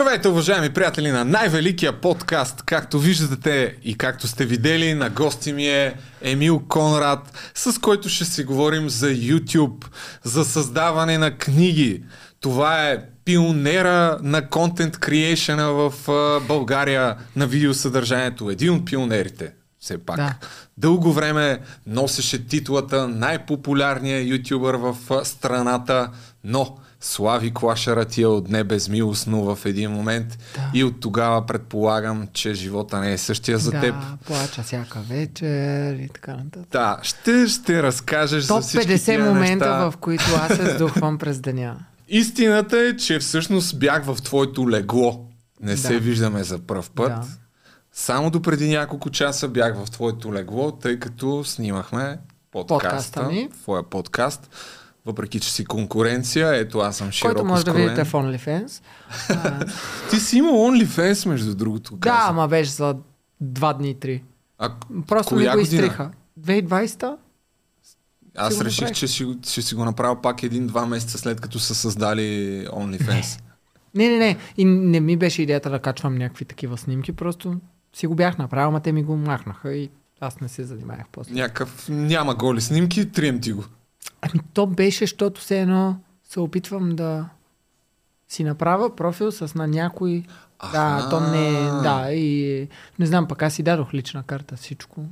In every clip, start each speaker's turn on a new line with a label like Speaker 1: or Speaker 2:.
Speaker 1: Здравейте, уважаеми приятели на най-великия подкаст. Както виждате и както сте видели, на гости ми е Емил Конрад, с който ще си говорим за YouTube, за създаване на книги. Това е пионера на контент креейшена в България на видеосъдържанието. Един от пионерите все пак. Да. Дълго време носеше титлата най-популярния ютубър в страната, но Слави Клашара ти е отне безмилостно в един момент да. и от тогава предполагам, че живота не е същия за
Speaker 2: да,
Speaker 1: теб.
Speaker 2: плача всяка вечер и така нататък.
Speaker 1: Да, ще, ще разкажеш
Speaker 2: Топ
Speaker 1: за всички
Speaker 2: 50 момента,
Speaker 1: неща.
Speaker 2: в които аз се сдухвам през деня.
Speaker 1: Истината е, че всъщност бях в твоето легло. Не
Speaker 2: Да.
Speaker 1: се виждаме за пръв път.
Speaker 2: Да.
Speaker 1: Само до преди няколко часа бях в твоето легло, тъй като снимахме подкаста,
Speaker 2: Подкаста ми.
Speaker 1: твоя подкаст. Въпреки, че си конкуренция, ето аз съм широко
Speaker 2: Който може да
Speaker 1: скроен.
Speaker 2: видите в OnlyFans. А,
Speaker 1: Ти си имал OnlyFans, между другото.
Speaker 2: да,
Speaker 1: каза.
Speaker 2: ама беше за два дни и три.
Speaker 1: А,
Speaker 2: Просто ми го изтриха. 2020-та?
Speaker 1: аз
Speaker 2: си
Speaker 1: реших, че ще, ще си го направя пак един-два месеца след като са създали OnlyFans.
Speaker 2: Не, не, не. И не ми беше идеята да качвам някакви такива снимки, просто си го бях направил, ама те ми го махнаха и аз не се занимавах после.
Speaker 1: Някакъв няма голи снимки, трием ти го.
Speaker 2: Ами то беше, защото все едно се опитвам да си направя профил с на някой. Да, то не е. Да, и не знам, пък аз си дадох лична карта, всичко.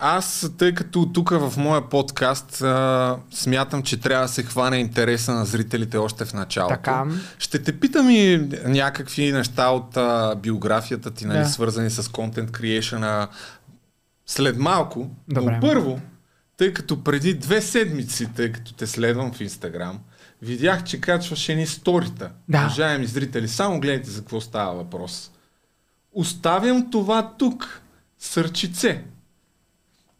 Speaker 1: Аз, тъй като тук в моя подкаст а, смятам, че трябва да се хване интереса на зрителите още в началото.
Speaker 2: Така.
Speaker 1: Ще те питам и някакви неща от а, биографията ти, нали,
Speaker 2: Да.
Speaker 1: свързани с контент creation след малко.
Speaker 2: Добре.
Speaker 1: Но първо, тъй като преди две седмици, тъй като те следвам в Инстаграм, видях, че качваш едни сторита.
Speaker 2: Да.
Speaker 1: Уважаеми зрители, само гледайте за какво става въпрос. Оставям това тук. Сърчице.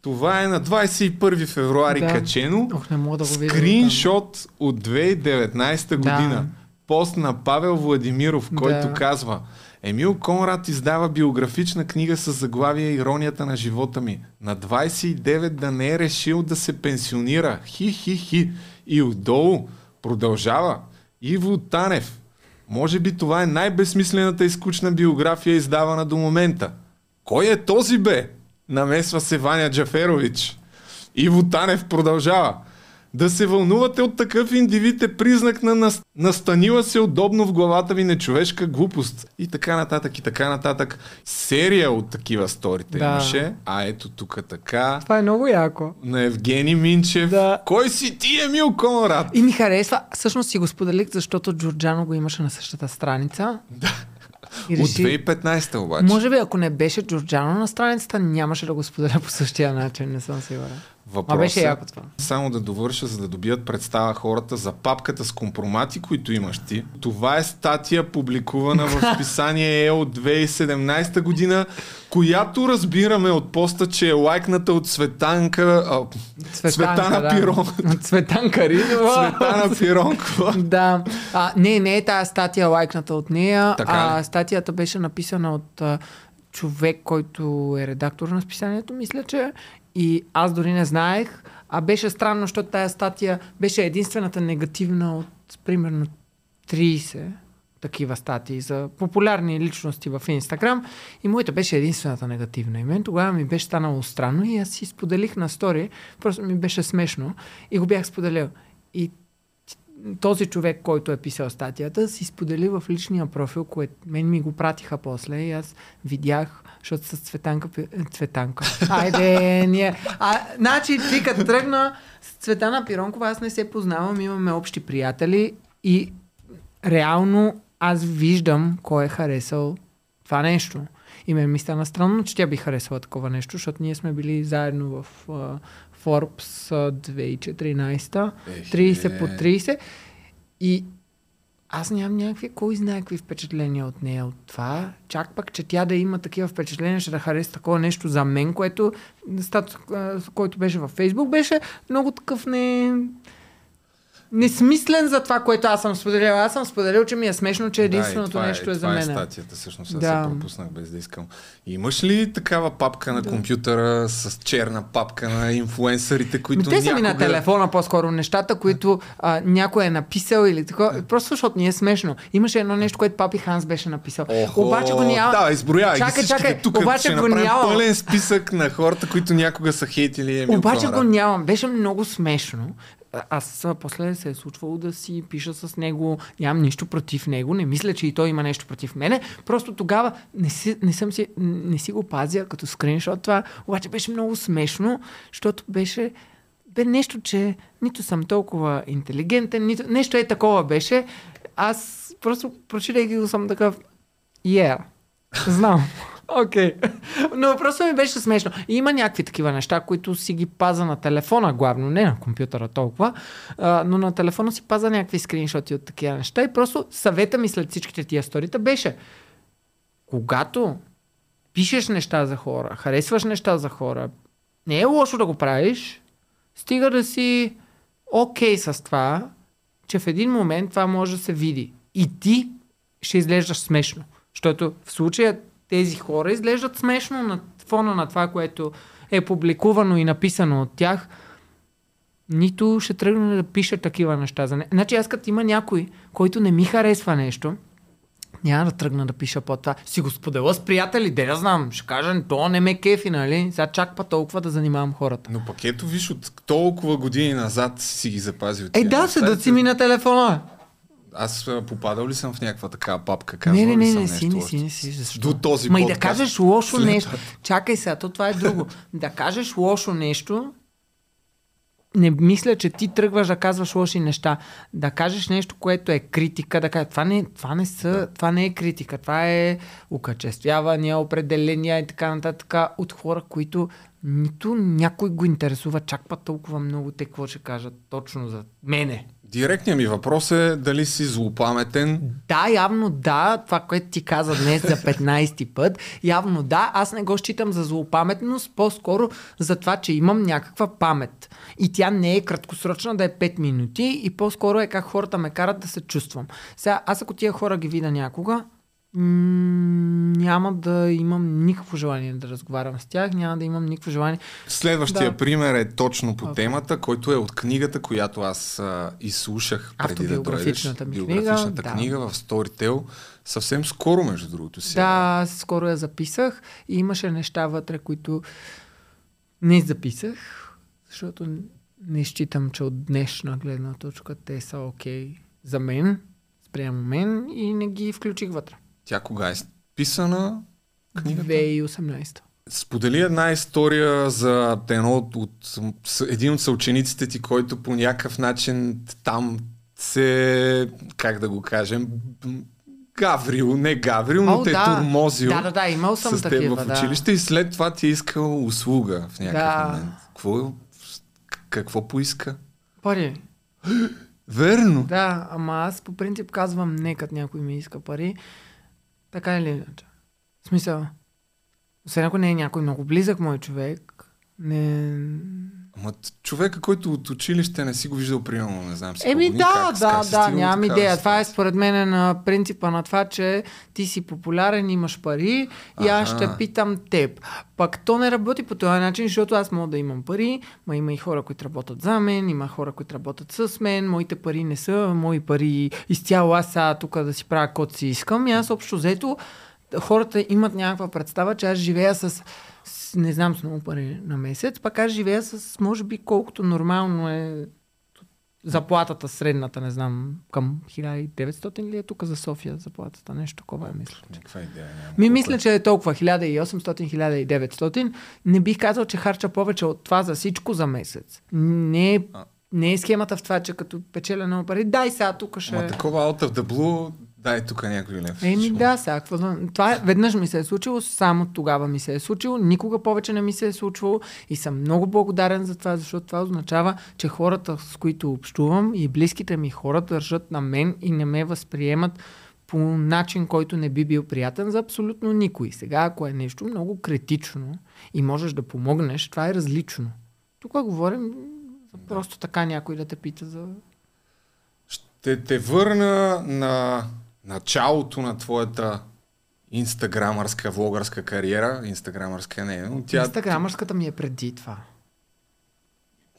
Speaker 1: Това е на 21 февруари
Speaker 2: Да.
Speaker 1: качено.
Speaker 2: Ох, не мога да го видя.
Speaker 1: Скриншот от 2019 година.
Speaker 2: Да.
Speaker 1: Пост на Павел Владимиров, който
Speaker 2: Да.
Speaker 1: казва Емил Конрад издава биографична книга с заглавие Иронията на живота ми. На 29 да не е решил да се пенсионира. Хи-хи-хи. И отдолу продължава. Иво Танев. Може би това е най-безсмислената и скучна биография издавана до момента. Кой е този бе? Намесва се Ваня Джаферович. Иво Танев продължава. Да се вълнувате от такъв индивид е признак на нас... настанила се удобно в главата ви нечовешка глупост. И така нататък, и така нататък. Серия от такива сторите
Speaker 2: Да.
Speaker 1: имаше. А ето тук така.
Speaker 2: Това е много яко.
Speaker 1: На Евгений Минчев.
Speaker 2: Да.
Speaker 1: Кой си ти, Емил Конрад?
Speaker 2: И ми харесва. Всъщност си го споделих, защото Джорджано го имаше на същата страница.
Speaker 1: Да.
Speaker 2: И
Speaker 1: От
Speaker 2: реши,
Speaker 1: 2015 обаче.
Speaker 2: може би ако не беше Джорджано на страницата, нямаше да го споделя по същия начин, не съм сигурен.
Speaker 1: Въпросът,
Speaker 2: Ма беше яко това.
Speaker 1: Само да довърша, за да добият представа хората за папката с компромати, които имаш ти. Това е статия, публикувана в списание Е от 2017 година, която разбираме от поста, че е лайкната от Светанка... А, Цветана
Speaker 2: да.
Speaker 1: Пирон.
Speaker 2: Цветанка Ринова.
Speaker 1: Цветана Пиронкова.
Speaker 2: Да. А, не, не е тази статия лайкната от нея.
Speaker 1: Така
Speaker 2: а статията беше написана от а, човек, който е редактор на списанието, мисля, че. И аз дори не знаех. А беше странно, защото тази статия беше единствената негативна от примерно 30 такива статии за популярни личности в Инстаграм и моята беше единствената негативна. И мен тогава ми беше станало странно и аз си споделих на стори, просто ми беше смешно и го бях споделил. И този човек, който е писал статията, си сподели в личния профил, което мен ми го пратиха после и аз видях, защото с Цветанка... Пи- Цветанка. Айде, ние... А, значи, ти като тръгна с Цветана Пиронкова, аз не се познавам, имаме общи приятели и реално аз виждам кой е харесал това нещо. И мен ми стана странно, че тя би харесала такова нещо, защото ние сме били заедно в Forbes а, 2014,
Speaker 1: Ехе.
Speaker 2: 30 по 30. И аз нямам някакви, кой знае какви впечатления от нея от това. Чак пък, че тя да има такива впечатления, ще да хареса такова нещо за мен, което статус, който беше във Фейсбук, беше много такъв не... несмислен за това, което аз съм споделил. Аз съм споделил, че ми е смешно, че
Speaker 1: Да,
Speaker 2: единственото
Speaker 1: това
Speaker 2: нещо е, за
Speaker 1: това
Speaker 2: мен.
Speaker 1: е статията, всъщност. Аз
Speaker 2: Да.
Speaker 1: се пропуснах без да искам. Имаш ли такава папка на
Speaker 2: Да.
Speaker 1: компютъра с черна папка на инфлуенсърите,
Speaker 2: Ми,
Speaker 1: които
Speaker 2: те са ми на
Speaker 1: някога...
Speaker 2: телефона по-скоро нещата, които а, някой е написал или такова. Просто защото ни е смешно. Имаше едно нещо, което папи Ханс беше написал.
Speaker 1: Охо,
Speaker 2: Обаче го няма.
Speaker 1: Да, изброявай
Speaker 2: Чакай, чакай,
Speaker 1: тук.
Speaker 2: обаче
Speaker 1: ще
Speaker 2: го
Speaker 1: направим
Speaker 2: няма.
Speaker 1: пълен списък на хората, които някога са хейтили Емил
Speaker 2: Обаче го нямам. Беше много смешно. Аз после се е случвало да си пиша с него. Нямам нищо против него. Не мисля, че и той има нещо против мене. Просто тогава не си, не съм си, не си го пазя като скриншот това. Обаче беше много смешно, защото беше бе нещо, че нито съм толкова интелигентен, нито нещо е такова беше. Аз просто прочитайки го съм такъв Yeah. Знам. Окей. Okay. Но просто ми беше смешно. И има някакви такива неща, които си ги паза на телефона, главно, не на компютъра толкова, а, но на телефона си паза някакви скриншоти от такива неща. И просто съвета ми след всичките тия сторита беше, когато пишеш неща за хора, харесваш неща за хора, не е лошо да го правиш, стига да си окей okay с това, че в един момент това може да се види. И ти ще изглеждаш смешно. Защото в случая тези хора изглеждат смешно на фона на това, което е публикувано и написано от тях. Нито ще тръгна да пиша такива неща за не. Значи аз като има някой, който не ми харесва нещо, няма да тръгна да пиша по това. Си го споделя с приятели, де да знам. Ще кажа, то не ме кефи, нали? Сега чак па толкова да занимавам хората.
Speaker 1: Но пък ето виж, от толкова години назад си ги запазил.
Speaker 2: Е, да,
Speaker 1: неща.
Speaker 2: седат си ми на телефона.
Speaker 1: Аз попадал ли съм в някаква такава папка?
Speaker 2: Не,
Speaker 1: Казвал
Speaker 2: не, не,
Speaker 1: съм
Speaker 2: не си, не си, не си. Защо?
Speaker 1: До този
Speaker 2: Ма и да кажеш лошо
Speaker 1: След
Speaker 2: нещо. Чакай сега, то това е друго. да кажеш лошо нещо, не мисля, че ти тръгваш да казваш лоши неща. Да кажеш нещо, което е критика, да кажеш, това не, това не, са, да. това не е критика, това е укачествявания, определения и така нататък от хора, които нито някой го интересува чак па толкова много те какво ще кажат точно за мене.
Speaker 1: Директният ми въпрос е дали си злопаметен.
Speaker 2: Да, явно да, това, което ти каза днес за 15-ти път, явно да, аз не го считам за злопаметност, по-скоро за това, че имам някаква памет. И тя не е краткосрочна да е 5 минути и по-скоро е как хората ме карат да се чувствам. Сега, аз ако тия хора ги видя някога, м- няма да имам никакво желание да разговарям с тях, няма да имам никакво желание.
Speaker 1: Следващия
Speaker 2: Да.
Speaker 1: пример е точно по
Speaker 2: Окей.
Speaker 1: темата, който е от книгата, която аз а, изслушах преди да дойдеш.
Speaker 2: Ми книга,
Speaker 1: Биографичната
Speaker 2: да.
Speaker 1: книга в Storytel. Съвсем скоро, между другото си.
Speaker 2: Да, скоро я записах и имаше неща вътре, които не записах, защото не считам, че от днешна гледна точка те са окей за мен, спрямо мен и не ги включих вътре.
Speaker 1: Тя кога е писана? Книгата?
Speaker 2: 2018.
Speaker 1: Сподели една история за едно от, от, един от съучениците ти, който по някакъв начин там се, как да го кажем, гаврил, не гаврил, но
Speaker 2: О,
Speaker 1: те
Speaker 2: да.
Speaker 1: турмозил
Speaker 2: Да, да, да, имал съм
Speaker 1: с теб
Speaker 2: такива,
Speaker 1: в
Speaker 2: да.
Speaker 1: училище и след това ти е искал услуга в някакъв
Speaker 2: Да.
Speaker 1: момент. Какво, какво поиска?
Speaker 2: Пари.
Speaker 1: Верно.
Speaker 2: Да, ама аз по принцип казвам не, като някой ми иска пари. Така или иначе. В смисъл, освен ако не е някой много близък мой човек, не,
Speaker 1: Ама т- човека, който от училище не си го виждал, примерно, не знам си.
Speaker 2: Еми да,
Speaker 1: как-
Speaker 2: да,
Speaker 1: как
Speaker 2: да,
Speaker 1: до
Speaker 2: нямам идея. Това е според мен на принципа на това, че ти си популярен, имаш пари и аз ще питам теб. Пак то не работи по този начин, защото аз мога да имам пари, ма има и хора, които работят за мен, има хора, които работят с мен, моите пари не са мои пари изцяло аз сега тук да си правя код си искам и аз общо взето хората имат някаква представа, че аз живея с не знам, с много пари на месец, пък аз живея с, може би, колкото нормално е заплатата средната, не знам, към 1900 ли е тук за София заплатата, нещо такова е, мисля.
Speaker 1: Никаква идея нямам.
Speaker 2: Ми мисля, че е толкова 1800-1900. Не бих казал, че харча повече от това за всичко за месец. Не е, не е схемата в това, че като печеля много пари, дай сега тук ще...
Speaker 1: Ама такова out of the blue, дай тук някой лев.
Speaker 2: Еми да, сега, да... Това е- веднъж ми се е случило, само тогава ми се е случило, никога повече не ми се е случвало и съм много благодарен за това, защото това означава, че хората, с които общувам и близките ми хора държат на мен и не ме възприемат по начин, който не би бил приятен за абсолютно никой. Сега, ако е нещо много критично и можеш да помогнеш, това е различно. Тук говорим за просто така някой да те пита за
Speaker 1: те, те върна на началото на твоята инстаграмърска, влогърска кариера. Инстаграмърска не, но тя...
Speaker 2: Инстаграмърската ми е преди това.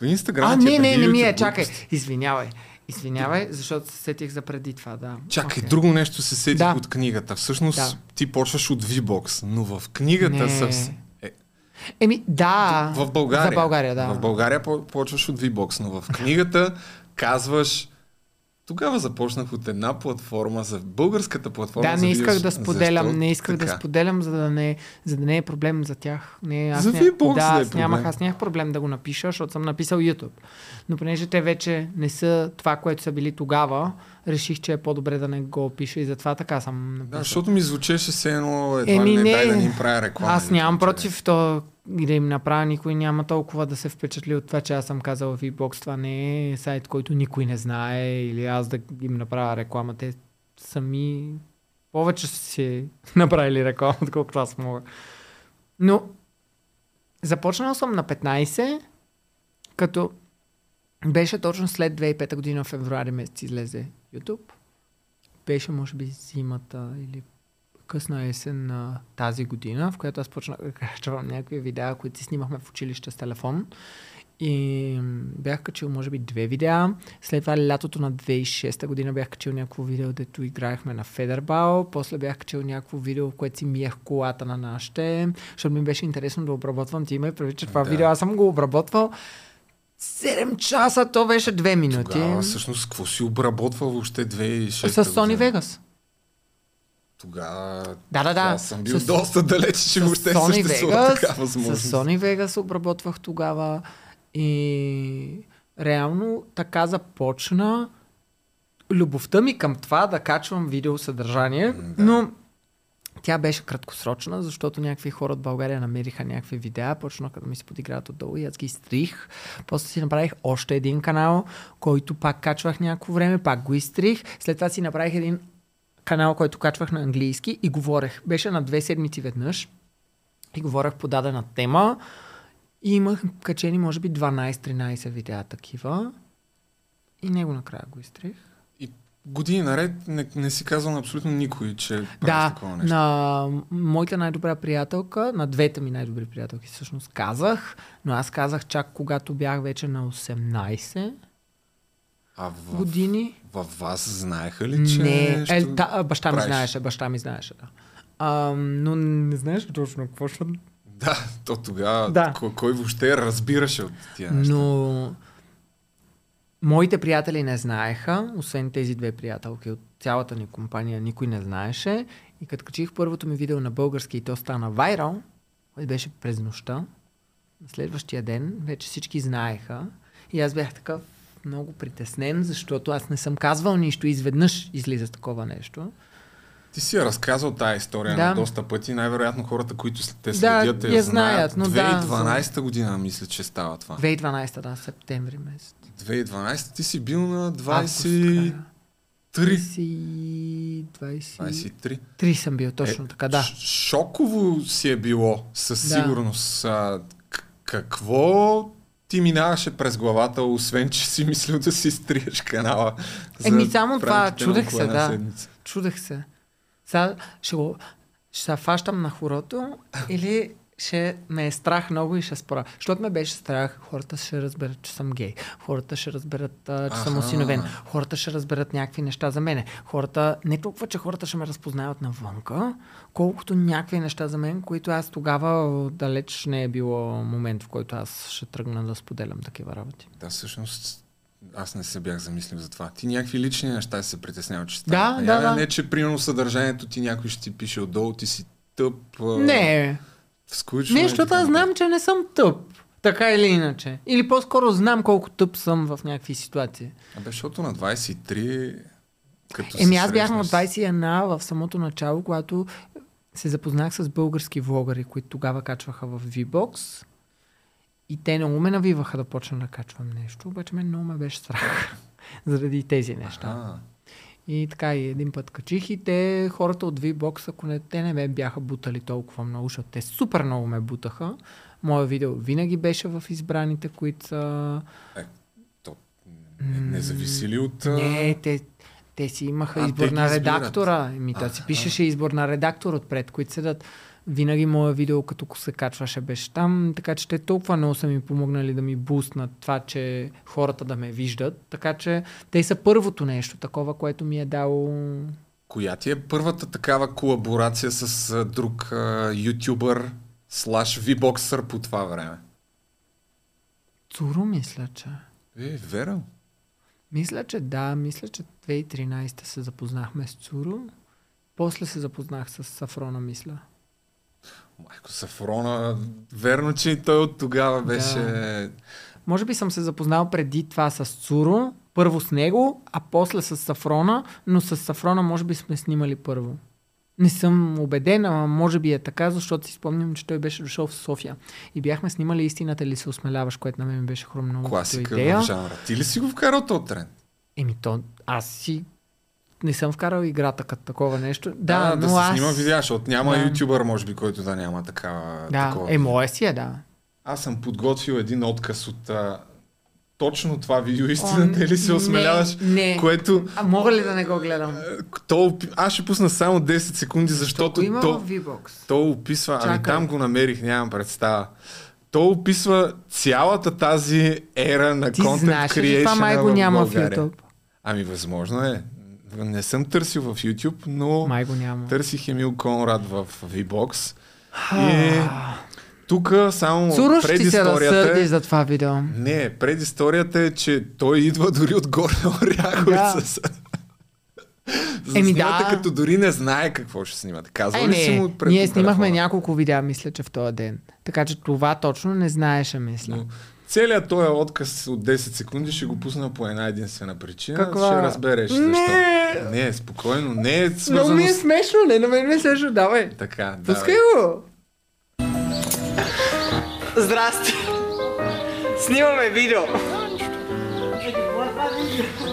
Speaker 1: Инстаграм
Speaker 2: А, не,
Speaker 1: е
Speaker 2: не,
Speaker 1: преди
Speaker 2: не ми е, чакай. Извинявай. Извинявай, защото се сетих за преди това, да.
Speaker 1: Чакай,
Speaker 2: Окей.
Speaker 1: друго нещо се сетих
Speaker 2: Да.
Speaker 1: от книгата. Всъщност
Speaker 2: Да.
Speaker 1: ти почваш от V-Box, но в книгата
Speaker 2: Не.
Speaker 1: съвсем... Е,
Speaker 2: Еми, да.
Speaker 1: в България.
Speaker 2: За България, да.
Speaker 1: В България по- почваш от V-Box, но в книгата казваш тогава започнах от една платформа за българската платформа.
Speaker 2: Да,
Speaker 1: за
Speaker 2: не исках
Speaker 1: видео-
Speaker 2: да споделям,
Speaker 1: Защо
Speaker 2: не исках да
Speaker 1: така?
Speaker 2: споделям, за да не, за да не е проблем за тях. Не, аз
Speaker 1: За
Speaker 2: ня...
Speaker 1: Vbox
Speaker 2: да,
Speaker 1: да е
Speaker 2: аз нямах,
Speaker 1: проблем.
Speaker 2: аз нямах проблем да го напиша, защото съм написал YouTube. Но понеже те вече не са това, което са били тогава, реших, че е по-добре да не го пиша и затова така съм написал.
Speaker 1: Да, защото ми звучеше все едно едва
Speaker 2: Еми,
Speaker 1: не,
Speaker 2: не.
Speaker 1: дай да ни им правя реклама.
Speaker 2: Аз
Speaker 1: или
Speaker 2: нямам против то и да им направя, никой няма толкова да се впечатли от това, че аз съм казал VBOX, това не е сайт, който никой не знае или аз да им направя реклама. Те сами повече са си направили реклама, отколкото аз мога. Но започнал съм на 15, като беше точно след 2005 година, в февруари месец излезе YouTube. Беше, може би, зимата или късна есен на тази година, в която аз почнах да качвам някакви видеа, които си снимахме в училище с телефон. И бях качил, може би, две видеа. След това лятото на 2006 година бях качил някакво видео, дето играехме на Федербал. После бях качил някакво видео, в което си миех колата на нашите, защото ми беше интересно да обработвам. Ти ме прави, че това
Speaker 1: Да.
Speaker 2: видео аз съм го обработвал 7 часа, то беше 2 минути.
Speaker 1: Тогава всъщност какво си обработва въобще 2006
Speaker 2: С Sony
Speaker 1: година?
Speaker 2: Vegas.
Speaker 1: Тогава
Speaker 2: Да, да, да.
Speaker 1: съм бил
Speaker 2: С-
Speaker 1: доста далеч, че въобще
Speaker 2: Sony
Speaker 1: съществува
Speaker 2: Vegas,
Speaker 1: така възможност.
Speaker 2: С Sony Vegas обработвах тогава и реално така започна любовта ми към това да качвам видеосъдържание,
Speaker 1: Да.
Speaker 2: но тя беше краткосрочна, защото някакви хора от България намериха някакви видеа, почнаха да ми се подиграват отдолу и аз ги изтрих. После си направих още един канал, който пак качвах някакво време, пак го изтрих. След това си направих един канал, който качвах на английски и говорех. Беше на две седмици веднъж и говорех по дадена тема и имах качени може би 12-13 видеа такива и него накрая го изтрих.
Speaker 1: Години наред не, не си казвал на абсолютно никой, че правиш
Speaker 2: Да,
Speaker 1: такова нещо.
Speaker 2: на моята най-добра приятелка, на двете ми най-добри приятелки всъщност казах, но аз казах чак когато бях вече на 18
Speaker 1: А в,
Speaker 2: години.
Speaker 1: във вас знаеха ли, че
Speaker 2: Не, е, та, а, баща ми
Speaker 1: правиш?
Speaker 2: знаеше, баща ми знаеше, да. А, но не знаеш точно какво ще...
Speaker 1: Да, то тогава
Speaker 2: Да.
Speaker 1: кой, кой въобще разбираше от тия неща.
Speaker 2: Но моите приятели не знаеха, освен тези две приятелки от цялата ни компания, никой не знаеше. И като качих първото ми видео на български и то стана вайрал, беше през нощта, на следващия ден вече всички знаеха. И аз бях такъв много притеснен, защото аз не съм казвал нищо. Изведнъж излиза такова нещо.
Speaker 1: Ти си я разказал тази история
Speaker 2: Да.
Speaker 1: на доста пъти. Най-вероятно хората, които те
Speaker 2: Да,
Speaker 1: следят,
Speaker 2: я знаят, но да,
Speaker 1: 2012 година мисля, че става това.
Speaker 2: 2012, да, септември месец.
Speaker 1: 2012 ти си бил на
Speaker 2: Август,
Speaker 1: 23.
Speaker 2: края. 20... 20...
Speaker 1: 23.
Speaker 2: 3 съм бил, точно
Speaker 1: Е,
Speaker 2: така, да.
Speaker 1: Шоково си е било, със
Speaker 2: Да.
Speaker 1: сигурност. А, какво ти минаваше през главата, освен че си мислил да си стриеш канала?
Speaker 2: Еми, само това, чудех се, да.
Speaker 1: седмица?
Speaker 2: Чудех се. Сега ще, го, ще се фащам на хорото или ще ме е страх много и ще спора. Защото ме беше страх, хората ще разберат, че съм гей. Хората ще разберат, а, че съм осиновен. Хората ще разберат някакви неща за мене. Хората, не толкова, че хората ще ме разпознаят навънка, колкото някакви неща за мен, които аз тогава далеч не е било момент, в който аз ще тръгна да споделям такива работи.
Speaker 1: Да, всъщност аз не се бях замислил за това. Ти някакви лични неща се притесняват, че
Speaker 2: Да,
Speaker 1: стават.
Speaker 2: да,
Speaker 1: Не,
Speaker 2: да.
Speaker 1: Не, че примерно съдържанието ти някой ще ти пише отдолу, ти си тъп.
Speaker 2: Не,
Speaker 1: Скучно.
Speaker 2: Не,
Speaker 1: и
Speaker 2: защото аз знам, че не съм тъп. Така или иначе. Или по-скоро знам колко тъп съм в някакви ситуации.
Speaker 1: Абе, защото на 23 като
Speaker 2: Еми аз бях на
Speaker 1: срещнеш-
Speaker 2: 21 в самото начало, когато се запознах с български влогъри, които тогава качваха в VBOX. И те много ме навиваха да почна да качвам нещо, обаче мен много ме беше страх заради тези неща.
Speaker 1: А,
Speaker 2: И така и един път качих и те, хората от VBOX, ако не, те не ме бяха бутали толкова много, защото те супер много ме бутаха. Моя видео винаги беше в избраните, които са...
Speaker 1: то Не зависи ли от...
Speaker 2: Не, те, те си имаха
Speaker 1: А,
Speaker 2: избор на редактора. Еми, то си пишеше избор на редактор отпред, които седат. Винаги моя видео, като се качваше, беше там, така че те толкова много са ми помогнали да ми буснат това, че хората да ме виждат. Така че те са първото нещо, такова, което ми е дало...
Speaker 1: Коя ти е първата такава колаборация с а, друг а, ютубър слаш вибоксър по това време?
Speaker 2: Цуро, мисля, че.
Speaker 1: Е, верно.
Speaker 2: Мисля, че да. Мисля, че 2013 се запознахме с Цуро. После се запознах с Сафрона, мисля.
Speaker 1: Майко Сафрона, верно, че той от тогава беше...
Speaker 2: Да. Може би съм се запознал преди това с Цуро, първо с него, а после с Сафрона, но с Сафрона може би сме снимали първо. Не съм убеден, ама може би е така, защото си спомням, че той беше дошъл в София. И бяхме снимали истината ли се осмеляваш, което на мен беше хрумно като
Speaker 1: Класика
Speaker 2: идея.
Speaker 1: в жанра. Ти ли си го вкарал този тренд?
Speaker 2: Еми то, аз си не съм вкарал играта като такова нещо.
Speaker 1: Да,
Speaker 2: Да,
Speaker 1: да
Speaker 2: но
Speaker 1: се
Speaker 2: аз...
Speaker 1: снима видеа, защото няма
Speaker 2: Да.
Speaker 1: ютубър, може би, който да няма такава,
Speaker 2: Да,
Speaker 1: такова.
Speaker 2: е, мое си е, да.
Speaker 1: Аз съм подготвил един отказ от а, точно това видео, истината ли се
Speaker 2: не,
Speaker 1: осмеляваш,
Speaker 2: не.
Speaker 1: което
Speaker 2: А мога ли да не го гледам?
Speaker 1: то, аз ще пусна само 10 секунди, защото
Speaker 2: има
Speaker 1: то,
Speaker 2: V-Box.
Speaker 1: то описва, ами
Speaker 2: Чакай.
Speaker 1: там го намерих, нямам представа. То описва цялата тази ера на
Speaker 2: Ти
Speaker 1: content
Speaker 2: знаеш ли, това май го няма в. YouTube?
Speaker 1: Ами възможно е. Не съм търсил в YouTube, но
Speaker 2: Май го няма.
Speaker 1: търсих Емил Конрад в VBOX. И тук само
Speaker 2: Цуро ще ти се
Speaker 1: предисторията
Speaker 2: разсърди
Speaker 1: е...
Speaker 2: за това видео.
Speaker 1: Не, предисторията е, че той идва дори от Горна Оряховица.
Speaker 2: Да. Еми да.
Speaker 1: като дори не знае какво ще снимате. Казва
Speaker 2: Е,
Speaker 1: ли си
Speaker 2: не,
Speaker 1: му пред
Speaker 2: ние снимахме
Speaker 1: телефона?
Speaker 2: няколко видеа, мисля, че в този ден. Така че това точно не знаеше, мисля.
Speaker 1: Но целият този отказ от 10 секунди ще го пусна по една единствена причина.
Speaker 2: Каква?
Speaker 1: Ще разбереш защо.
Speaker 2: Не!
Speaker 1: Не, спокойно. Не е свързано
Speaker 2: ми е смешно, не, на мен ми е смешно, давай.
Speaker 1: Така, да.
Speaker 2: Пускай го.
Speaker 3: Здрасти! Снимаме видео.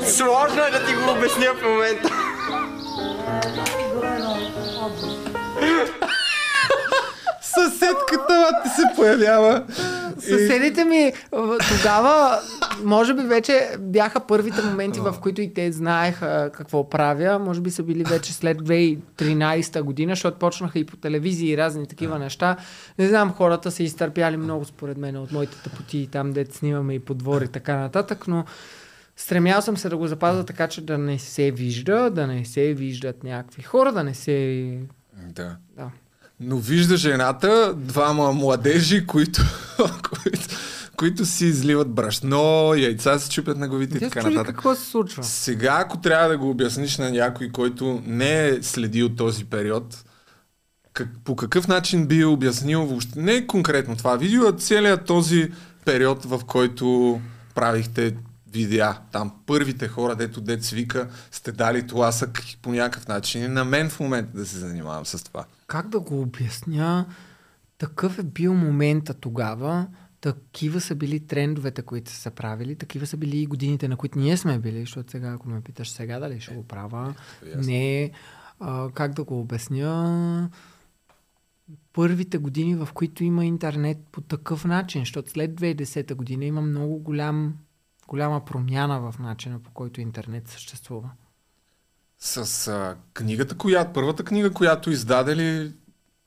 Speaker 3: Сложно е да ти го обясня в момента.
Speaker 1: Съседката ти се появява.
Speaker 2: Съседите ми тогава, може би вече бяха първите моменти, в които и те знаеха какво правя. Може би са били вече след 2013 година, защото почнаха и по телевизии и разни такива неща. Не знам, хората са изтърпяли много според мен от моите тъпоти там, дето снимаме и подвор и така нататък, но стремял съм се да го запазя така, че да не се вижда, да не се виждат някакви хора, да не се...
Speaker 1: Да.
Speaker 2: Да.
Speaker 1: Но вижда жената, двама младежи, които, които, които си изливат брашно, яйца се чупят на главите и така нататък.
Speaker 2: какво се случва.
Speaker 1: Сега, ако трябва да го обясниш на някой, който не е следил този период, как, по какъв начин би обяснил въобще, не конкретно това видео, а целият този период, в който правихте видеа. Там първите хора, дето дет свика, сте дали тласък по някакъв начин. И на мен в момента да се занимавам с това.
Speaker 2: Как да го обясня? Такъв е бил момента тогава. Такива са били трендовете, които са правили. Такива са били и годините, на които ние сме били. Защото сега, ако ме питаш сега дали ще го правя,
Speaker 1: ясно.
Speaker 2: не. А, как да го обясня? Първите години, в които има интернет по такъв начин, защото след 2010 година има много голям, голяма промяна в начина по който интернет съществува.
Speaker 1: С а, книгата, която, първата книга, която издаде ли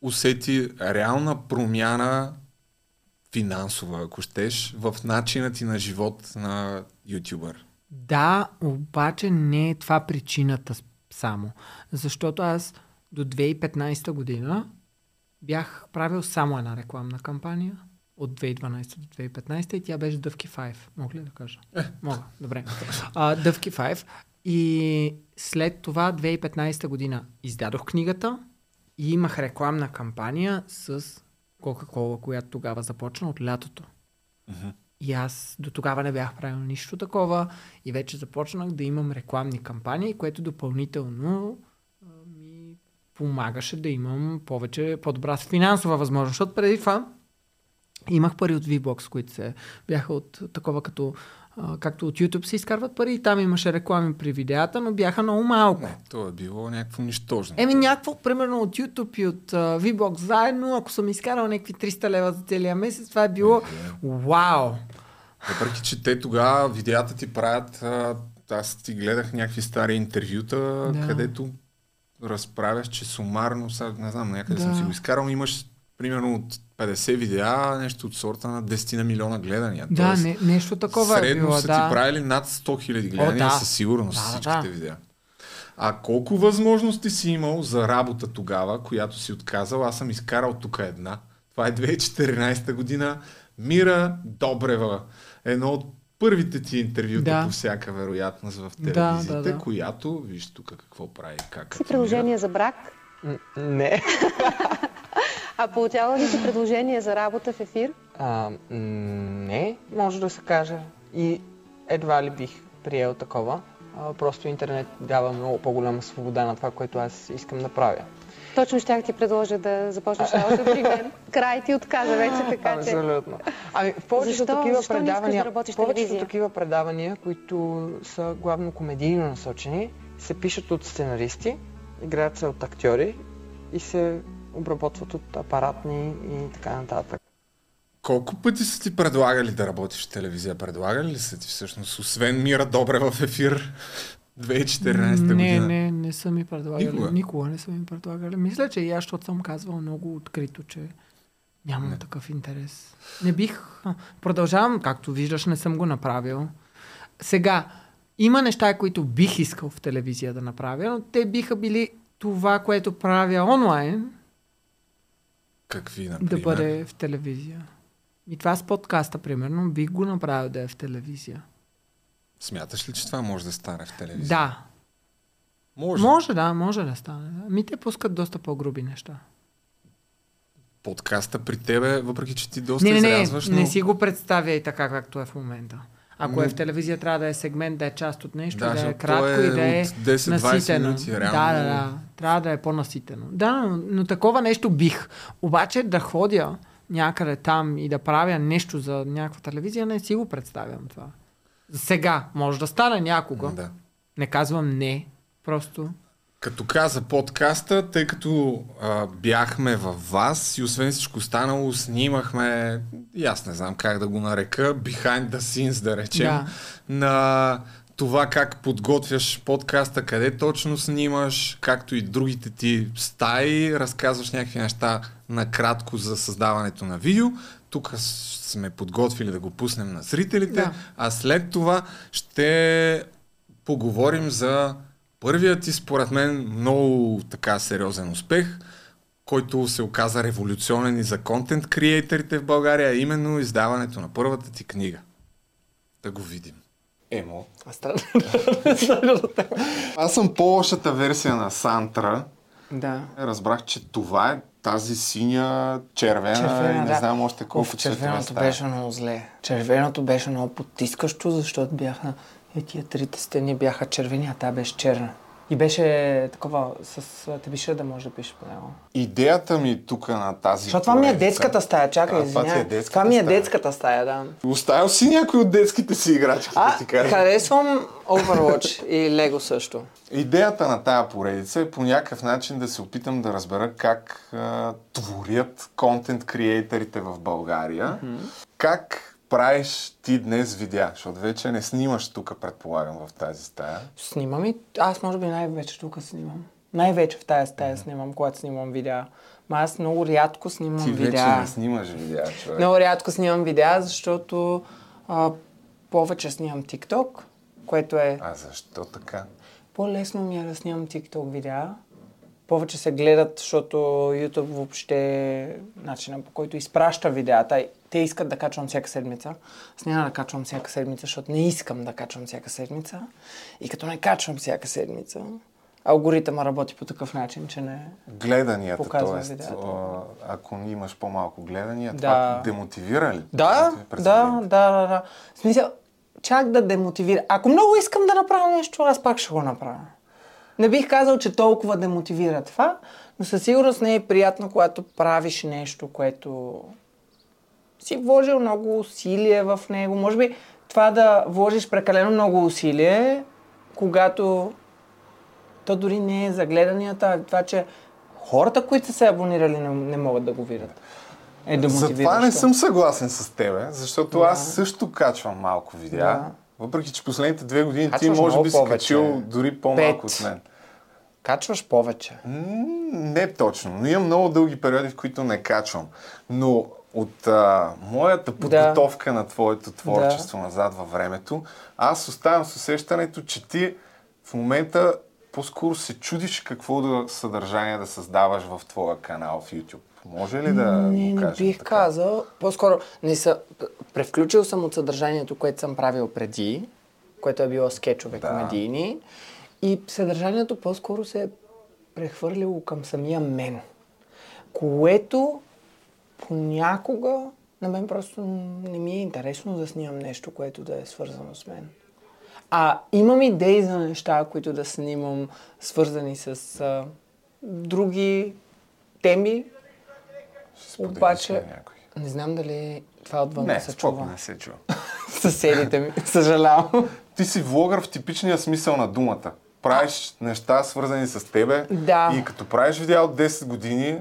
Speaker 1: усети реална промяна финансова, ако щеш, в начина ти на живот на ютубър?
Speaker 2: Да, обаче не е това причината само. Защото аз до 2015 година бях правил само една рекламна кампания от 2012 до 2015 и тя беше Дъвки 5. Мога ли да кажа? Мога, добре. А, Дъвки 5. И след това 2015 година издадох книгата и имах рекламна кампания с Кока-Кола, която тогава започна от лятото. И аз до тогава не бях правил нищо такова и вече започнах да имам рекламни кампании, което допълнително ми помагаше да имам повече, по-добра финансова възможност. Защото преди това имах пари от VBOX, които се бяха от такова като а, както от YouTube се изкарват пари и там имаше реклами при видеята, но бяха много малко.
Speaker 1: Не, то е било някакво нищожно.
Speaker 2: Еми някакво, примерно от YouTube и от uh, VBOX заедно, ако съм изкарал някакви 300 лева за целия месец, това е било вау!
Speaker 1: Въпреки, че те тогава видеята ти правят, а, аз ти гледах някакви стари интервюта,
Speaker 4: Да.
Speaker 1: където разправяш, че сумарно, сега не знам, някъде
Speaker 4: Да.
Speaker 1: съм си го изкарал, имаш примерно от 50 видеа, нещо от сорта на 10 на милиона гледания.
Speaker 4: Да,
Speaker 1: Тоест,
Speaker 4: не, нещо такова е
Speaker 1: Средно
Speaker 4: било,
Speaker 1: са
Speaker 4: да.
Speaker 1: ти правили над 100 хиляди гледания
Speaker 4: да.
Speaker 1: със сигурност
Speaker 4: Да, да,
Speaker 1: всичките
Speaker 4: да.
Speaker 1: видеа. А колко възможности си имал за работа тогава, която си отказал? Аз съм изкарал тук една. Това е 2014 година. Мира Добрева. Едно от първите ти интервюта
Speaker 4: Да.
Speaker 1: по всяка вероятност в
Speaker 4: Да,
Speaker 1: телевизията,
Speaker 4: да, да.
Speaker 1: която, виж тук какво прави, как
Speaker 5: си предложение за брак?
Speaker 2: Не.
Speaker 5: А получава ли си предложение за работа в ефир?
Speaker 2: А, не, може да се каже. И едва ли бих приел такова. А, просто интернет дава много по-голяма свобода на това, което аз искам да правя.
Speaker 5: Точно щях ти предложа да започнеш работа при мен. Край ти отказа вече, така че...
Speaker 2: Абсолютно. Ами, в повечето
Speaker 5: Защо?
Speaker 2: такива
Speaker 5: Защо да
Speaker 2: предавания,
Speaker 5: в
Speaker 2: повечето
Speaker 5: телевизия?
Speaker 2: такива предавания, които са главно комедийно насочени, се пишат от сценаристи, играят се от актьори и се обработват от апаратни и така нататък.
Speaker 1: Колко пъти са ти предлагали да работиш в телевизия? Предлагали ли са ти всъщност, освен Мира Добре в ефир 2014
Speaker 4: Не,
Speaker 1: година?
Speaker 4: не, не са ми предлагали.
Speaker 1: Никога?
Speaker 4: Никога? Не са ми предлагали. Мисля, че и аз, защото съм казвал много открито, че нямам
Speaker 1: Не.
Speaker 4: такъв интерес. Не бих... Продължавам, както виждаш, не съм го направил. Сега, има неща, които бих искал в телевизия да направя, но те биха били това, което правя онлайн,
Speaker 1: Какви, например?
Speaker 4: да бъде в телевизия. И това с подкаста, примерно, бих го направил да е в телевизия.
Speaker 1: Смяташ ли, че това може да стане в телевизия?
Speaker 4: Да.
Speaker 1: Може.
Speaker 4: Може, да, може да стане. Ми те пускат доста по-груби неща.
Speaker 1: Подкаста при тебе, въпреки че ти доста
Speaker 4: Не, не, не,
Speaker 1: изрязваш, но...
Speaker 4: не си го представя и така, както е в момента. Ако
Speaker 1: М.
Speaker 4: е в телевизия, трябва да е сегмент, да е част от нещо,
Speaker 1: Да,
Speaker 4: да, е кратко
Speaker 1: е
Speaker 4: и да е
Speaker 1: от 10-20
Speaker 4: наситено.
Speaker 1: минути,
Speaker 4: да,
Speaker 1: реално.
Speaker 4: да, да. Трябва да е по-наситено. Да, но, но такова нещо бих. Обаче да ходя някъде там и да правя нещо за някаква телевизия, не си го представям това. Сега, може да стане някога.
Speaker 1: Да.
Speaker 4: Не казвам не, просто.
Speaker 1: Като каза подкаста, тъй като а, бяхме във вас и освен всичко останало, снимахме, и аз не знам как да го нарека, behind the scenes, да речем,
Speaker 4: Да.
Speaker 1: на това как подготвяш подкаста, къде точно снимаш, както и другите ти стаи, разказваш някакви неща накратко за създаването на видео. Тук сме подготвили да го пуснем на зрителите,
Speaker 4: Да.
Speaker 1: а след това ще поговорим за първият ти, според мен, много така сериозен успех, който се оказа революционен и за контент креаторите в България, а именно издаването на първата ти книга. Да го видим. Емо.
Speaker 2: А стана.
Speaker 1: Аз съм по-лошата версия на Сантра.
Speaker 2: да.
Speaker 1: Разбрах, че това е тази синя, червена,
Speaker 2: Червена,
Speaker 1: и не
Speaker 2: да.
Speaker 1: знам още колко
Speaker 2: Оф, червеното беше много зле. Червеното беше много потискащо, защото бяха... Е, тия трите стени бяха червени, а тя беше черна. И беше такова, с тебиша да може да пишеш по него.
Speaker 1: Идеята ми тук на тази
Speaker 2: Защото това ми е детската стая, чакай,
Speaker 1: Да, това е детската
Speaker 2: Това ми е детската стая, да.
Speaker 1: Оставил си някой от детските си играчки, да
Speaker 2: А,
Speaker 1: ти кажа.
Speaker 2: харесвам Overwatch и Lego също.
Speaker 1: Идеята на тая поредица е по някакъв начин да се опитам да разбера как а, творят контент креаторите в България. Как правиш ти днес видеа? Защото вече не снимаш тук, предполагам, в тази стая.
Speaker 2: Снимам и аз може би най-вече тук снимам. Най-вече в тази стая снимам, когато снимам видеа. Ма аз много рядко снимам
Speaker 1: Ти вече
Speaker 2: видеа.
Speaker 1: не снимаш видеа, човек.
Speaker 2: Много рядко снимам видеа, защото а, повече снимам TikTok, което е
Speaker 1: А защо така?
Speaker 2: по-лесно ми е да снимам TikTok видеа. Повече се гледат, защото YouTube въобще е начина по който изпраща видеята. Те искат да качвам всяка седмица. Аз няма да качвам всяка седмица, защото не искам да качвам всяка седмица. И като не качвам всяка седмица, алгоритъма работи по такъв начин, че не...
Speaker 1: Гледанията,
Speaker 2: Показва
Speaker 1: т.е. ако имаш по-малко гледания,
Speaker 2: Да.
Speaker 1: това демотивира ли?
Speaker 2: Да, да, да, да, да. В смисъл, чак да демотивира. Ако много искам да направя нещо, аз пак ще го направя. Не бих казал, че толкова демотивира това, но със сигурност не е приятно, когато правиш нещо, което си вложил много усилие в него. Може би това да вложиш прекалено много усилие, когато то дори не е за гледанията, а това, че хората, които са се абонирали, не, не могат да го видят. е демотивиращо.
Speaker 1: Затова не съм съгласен с тебе, защото аз също качвам малко видеа.
Speaker 2: Да.
Speaker 1: Въпреки, че последните две години ти
Speaker 2: Качваш
Speaker 1: може
Speaker 2: много
Speaker 1: би си
Speaker 2: повече.
Speaker 1: качил дори по-малко
Speaker 2: Пет.
Speaker 1: от мен.
Speaker 2: Качваш повече.
Speaker 1: М, Не точно, но имам много дълги периоди, в които не качвам. Но от а, моята подготовка на твоето творчество назад във времето, аз оставам с усещането, че ти в момента по-скоро се чудиш какво да съдържание да създаваш в твоя канал в YouTube. Може ли да
Speaker 2: Не,
Speaker 1: го
Speaker 2: не
Speaker 1: кажем
Speaker 2: бих
Speaker 1: така?
Speaker 2: казал. По-скоро не са... превключил съм от съдържанието, което съм правил преди, което е било скетчове
Speaker 1: Да.
Speaker 2: комедийни. И съдържанието по-скоро се е прехвърлило към самия мен. Което понякога на мен просто не ми е интересно да снимам нещо, което да е свързано с мен. А имам идеи за неща, които да снимам, свързани с а, други теми,
Speaker 1: Споделиш ли
Speaker 2: обаче,
Speaker 1: някой?
Speaker 2: не знам дали това отвън
Speaker 1: Не,
Speaker 2: се чува.
Speaker 1: не се чува.
Speaker 2: Съседите ми, съжалявам.
Speaker 1: Ти си влогър в типичния смисъл на думата. Правиш неща, свързани с тебе.
Speaker 2: Да.
Speaker 1: И като правиш видео от 10 години,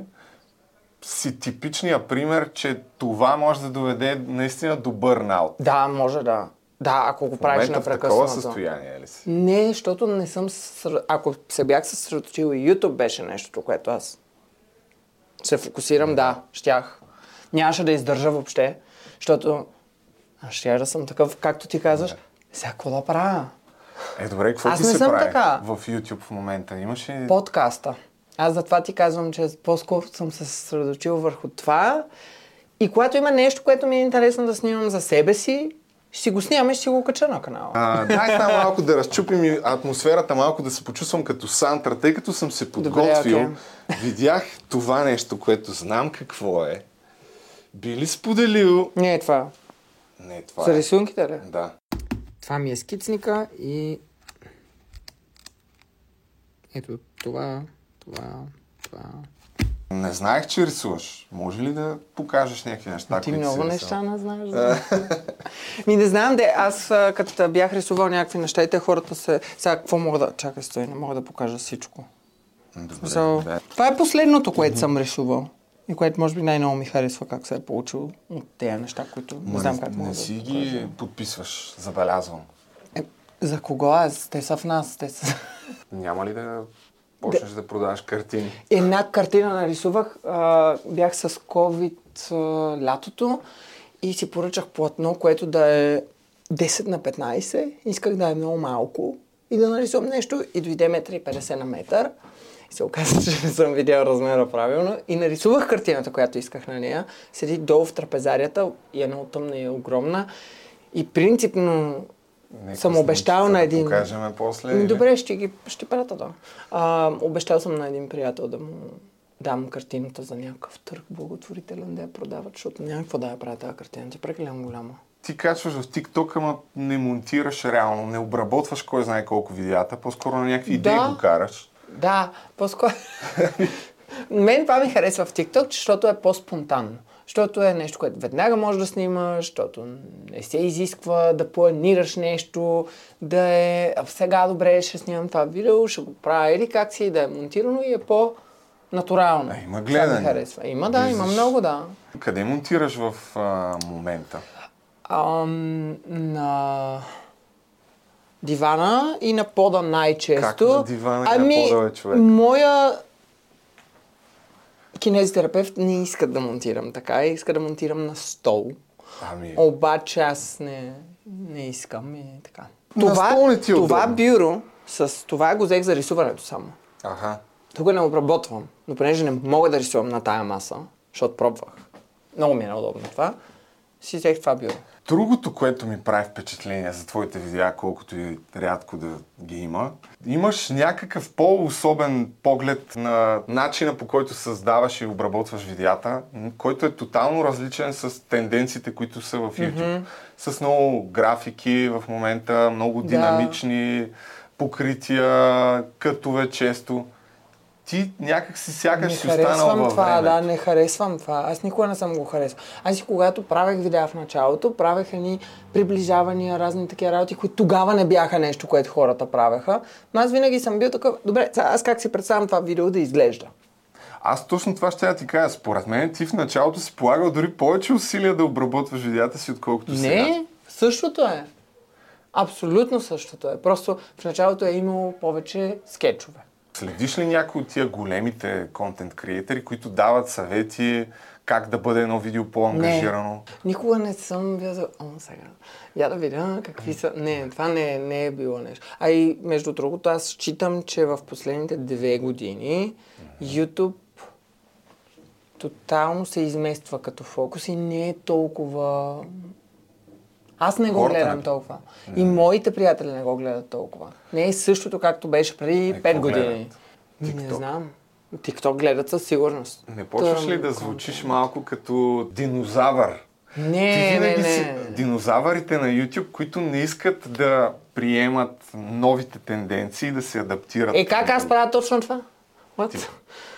Speaker 1: си типичния пример, че това може да доведе наистина до бърнаут.
Speaker 2: Да, може да. Да, ако го правиш
Speaker 1: момента в такова
Speaker 2: непрекъснато.
Speaker 1: състояние ли си?
Speaker 2: Не, защото не съм... съсредо- Ако се бях съсредоточил и YouTube беше нещо, което аз се фокусирам, да, щях. Нямаше да издържа въобще, защото аз щях да съм такъв, както ти казваш, сега какво да правя?
Speaker 1: Е, добре, какво
Speaker 2: Аз
Speaker 1: ти
Speaker 2: не
Speaker 1: се
Speaker 2: съм
Speaker 1: прави
Speaker 2: така.
Speaker 1: в YouTube в момента? Имаш ли...
Speaker 2: подкаста. Аз затова ти казвам, че по-скоро съм се съсредоточил върху това. И когато има нещо, което ми е интересно да снимам за себе си, ще си го и ще си го кача на канала.
Speaker 1: А, дай само малко да разчупим и атмосферата, малко да се почувствам като Сантра, тъй като съм се подготвил.
Speaker 2: окей.
Speaker 1: Видях това нещо, което знам какво е. Би ли споделил...
Speaker 2: Не е това.
Speaker 1: Не, това
Speaker 2: За
Speaker 1: е.
Speaker 2: рисунките ли?
Speaker 1: Да.
Speaker 2: Това ми е скицника и... Ето това, това, това.
Speaker 1: Не знаех, че рисуваш. Може ли да покажеш някакви неща,
Speaker 2: Ти много неща
Speaker 1: рисувал?
Speaker 2: не знаеш. Да. Ми не знам, де, аз като бях рисувал някакви неща и те хората се... Сега какво мога да... Чакай, стой, не мога да покажа всичко.
Speaker 1: Добре,
Speaker 2: So,
Speaker 1: добре.
Speaker 2: това е последното, което съм рисувал. И което може би най-много ми харесва как се е получило от тези неща, които не
Speaker 1: Ма
Speaker 2: знам как мога
Speaker 1: не
Speaker 2: да
Speaker 1: си
Speaker 2: покажа.
Speaker 1: ги подписваш, забелязвам.
Speaker 2: Е, за кого аз? Те са в нас. Те са...
Speaker 1: Няма ли да почнеш да, продаваш картини?
Speaker 2: Една картина нарисувах. А, бях с COVID а, лятото и си поръчах платно, което да е 10 на 15. Исках да е много малко и да нарисувам нещо и дойде 1,50 на метър. И се оказа, че не съм видял размера правилно. И нарисувах картината, която исках на нея. Седи долу в трапезарията и е много тъмна и огромна. И принципно
Speaker 1: Нека
Speaker 2: съм обещал
Speaker 1: да
Speaker 2: на един...
Speaker 1: покажем после, или?
Speaker 2: Добре, ще ги ще пратя, да. А, обещал съм на един приятел да му дам картината за някакъв търг благотворителен да я продават, защото няма какво да я правя тази картина. Тя е прекалено голяма.
Speaker 1: Ти качваш в TikTok, ама не монтираш реално, не обработваш кой знае колко видеята, по-скоро на някакви идеи
Speaker 2: Да.
Speaker 1: го караш.
Speaker 2: Да, по-скоро... Мен това ми харесва в TikTok, защото е по-спонтанно. Защото е нещо, което веднага можеш да снимаш, защото не се изисква да планираш нещо, да е «А, сега добре, ще снимам това видео, ще го правя или как си, да е монтирано и е по-натурално.
Speaker 1: А, има
Speaker 2: Това
Speaker 1: гледане.
Speaker 2: харесва. Има, да, има
Speaker 1: Влизаш.
Speaker 2: много, да.
Speaker 1: Къде монтираш в а, момента?
Speaker 2: Ам, на дивана и на пода най-често.
Speaker 1: Как на дивана и на
Speaker 2: ами,
Speaker 1: пода, бе, човек?
Speaker 2: Моя кинезитерапевт не иска да монтирам така, иска да монтирам на стол.
Speaker 1: Ами,
Speaker 2: Обаче аз не, не искам и така.
Speaker 1: На стол не ти е
Speaker 2: това бюро, с това го взех за рисуването само.
Speaker 1: аха.
Speaker 2: Тук не обработвам, но понеже не мога да рисувам на тая маса, защото пробвах. Много ми е неудобно това. Си взех това бюро.
Speaker 1: Другото, което ми прави впечатление за твоите видеа, колкото и рядко да ги има, имаш някакъв по-особен поглед на начина по който създаваш и обработваш видеята, който е тотално различен с тенденциите, които са в YouTube. С много графики в момента, много
Speaker 2: Да.
Speaker 1: динамични покрития, кътове често. Ти някак си сякаш
Speaker 2: Не
Speaker 1: си останал във
Speaker 2: това,
Speaker 1: времето.
Speaker 2: да, не харесвам това. Аз никога не съм го харесвал. Аз и когато правех видеа в началото, правех едни приближавания, разни такива работи, които тогава не бяха нещо, което хората правеха. Но аз винаги съм бил такъв, добре, аз как си представям това видео да изглежда?
Speaker 1: Аз точно това ще я ти кажа. Според мен ти в началото си полагал дори повече усилия да обработваш видеята си, отколкото сега.
Speaker 2: Не, същото е. Абсолютно същото е. Просто в началото е имало повече скетчове.
Speaker 1: Следиш ли някои от тия големите контент креатори, които дават съвети как да бъде едно видео по-ангажирано?
Speaker 2: Никога не съм вязал... О, сега. Я да видя какви са... Не, това не, не е било нещо. А и между другото, аз считам, че в последните две години YouTube тотално се измества като фокус и не е толкова... Аз не го
Speaker 1: Хората
Speaker 2: гледам
Speaker 1: не-
Speaker 2: толкова. И моите приятели не го гледат толкова. Не е същото, както беше преди
Speaker 1: Е,
Speaker 2: 5
Speaker 1: какво
Speaker 2: години.
Speaker 1: гледат?
Speaker 2: Ми, Не знам. TikTok гледат със сигурност.
Speaker 1: Не почваш ли да звучиш малко като динозавър? Ти
Speaker 2: Не, не,
Speaker 1: винаги
Speaker 2: не.
Speaker 1: си динозавърите на YouTube, които не искат да приемат новите тенденции, да се адаптират.
Speaker 2: Е, как аз правя точно това? What?
Speaker 1: Ти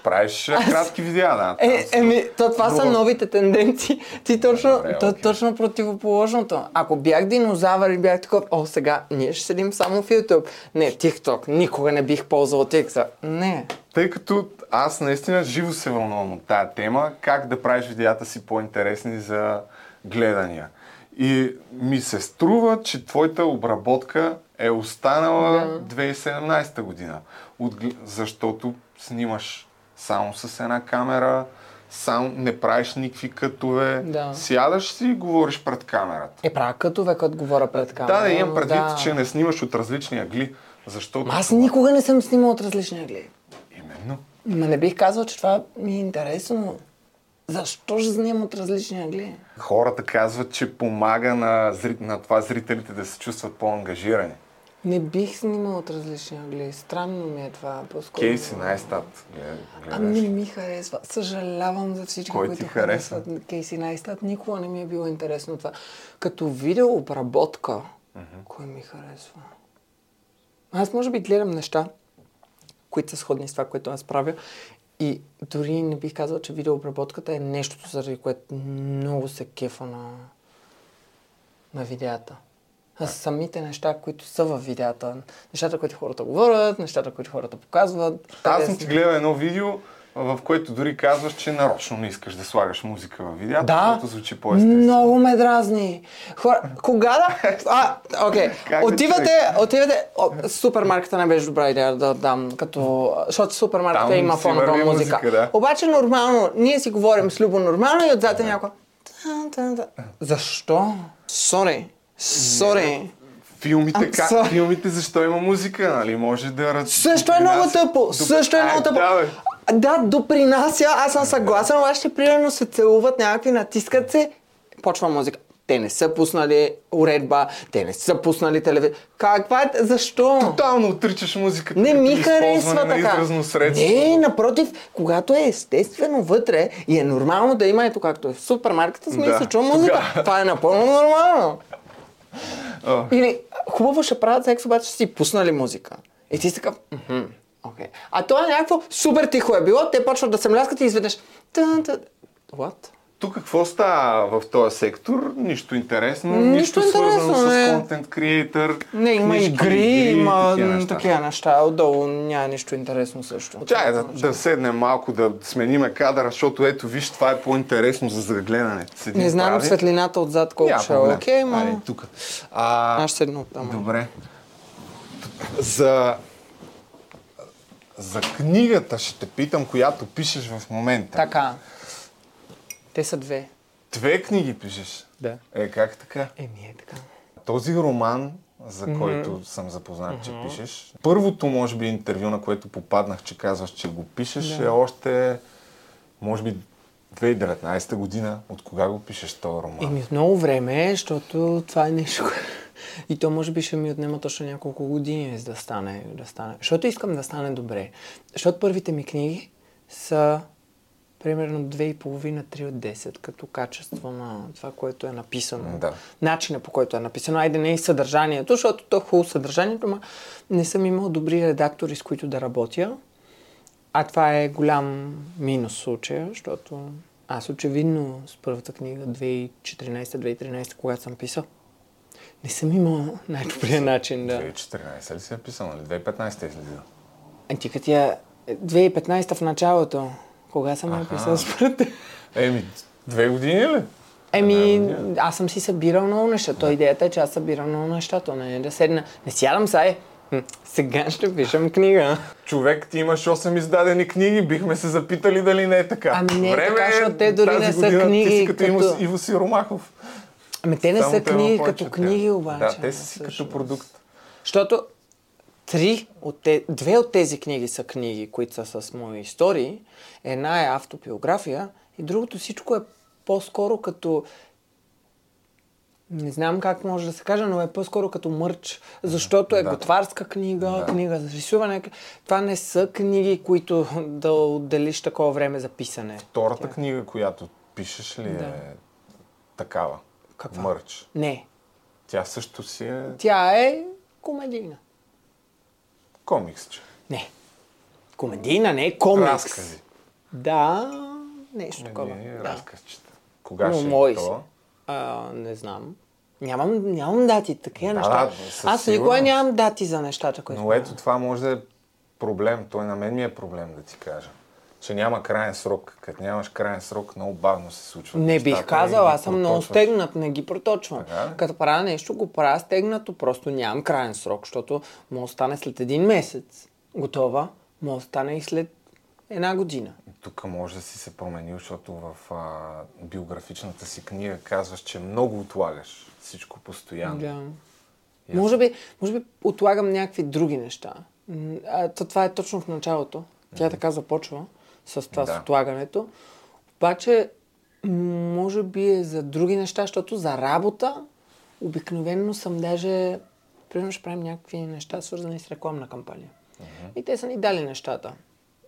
Speaker 1: правиш а, кратки видеа, да.
Speaker 2: Е,
Speaker 1: са-
Speaker 2: еми, то това са
Speaker 1: Друго.
Speaker 2: новите тенденции. Ти точно,
Speaker 1: Добре,
Speaker 2: то, точно противоположното. Ако бях динозавър и бях такъв, о, сега ние ще седим само в YouTube. Не, TikTok. Никога не бих ползвал TikTok. Не.
Speaker 1: Тъй като аз наистина живо се вълнувам от тая тема, как да правиш видеята си по-интересни за гледания. И ми се струва, че твоята обработка е останала 2017 година. От, защото снимаш само с една камера, сам не правиш никакви кътове,
Speaker 2: Да.
Speaker 1: сядаш си и говориш пред камерата.
Speaker 2: Е, правя кътове, като говоря пред камера.
Speaker 1: Да, да имам предвид,
Speaker 2: да.
Speaker 1: че не снимаш от различни ъгли, защото...
Speaker 2: Аз
Speaker 1: това-
Speaker 2: никога не съм снимал от различни ъгли.
Speaker 1: Именно.
Speaker 2: Ма не бих казал, че това ми е интересно. Защо ще снимам от различни ъгли?
Speaker 1: Хората казват, че помага на, на това зрителите да се чувстват по-ангажирани.
Speaker 2: Не бих снимал от различни ъгли. Странно ми е това. По-скоро.
Speaker 1: Кейси Найстат.
Speaker 2: А не ми харесва. Съжалявам за всички,
Speaker 1: Кой
Speaker 2: които
Speaker 1: ти
Speaker 2: харесват Кейси Найстат. Никога не ми е било интересно това. Като видеообработка, кой ми харесва? Аз може би гледам неща, които са сходни с това, което аз правя. И дори не бих казал, че видеообработката е нещото, заради което много се кефа на, на видеята. Самите неща, които са в видеята, нещата, които хората говорят, нещата, които хората показват.
Speaker 1: Аз съм ти гледал едно видео, в което дори казваш, че нарочно не искаш да слагаш музика в видеята,
Speaker 2: Да,
Speaker 1: защото звучи по-естествено.
Speaker 2: много ме дразни. Хора, кога да... А, окей.
Speaker 1: Да
Speaker 2: Отивате, отивате... О, супермаркета не беше добра идея да дам, като... Защото супермаркета
Speaker 1: Там
Speaker 2: има фонова музика.
Speaker 1: музика, да.
Speaker 2: Обаче нормално, ние си говорим с Любо нормално и отзад е някой... Защо? Сори. Сори.
Speaker 1: Филмите,
Speaker 2: А,
Speaker 1: как, филмите, защо има музика, нали? Може да...
Speaker 2: Също е много тъпо.
Speaker 1: доп-
Speaker 2: Също е много тъпо.
Speaker 1: Да, бе.
Speaker 2: Да, допринася, аз съм съгласен, обаче примерно се целуват някакви, натискат се, почва музика. Те не са пуснали уредба, те не са пуснали телевизия. Каква е? Защо?
Speaker 1: Тотално отричаш музиката.
Speaker 2: Не ми харесва така. Не, напротив, когато е естествено вътре и е нормално да има ето както е в супермаркета, сме
Speaker 1: Да,
Speaker 2: чува музика. Това е напълно нормално. Или хубаво ще правят секс, обаче си пуснали музика. И ти си такъв, мхм, окей. А то е някакво супер тихо е било, те почват да се мляскат и изведнъж. What?
Speaker 1: Тук какво става в този сектор? Нищо интересно,
Speaker 2: Нищо
Speaker 1: нищо свързано с контент креатор.
Speaker 2: Не, има
Speaker 1: книжки,
Speaker 2: игри, има
Speaker 1: такива неща.
Speaker 2: неща. неща. Отдолу няма нищо интересно също.
Speaker 1: Чай да, да седнем малко, да смениме кадъра, защото ето виж, това е по-интересно за загледане.
Speaker 2: Не знам
Speaker 1: прави.
Speaker 2: светлината отзад колко ще е. Окей, ма.
Speaker 1: Айде, тук. А,
Speaker 2: Аз ще седна там.
Speaker 1: Добре. За, за книгата ще те питам, която пишеш в момента.
Speaker 2: Така. Те са две.
Speaker 1: Две книги пишеш?
Speaker 2: Да.
Speaker 1: Е, как така?
Speaker 2: Еми е така.
Speaker 1: Този роман, за който съм запознат, че пишеш, първото, може би, интервю, на което попаднах, че казваш, че го пишеш, е още, може би, 2019 година. От кога го пишеш този роман?
Speaker 2: Еми от много време, защото това е нещо. И то може би ще ми отнема точно няколко години, за да стане, да стане. Защото искам да стане добре. Защото първите ми книги са примерно 2,5-3 от 10 като качество на това, което е написано.
Speaker 1: Да.
Speaker 2: Начина по който е написано. Айде не и съдържанието, защото то е хубаво съдържанието, но не съм имал добри редактори, с които да работя. А това е голям минус случая, защото аз очевидно с първата книга 2014-2013, когато съм писал, не съм имал най-добрия начин да...
Speaker 1: 2014 ли си е писал, нали? 2015 е излизал.
Speaker 2: А ти като я 2015 в началото, Кога съм написал според теб?
Speaker 1: Еми, две години ли?
Speaker 2: Еми, аз съм си събирал много неща. То идеята е, че аз събирам много неща. То не е да седна. Не сядам сега е. «Хм, Сега ще пишем книга.
Speaker 1: Човек, ти имаш 8 издадени книги, бихме се запитали дали не е така.
Speaker 2: Ами не е така, защото те дори не са книги,
Speaker 1: Ти си като,
Speaker 2: като-
Speaker 1: Иво, Сиромахов.
Speaker 2: Ами те не
Speaker 1: Само
Speaker 2: са книги като книги обаче.
Speaker 1: Да, те са си като продукт.
Speaker 2: Защото три от те, две от тези книги са книги, които са с мои истории. Една е автобиография и другото всичко е по-скоро като не знам как може да се каже, но е по-скоро като мърч, защото е
Speaker 1: Да.
Speaker 2: готварска книга,
Speaker 1: Да.
Speaker 2: книга за рисуване. Това не са книги, които да отделиш такова време за писане.
Speaker 1: Втората книга, която пишеш ли
Speaker 2: Да.
Speaker 1: е такава?
Speaker 2: Каква?
Speaker 1: Мърч.
Speaker 2: Не.
Speaker 1: Тя също си е
Speaker 2: Тя е комедийна.
Speaker 1: Комиксче.
Speaker 2: Не. Комедийна, не е комикс.
Speaker 1: Разкази.
Speaker 2: Да, нещо такова.
Speaker 1: Не,
Speaker 2: Да.
Speaker 1: разказчета. Кога
Speaker 2: Но
Speaker 1: ще е това?
Speaker 2: А, не знам. Нямам, нямам дати, такива
Speaker 1: Да,
Speaker 2: неща.
Speaker 1: да,
Speaker 2: Аз никога нямам дати за нещата, които...
Speaker 1: Но ето това може да е проблем. Той на мен ми е проблем да ти кажа. Че няма крайен срок. Като нямаш крайен срок, много бавно се случва.
Speaker 2: Не бих казал, аз съм много стегнат, не ги проточвам.
Speaker 1: Ли?
Speaker 2: Като правя нещо, го правя стегнато, просто нямам крайен срок, защото може да стане след един месец готова, може да стане и след една година.
Speaker 1: Тук може да си се променил, защото в а, биографичната си книга казваш, че много отлагаш всичко постоянно.
Speaker 2: Да. Може би, може би отлагам някакви други неща. А, то, това е точно в началото. Тя така започва с това
Speaker 1: Да.
Speaker 2: с отлагането. Обаче, може би е за други неща, защото за работа обикновено съм даже... Примерно ще правим някакви неща, свързани с рекламна кампания. И те са ни дали нещата.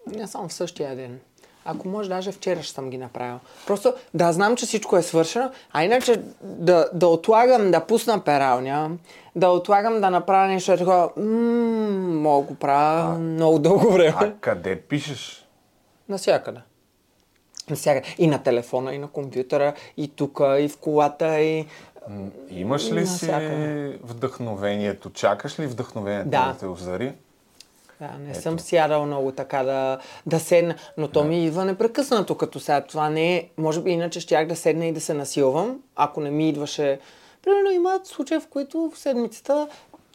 Speaker 2: Не само в същия ден. Ако може, даже вчера ще съм ги направил. Просто да знам, че всичко е свършено, а иначе да, да отлагам да пусна пералня, да отлагам да направя нещо такова, м- мога го правя много дълго време.
Speaker 1: А къде пишеш?
Speaker 2: Насякъде. Насякъде. И на телефона, и на компютъра, и тук, и в колата, и...
Speaker 1: Имаш ли си вдъхновението? Чакаш ли вдъхновението
Speaker 2: Да.
Speaker 1: да те озари?
Speaker 2: Да, не съм сядал много така да, да седна, но то ми идва непрекъснато, като сега това не е, може би иначе щях да седна и да се насилвам, ако не ми идваше. Примерно има случаи, в които в седмицата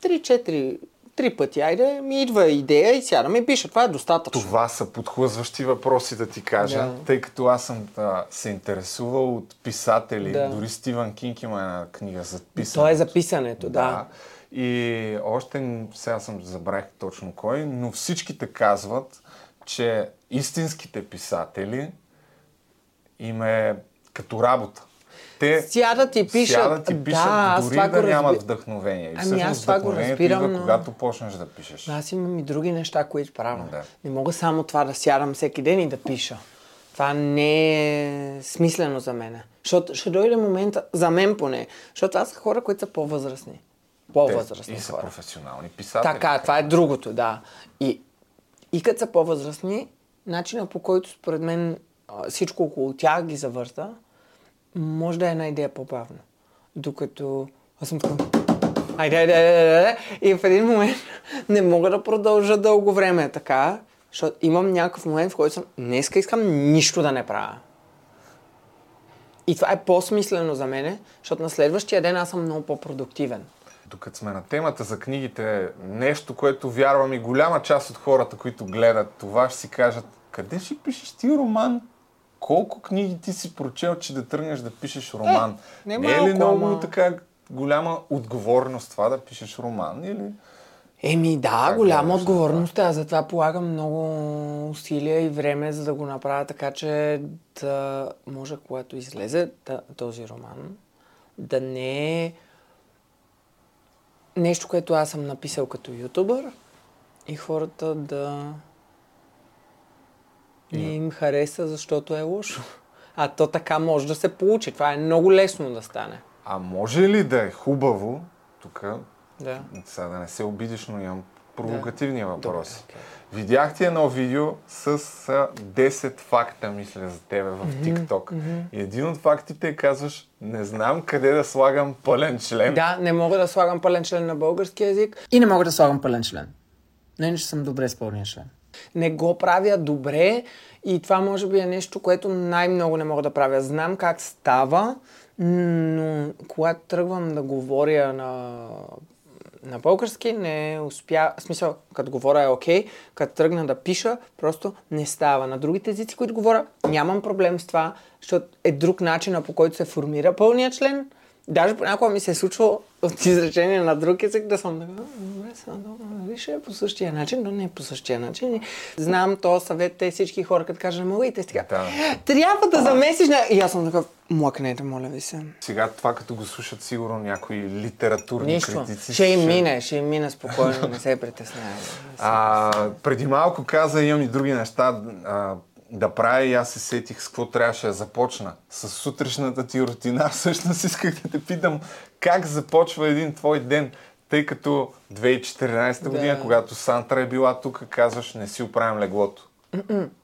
Speaker 2: 3-4 три пъти, айде, ми идва идея и сядам и пиша. Това е достатъчно.
Speaker 1: Това са подхлъзващи въпроси, да ти кажа,
Speaker 2: Да.
Speaker 1: тъй като аз съм а, се интересувал от писатели.
Speaker 2: Да.
Speaker 1: Дори Стивън Кинг има една книга за писане.
Speaker 2: То е за писането, да.
Speaker 1: И още, сега съм забравих точно кой, но всичките казват, че истинските писатели им е като работа. Те
Speaker 2: Сядат и пишат.
Speaker 1: Сядат и пишат,
Speaker 2: да,
Speaker 1: дори
Speaker 2: това
Speaker 1: да
Speaker 2: го
Speaker 1: нямат
Speaker 2: разби-
Speaker 1: вдъхновение. И
Speaker 2: Ами
Speaker 1: всъщност
Speaker 2: аз това го разбирам,
Speaker 1: идва,
Speaker 2: но-
Speaker 1: когато почнеш да пишеш.
Speaker 2: Аз имам и други неща, които правя.
Speaker 1: Да.
Speaker 2: Не мога само това да сядам всеки ден и да пиша. Това не е смислено за мен. Защото ще дойде момента, за мен поне, защото аз са хора, които са по-възрастни.
Speaker 1: Те
Speaker 2: По-възрастни
Speaker 1: и са
Speaker 2: хора.
Speaker 1: професионални писатели.
Speaker 2: Така, това е другото, да. И, и като са по-възрастни, начина по който според мен всичко около тях ги завърта, може да е една идея по-бавно. Докато аз съм така, айде, айде, айде, айде, и в един момент не мога да продължа дълго време така, защото имам някакъв момент, в който съм, днеска искам нищо да не правя. И това е по-смислено за мене, защото на следващия ден аз съм много по-продуктивен.
Speaker 1: Докато сме на темата за книгите, нещо, което вярвам и голяма част от хората, които гледат това, ще си кажат, къде ще пишеш ти роман? Колко книги ти си прочел, че да тръгнеш да пишеш роман?
Speaker 2: не
Speaker 1: не е ли много
Speaker 2: ама-
Speaker 1: така голяма отговорност това да пишеш роман? Или...
Speaker 2: Еми да,
Speaker 1: Как
Speaker 2: голяма отговорност. е. Аз затова полагам много усилия и време, за да го направя така, че да може, когато излезе да, този роман, да не е нещо, което аз съм написал като ютубър и хората да не им хареса, защото е лошо. А то така може да се получи. Това е много лесно да стане.
Speaker 1: А може ли да е хубаво, тук,
Speaker 2: Да.
Speaker 1: сега да не се обидиш, но имам провокативни въпроси.
Speaker 2: Добре, окей.
Speaker 1: Видях ти едно видео с а, 10 факта, мисля, за тебе в TikTok. И един от фактите е казваш, не знам къде да слагам пълен член.
Speaker 2: Да, не мога да слагам пълен член на български язик и не мога да слагам пълен член. Не, иначе съм добре с пълния член. Не го правя добре и това може би е нещо, което най-много не мога да правя. Знам как става, но когато тръгвам да говоря на, на български, не успя... В смисъл, като говоря е окей, като тръгна да пиша, просто не става. На другите езици, които говоря, нямам проблем с това, защото е друг начин, по който се формира пълният член. Даже понякога ми се е случвало от изречение на друг език да съм така, «А, добре, сега, добре, ще е по същия начин, но не е по същия начин. Знам то съвет, те всички хора, като кажат, не мога и те сега.
Speaker 1: Да.
Speaker 2: Трябва да замесиш на... И аз съм такъв, млъкнете, моля ви се.
Speaker 1: Сега това като го слушат сигурно някои литературни
Speaker 2: Нищо.
Speaker 1: критици.
Speaker 2: Ще им мине, ще им мине спокойно, не се притеснявай.
Speaker 1: Преди малко каза, имам и други неща а, да правя и аз се сетих с какво трябваше да започна. С сутрешната ти рутина. Всъщност исках да те питам как започва един твой ден, тъй като 2014 година,
Speaker 2: Да.
Speaker 1: когато Сантра е била тук, казваш не си оправям леглото.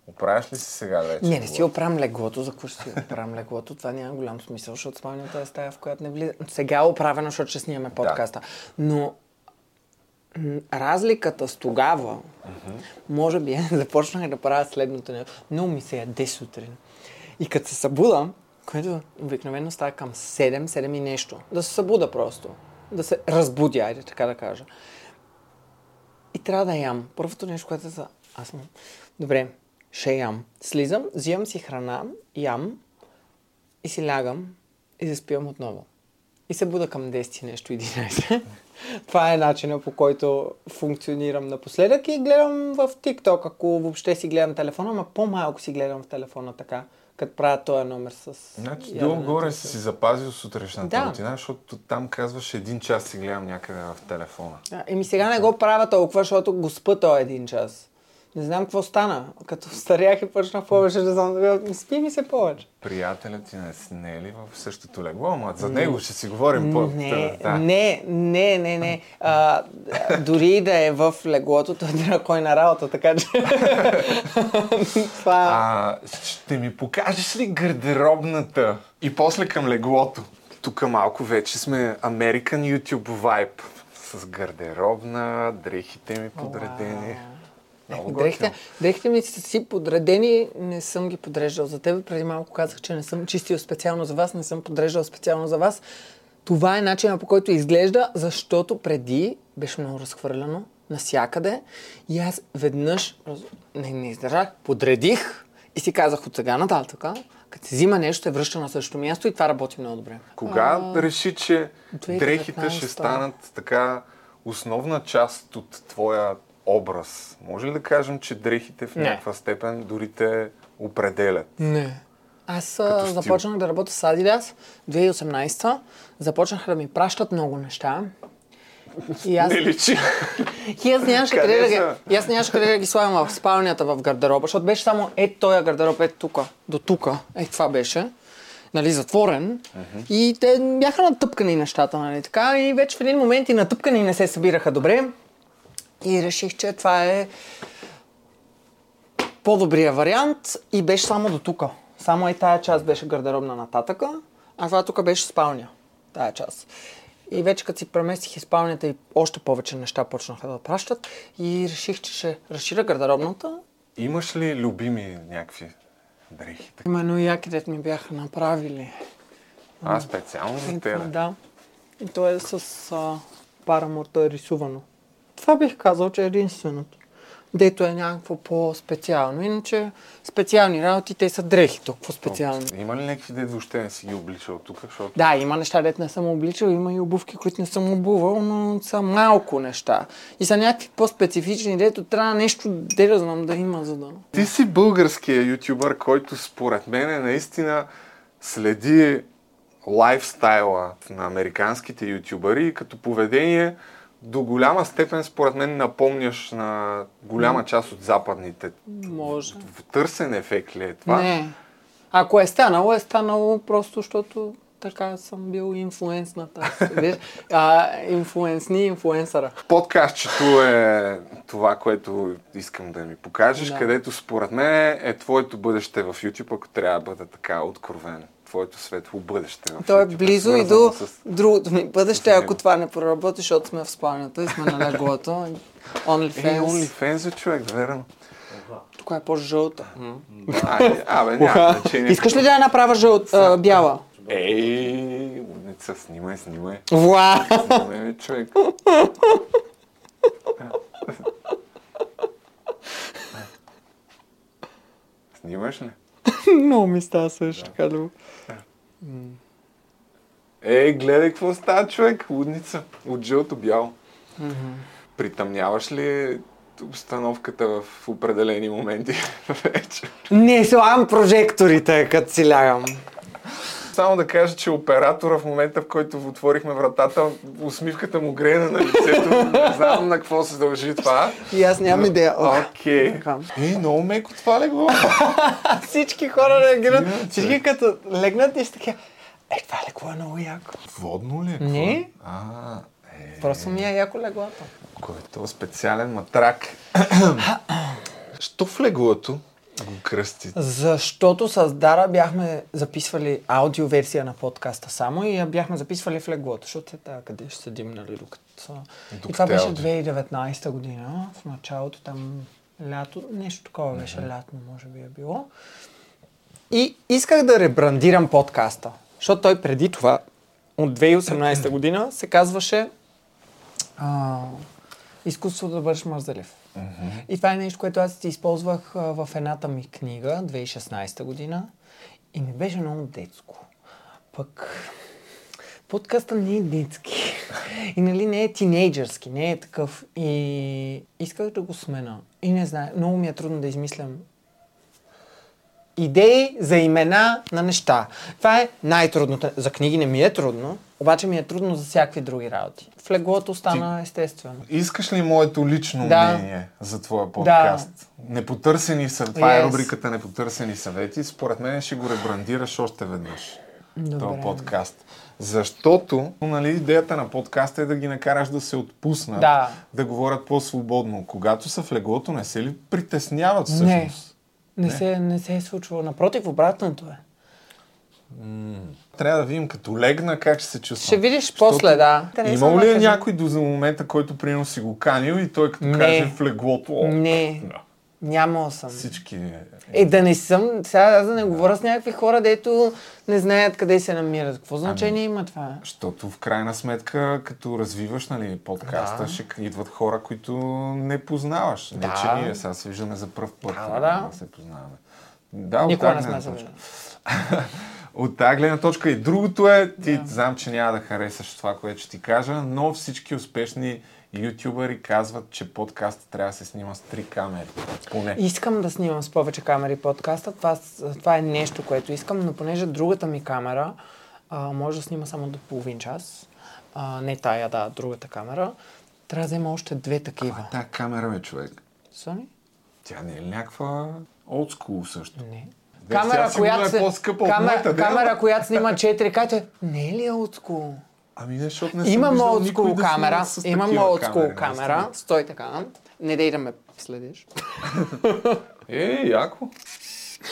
Speaker 1: Оправяш ли си сега вече?
Speaker 2: Не, не си оправям леглото, за какво ще си оправям леглото? Това няма голям смисъл, защото спалнята е стая, в която не влиза. Сега е оправено, защото ще снимаме подкаста. Но м, разликата с тогава, може би, започнах да правя следното нещо. Много ми се яде сутрин. И като се събуда, което обикновено става към 7, 7 и нещо, да се събуда просто. Да се разбудя, айде така да кажа. И трябва да ям. Първото нещо, което за... Аз съм... Добре, ще ям. Слизам, взимам си храна, ям и си лягам и заспивам отново. И се буда към 10 и нещо 11. Това е начинът по който функционирам напоследък и гледам в TikTok, ако въобще си гледам телефона, ама по-малко си гледам в телефона така, като правя този номер с...
Speaker 1: Значи
Speaker 2: яденето
Speaker 1: долу-горе
Speaker 2: си.
Speaker 1: си запазил сутрешната
Speaker 2: Да.
Speaker 1: рутина, защото там казваш един час си гледам някъде в телефона.
Speaker 2: Да, еми сега не го правя толкова, защото го спа този един час. Не знам какво стана. Като старях и почнах повече да знам, спи ми се повече.
Speaker 1: Приятелят ти не, е ли в същото легло? Ама за него ще си говорим по...
Speaker 2: Не,
Speaker 1: да.
Speaker 2: не, не, не, не. А, дори да е в леглото, той дира кой на работа, така че... Това...
Speaker 1: А, ще ми покажеш ли гардеробната? И после към леглото. Тук малко вече сме American YouTube vibe. С гардеробна, дрехите ми подредени. Много
Speaker 2: Дрехите,
Speaker 1: готино.
Speaker 2: дрехите ми са си подредени, не съм ги подреждал за теб. Преди малко казах, че не съм чистил специално за вас, не съм подреждал специално за вас. Това е начинът по който изглежда, защото преди беше много разхвърляно навсякъде и аз веднъж не, не издържах, подредих и си казах от сега нататък, като се взима нещо, се връща на същото място и това работи много добре.
Speaker 1: Кога реши, че
Speaker 2: 2019
Speaker 1: дрехите ще станат така основна част от твоя образ? Може ли да кажем, че дрехите в
Speaker 2: Не.
Speaker 1: някаква степен дори те определят?
Speaker 2: Не. Аз започнах да работя с Adidas 2018 Започнаха да ми пращат много неща. И аз,
Speaker 1: Не личи.
Speaker 2: и аз нямаше
Speaker 1: Къде
Speaker 2: да ги, и аз нямаше къде да ги слагам в спалнята в гардероба, защото беше само е този гардероб е тука, до тука. Е, това беше. Нали, затворен. И те бяха натъпкани нещата, нали така. И вече в един момент и натъпкани не се събираха добре. И реших, че това е по-добрия вариант и беше само до тука. Само и тая част беше гардеробна нататъка, а това тук беше спалня. Тая част. И вече като си преместих и спалнята и още повече неща почнаха да пращат и реших, че ще разширя гардеробната.
Speaker 1: Имаш ли любими някакви дрехи? Така,
Speaker 2: Именно яките ми бяха направили.
Speaker 1: А, специално за тебе.
Speaker 2: Да. И то е с а, параморта е рисувано. Това бих казал, че е единственото. Дето е някакво по-специално. Иначе специални работи, те са дрехи, толкова специални.
Speaker 1: Има ли някакви дед въобще не си ги обличал тук? Защото
Speaker 2: Да, има неща, дето не съм обличал, има и обувки, които не съм обувал, но са малко неща. И са някакви по-специфични, дето трябва нещо, де да знам да има, за да...
Speaker 1: Ти си българския ютубър, който според мен е наистина следи лайфстайла на американските ютубъри като поведение до голяма степен според мен напомняш на голяма част от западните.
Speaker 2: Може.
Speaker 1: В търсен ефект ли е това?
Speaker 2: Не. Ако е станало, е станало просто, защото така съм бил инфлуенсната. Виж? А, инфлуенсни инфлуенсъра.
Speaker 1: Подкастчето е това, което искам да ми покажеш,
Speaker 2: Да.
Speaker 1: където според мен е твоето бъдеще в YouTube, ако трябва да бъде така откровен. Твоето светло бъдеще
Speaker 2: То е близо и до
Speaker 1: с-
Speaker 2: другото ми бъдеще,
Speaker 1: с
Speaker 2: ако това не проработи, защото сме в спалнята и сме на леглото.
Speaker 1: Е,
Speaker 2: OnlyFans.
Speaker 1: OnlyFans е човек, верно.
Speaker 2: Тук е по-жълта.
Speaker 1: Абе, няма значение.
Speaker 2: Искаш ли да я направя жълт, а, бяла?
Speaker 1: Ей, умница, снимай, снимай.
Speaker 2: Вау!
Speaker 1: Снимай, човек. Снимаш ли?
Speaker 2: Много ми става също така, Любо.
Speaker 1: Ей, гледай какво става, човек. Лудница. От жълто бяло. Притъмняваш ли обстановката в определени моменти вече?
Speaker 2: Не слагам прожекторите, като си лягам.
Speaker 1: Само да кажа, че оператора в момента, в който отворихме вратата, усмивката му греена на лицето. Не знам на какво се дължи това.
Speaker 2: И аз нямам идея.
Speaker 1: Окей.
Speaker 2: така.
Speaker 1: Ей, много меко това легло.
Speaker 2: Всички хора реагират. Всички като легнат и ще такива. Е, това лекло е много яко.
Speaker 1: Водно ли е?
Speaker 2: Не.
Speaker 1: А, е,
Speaker 2: Просто ми е яко леглото.
Speaker 1: кой е специален матрак? Що в леглото го кръсти?
Speaker 2: Защото с Дара бяхме записвали аудиоверсия на подкаста само и я бяхме записвали в леглото, защото е така, къде ще седим, нали, докато... И това беше
Speaker 1: аудио.
Speaker 2: 2019 година, в началото там лято, нещо такова беше лятно, може би е било. И исках да ребрандирам подкаста, защото той преди това, от 2018 година, се казваше а, Изкуството да бъдеш мързелив. И това е нещо, което аз ти използвах в едната ми книга, 2016 година, и ми беше много детско. Пък подкаста не е детски. И нали не е тинейджърски, не е такъв. И исках да го смена. И не знае, много ми е трудно да измислям идеи за имена на неща. Това е най-трудното. За книги не ми е трудно, обаче ми е трудно за всякакви други работи. В леглото стана естествено.
Speaker 1: Искаш ли моето лично
Speaker 2: Да.
Speaker 1: мнение за твоя подкаст? Непотърсени са, това е
Speaker 2: Yes.
Speaker 1: рубриката Непотърсени съвети. Според мен ще го ребрандираш още веднъж.
Speaker 2: Добре.
Speaker 1: този подкаст. Защото, нали, идеята на подкаста е да ги накараш да се отпуснат,
Speaker 2: Да.
Speaker 1: да говорят по-свободно. Когато са в леглото, не се ли притесняват
Speaker 2: Не.
Speaker 1: Всъщност?
Speaker 2: Не, се, не се е случвало. Напротив, обратното е.
Speaker 1: Трябва да видим като легна как ще се чувства.
Speaker 2: Ще видиш после, да.
Speaker 1: Имал ли е
Speaker 2: кажа.
Speaker 1: някой до момента, който прино си го канил и той като
Speaker 2: Не.
Speaker 1: каже в леглото? о,
Speaker 2: Не.
Speaker 1: да.
Speaker 2: Нямал съм.
Speaker 1: Всички...
Speaker 2: Е, да не съм, сега аз да не говоря с някакви хора, дето не знаят къде се намират. Какво значение има това?
Speaker 1: Защото в крайна сметка, като развиваш нали, подкаста,
Speaker 2: Да.
Speaker 1: ще идват хора, които не познаваш. Не,
Speaker 2: Да.
Speaker 1: че ние сега се виждаме за пръв път,
Speaker 2: Да,
Speaker 1: нали,
Speaker 2: да.
Speaker 1: да се познаваме. Да,
Speaker 2: Никога не сме се виждали.
Speaker 1: От тази гледна точка и другото е, ти знам, че няма да харесаш това, което ще ти кажа, но всички успешни ютубъри казват, че подкаст трябва да се снима с три камери. Поне.
Speaker 2: Искам да снимам с повече камери подкаста. Това, това е нещо, което искам, но понеже другата ми камера а, може да снима само до половин час, а, не тая, да, другата камера, трябва да взема още две такива.
Speaker 1: А тая камера, бе, човек.
Speaker 2: Sony?
Speaker 1: Тя не е някаква school също?
Speaker 2: Не.
Speaker 1: Сега сигурно е
Speaker 2: се-
Speaker 1: по-скъпа от
Speaker 2: камера,
Speaker 1: моята, да.
Speaker 2: камера, която снима 4К, че не е ли олдскул?
Speaker 1: Ами не, защото не съм
Speaker 2: Имам
Speaker 1: да снима
Speaker 2: камера,
Speaker 1: с
Speaker 2: имам
Speaker 1: камери,
Speaker 2: камера, стой така, не дей да ме следиш.
Speaker 1: Е, яко.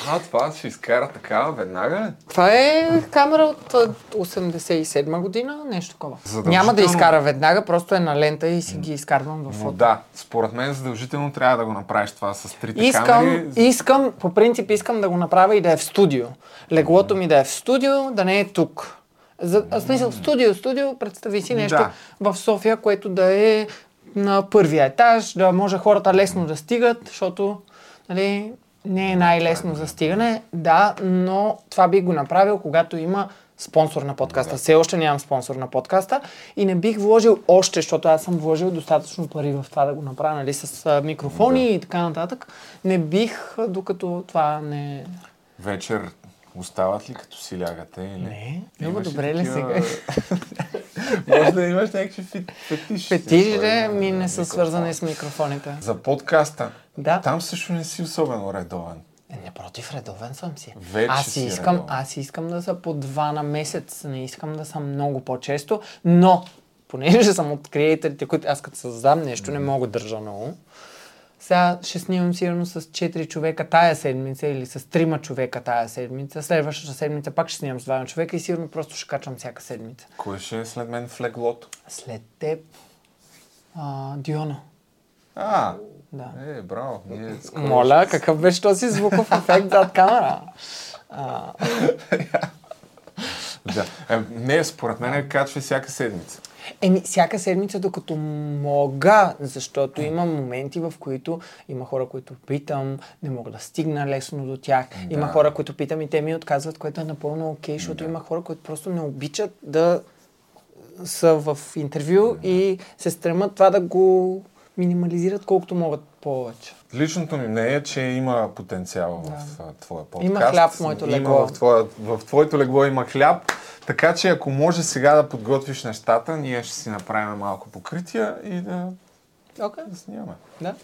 Speaker 1: А, това ще изкара такава веднага ли?
Speaker 2: Това е камера от а, 87 година, нещо такова. Няма да изкара веднага, просто е на лента и си ги изкарвам в фото.
Speaker 1: да, според мен задължително трябва да го направиш това с трите
Speaker 2: Искам,
Speaker 1: камери.
Speaker 2: искам, по принцип искам да го направя и да е в студио. Леглото ми да е в студио, да не е тук. За, в смисъл, студио, студио, представи си нещо
Speaker 1: Да.
Speaker 2: в София, което да е на първия етаж, да може хората лесно да стигат, защото нали, не е най-лесно за стигане, да, но това би го направил, когато има спонсор на подкаста. Все още нямам спонсор на подкаста и не бих вложил още, защото аз съм вложил достатъчно пари в това да го направя, нали, с а, микрофони и така нататък. Не бих, а, докато това не...
Speaker 1: Вечер остават ли като си лягате? Или?
Speaker 2: Не. Много добре ли сега?
Speaker 1: Може да имаш някакви фи- фетиши.
Speaker 2: Петижите
Speaker 1: за-
Speaker 2: ми не са
Speaker 1: микрофон.
Speaker 2: свързани с микрофоните.
Speaker 1: За подкаста.
Speaker 2: Да.
Speaker 1: Там също не си особено редовен.
Speaker 2: Е, Не против, редовен съм си.
Speaker 1: Вече
Speaker 2: аз си искам,
Speaker 1: редовен.
Speaker 2: аз искам да са по два на месец, не искам да съм много по-често, но понеже съм от креаторите, които аз като създам нещо, не мога да държа много. Сега ще снимам сигурно с 4 човека тая седмица или с 3 човека тая седмица. Следващата седмица пак ще снимам с 2 човека и сигурно просто ще качвам всяка седмица.
Speaker 1: Кой ще е след мен в леглото?
Speaker 2: След теб, а, Диона.
Speaker 1: А,
Speaker 6: Да.
Speaker 1: Е, браво. Ние скоро
Speaker 6: Моля, какъв беше този звуков ефект зад камера? А,
Speaker 1: Да. Е, не, според мен е качва всяка седмица.
Speaker 6: Еми, всяка седмица, докато мога, защото има моменти, в които има хора, които питам, не мога да стигна лесно до тях. Да. Има хора, които питам и те ми отказват, което е напълно окей, защото да. има хора, които просто не обичат да са в интервю и се стремат това да го минимализират колкото могат повече.
Speaker 1: Личното ми мнение е, че има потенциал в твоя подкаст.
Speaker 6: Има хляб в моето
Speaker 1: Има
Speaker 6: легло.
Speaker 1: В, твоя, в твоето легло има хляб. Така че ако може сега да подготвиш нещата, ние ще си направим малко покрития и да,
Speaker 6: Окей.
Speaker 1: да снимаме.
Speaker 6: Да.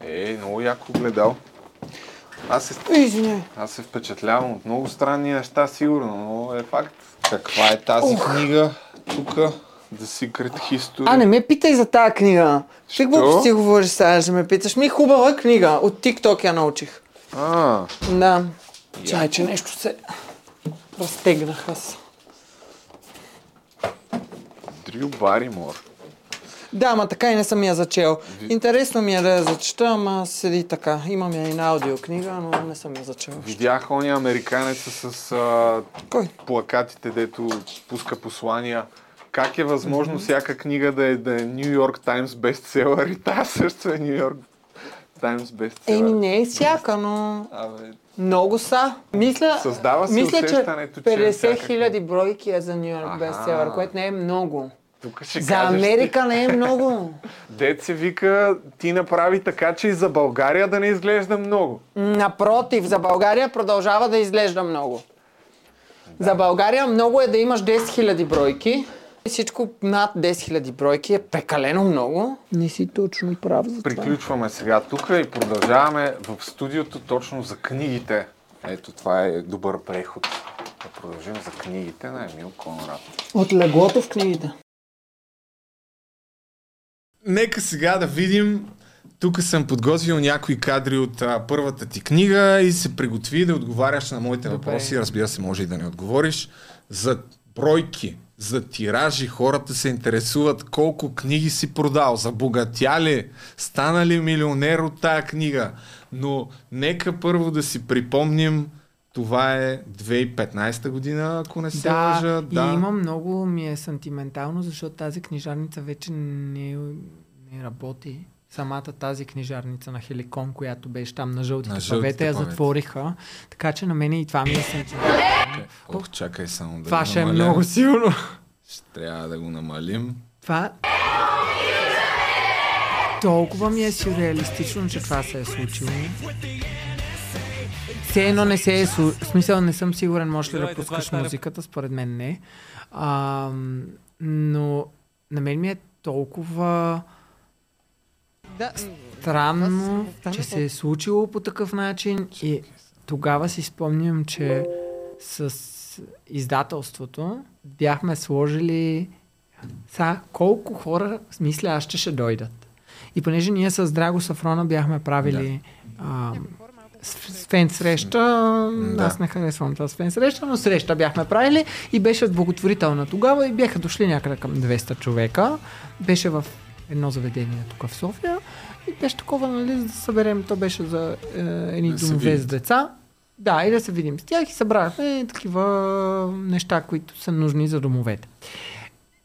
Speaker 1: Е, много яко гледал. Аз се,
Speaker 6: Извиняй.
Speaker 1: аз се впечатлявам от много странни неща, сигурно, но е факт. Каква е тази книга тук? The Secret History.
Speaker 6: А, не ме питай за тази книга. Ти какво си говориш сега, ще ме питаш? Ми хубава книга. От TikTok я научих.
Speaker 1: А,
Speaker 6: Да. Чай, че нещо се разтегнах аз.
Speaker 1: Дрю Баримор.
Speaker 6: Да, ама така и не съм я зачел. Интересно ми е да я зачета, ама седи така. Имам я и на аудиокнига, но не съм я зачел.
Speaker 1: Видях ония американеца с а,
Speaker 6: Кой?
Speaker 1: плакатите, дето пуска послания. Как е възможно всяка книга да е, да е Нью Йорк Таймс бестселър и тази също е Нью Йорк Таймс бестселър?
Speaker 6: Еми не е всяка, но
Speaker 1: Абе,
Speaker 6: много са. Мисля,
Speaker 1: Създава се
Speaker 6: мисля че
Speaker 1: усещането, че е
Speaker 6: 50
Speaker 1: всяка
Speaker 6: хиляди бройки е за Нью Йорк бестселър, което не е много.
Speaker 1: тук ще
Speaker 6: За
Speaker 1: кажеш
Speaker 6: Америка не е много.
Speaker 1: Дет се вика, ти направи така, че и за България да не изглежда много.
Speaker 6: Напротив, за България продължава да изглежда много. За България много е да имаш 10 000 бройки. Всичко над 10 000 бройки е прекалено много. Не си точно прав за това.
Speaker 1: Приключваме сега тук и продължаваме в студиото точно за книгите. Ето това е добър преход. Да продължим за книгите на Емил Конрад.
Speaker 6: От леглото в книгите.
Speaker 1: Нека сега да видим. Тук съм подготвил някои кадри от а, първата ти книга и се приготви да отговаряш на моите
Speaker 2: Добре.
Speaker 1: въпроси. Разбира се, може и да не отговориш. За бройки, за тиражи, хората се интересуват колко книги си продал, забогатя ли, стана ли милионер от тая книга. Но нека първо да си припомним, това е 2015 година, ако не се
Speaker 2: Да,
Speaker 1: лъжа.
Speaker 2: и има много ми е сантиментално, защото тази книжарница вече не, не работи. Самата тази книжарница на Хеликон, която беше там на жълтите,
Speaker 1: На жълтите
Speaker 2: павета, я затвориха. Така че на мен и това ми е сантиментално.
Speaker 1: Ох, чакай само да
Speaker 2: Това ще е много силно.
Speaker 1: Ще трябва да го намалим.
Speaker 2: Това толкова ми е сюрреалистично, че това се е случило. Все едно не се е случило. В смисъл не съм сигурен, можеш ли да пускаш музиката, според мен не. А, но на мен ми е толкова странно, че се е случило по такъв начин и тогава си спомням, че с издателството бяхме сложили са, колко хора, мисля, аз ще ще дойдат. И понеже ние с Драго Сафрона бяхме правили а, с- с фен среща,
Speaker 1: Да.
Speaker 2: аз не харесвам това с фен среща, но среща бяхме правили и беше благотворителна тогава и бяха дошли някъде към 200 човека. Беше в едно заведение тук в София и беше такова, нали, за да съберем, то беше за е, едни
Speaker 1: Да
Speaker 2: домове с деца. Да, и да се видим с тях и събрахме такива неща, които са нужни за домовете.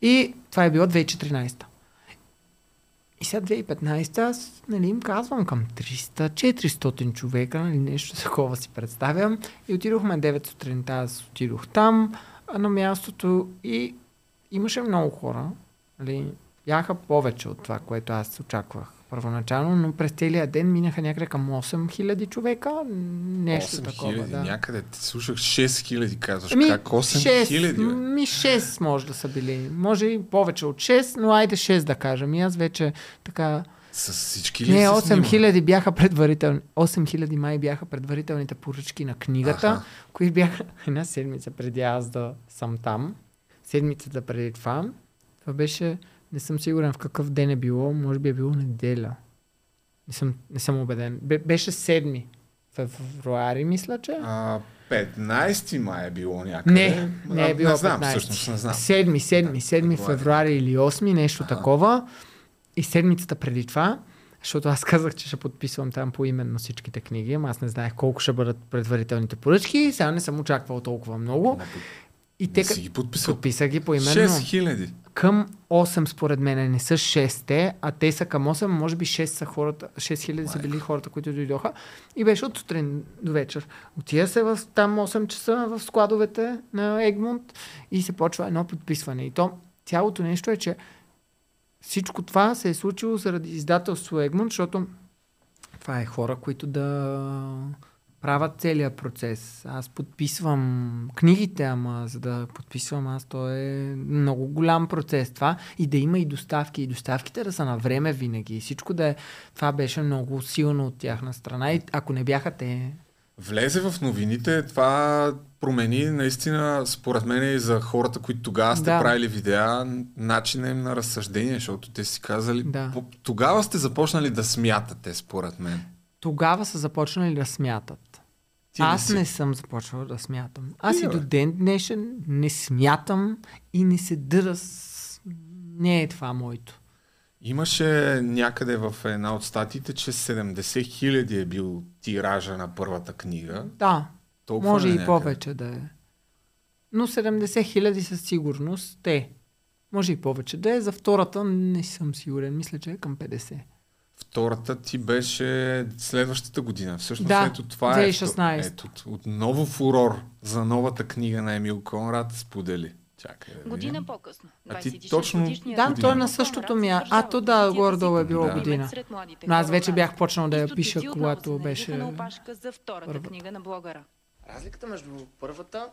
Speaker 2: И това е било 2014. И сега 2015 аз нали, им казвам към 300-400 човека, нали, нещо такова си представям. И отидохме 9 сутринта, аз отидох там на мястото и имаше много хора. Нали, бяха повече от това, което аз очаквах първоначално, но през целия ден минаха някъде към 8000 човека. Нещо такова.
Speaker 1: 8000,
Speaker 2: Да.
Speaker 1: някъде ти слушах 6000 казваш.
Speaker 2: Ами,
Speaker 1: как 8000?
Speaker 2: 6,
Speaker 1: бе?
Speaker 2: ми 6 може да са били. Може и повече от 6, но айде 6 да кажем. И аз вече така...
Speaker 1: С всички ли
Speaker 2: Не,
Speaker 1: се
Speaker 2: 8000 бяха предварителни. 8000 май бяха предварителните поръчки на книгата,
Speaker 1: Аха.
Speaker 2: които бяха една седмица преди аз да съм там. Седмицата преди това. Това беше... Не съм сигурен в какъв ден е било. Може би е било неделя. Не съм, не съм убеден. Бе, беше 7 февруари, мисля, че.
Speaker 1: А, 15 май е било някъде.
Speaker 2: Не, не е било
Speaker 1: Не знам,
Speaker 2: 15.
Speaker 1: всъщност не знам.
Speaker 2: 7, 7, 7
Speaker 1: Февруари.
Speaker 2: или 8, нещо такова. И седмицата преди това защото аз казах, че ще подписвам там по именно всичките книги, ама аз не знаех колко ще бъдат предварителните поръчки, сега не съм очаквал толкова много. И те
Speaker 1: си ги подписал.
Speaker 2: подписах ги по именно.
Speaker 1: 6000.
Speaker 2: Към 8 според мен не са 6, а те са към 8, може би 6 са хората, 6000 са били хората, които дойдоха. И беше от сутрин до вечер. Отида се в там 8 часа в складовете на Егмонт и се почва едно подписване. И то цялото нещо е, че всичко това се е случило заради издателство Егмонт, защото това е хора, които да правят целият процес. Аз подписвам книгите, ама за да подписвам аз, то е много голям процес това. И да има и доставки. И доставките да са на време винаги. И всичко да е... Това беше много силно от тяхна страна. И ако не бяха те...
Speaker 1: Влезе в новините, това промени наистина, според мен и за хората, които тогава сте
Speaker 2: Да.
Speaker 1: правили видеа, начина им на разсъждение, защото те си казали,
Speaker 2: Да.
Speaker 1: тогава сте започнали да смятате, според мен.
Speaker 2: Тогава са започнали да смятат.
Speaker 1: Ти не
Speaker 2: Аз
Speaker 1: си.
Speaker 2: не съм започвал да смятам. Аз и
Speaker 1: бе.
Speaker 2: до ден днешен не смятам и не се дъра с... Не е това моето.
Speaker 1: Имаше някъде в една от статиите, че 70 хиляди е бил тиража на първата книга.
Speaker 2: Да,
Speaker 1: Толкова
Speaker 2: може
Speaker 1: ли
Speaker 2: и
Speaker 1: някъде?
Speaker 2: повече да е. Но 70 хиляди със сигурност те. Може и повече да е. За втората не съм сигурен. Мисля, че е към 50.
Speaker 1: Втората ти беше следващата година. Всъщност
Speaker 2: Да,
Speaker 1: ето това е.
Speaker 2: 2016.
Speaker 1: Ето, отново фурор за новата книга на Емил Конрад сподели. Чакай. да
Speaker 7: Година
Speaker 1: видим.
Speaker 7: по-късно.
Speaker 1: А ти
Speaker 7: 26
Speaker 1: точно-
Speaker 2: Да,
Speaker 7: Емил
Speaker 2: той е на същото
Speaker 7: задържава
Speaker 2: А, то да, горе-долу е било
Speaker 7: като
Speaker 1: година.
Speaker 2: Но аз вече бях почнал да я пиша, когато беше
Speaker 7: за втората
Speaker 2: първата.
Speaker 7: книга на блогъра.
Speaker 3: Разликата между първата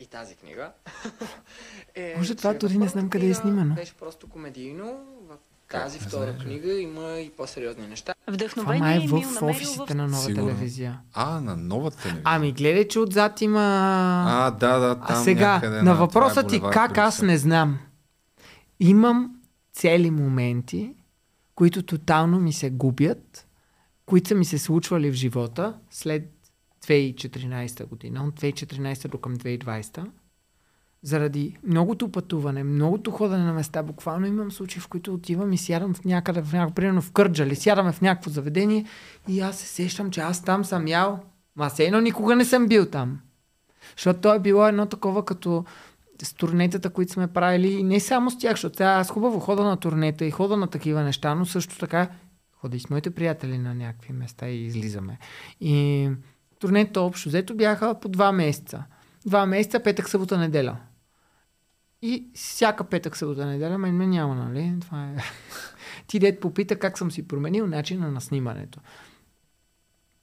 Speaker 3: и тази книга е,
Speaker 2: Може това
Speaker 3: че
Speaker 2: дори не знам къде е снимано.
Speaker 3: Беше просто комедийно, тази
Speaker 1: не
Speaker 3: втора книга има и по-сериозни неща.
Speaker 2: Това
Speaker 7: Вдъхновение
Speaker 2: май е
Speaker 7: Емил
Speaker 2: в
Speaker 7: намерил
Speaker 2: офисите на нова
Speaker 1: Сигурно.
Speaker 2: телевизия.
Speaker 1: А, на новата телевизия.
Speaker 2: Ами, гледай, че отзад има...
Speaker 1: А, да, да, там
Speaker 2: А сега, на
Speaker 1: това
Speaker 2: въпроса
Speaker 1: е
Speaker 2: ти как аз не знам. Имам цели моменти, които тотално ми се губят, които са ми се случвали в живота след 2014 година, от 2014 до към 2020. Заради многото пътуване, многото ходене на места, буквално имам случаи, в които отивам и сядам в някъде, в някакво, примерно в Кърджали, сядаме в някакво заведение и аз се сещам, че аз там съм ял. Ма все едно никога не съм бил там. Защото то е било едно такова като с турнетата, които сме правили, и не само с тях, защото аз хубаво хода на турнета и хода на такива неща, но също така хода и с моите приятели на някакви места и излизаме. И турнета общо взето бяха по два месеца. Два месеца, петък, събота, неделя. И всяка петък, събота, неделя, мен ме няма, нали? Това е... Ти дед попита как съм си променил начина на снимането.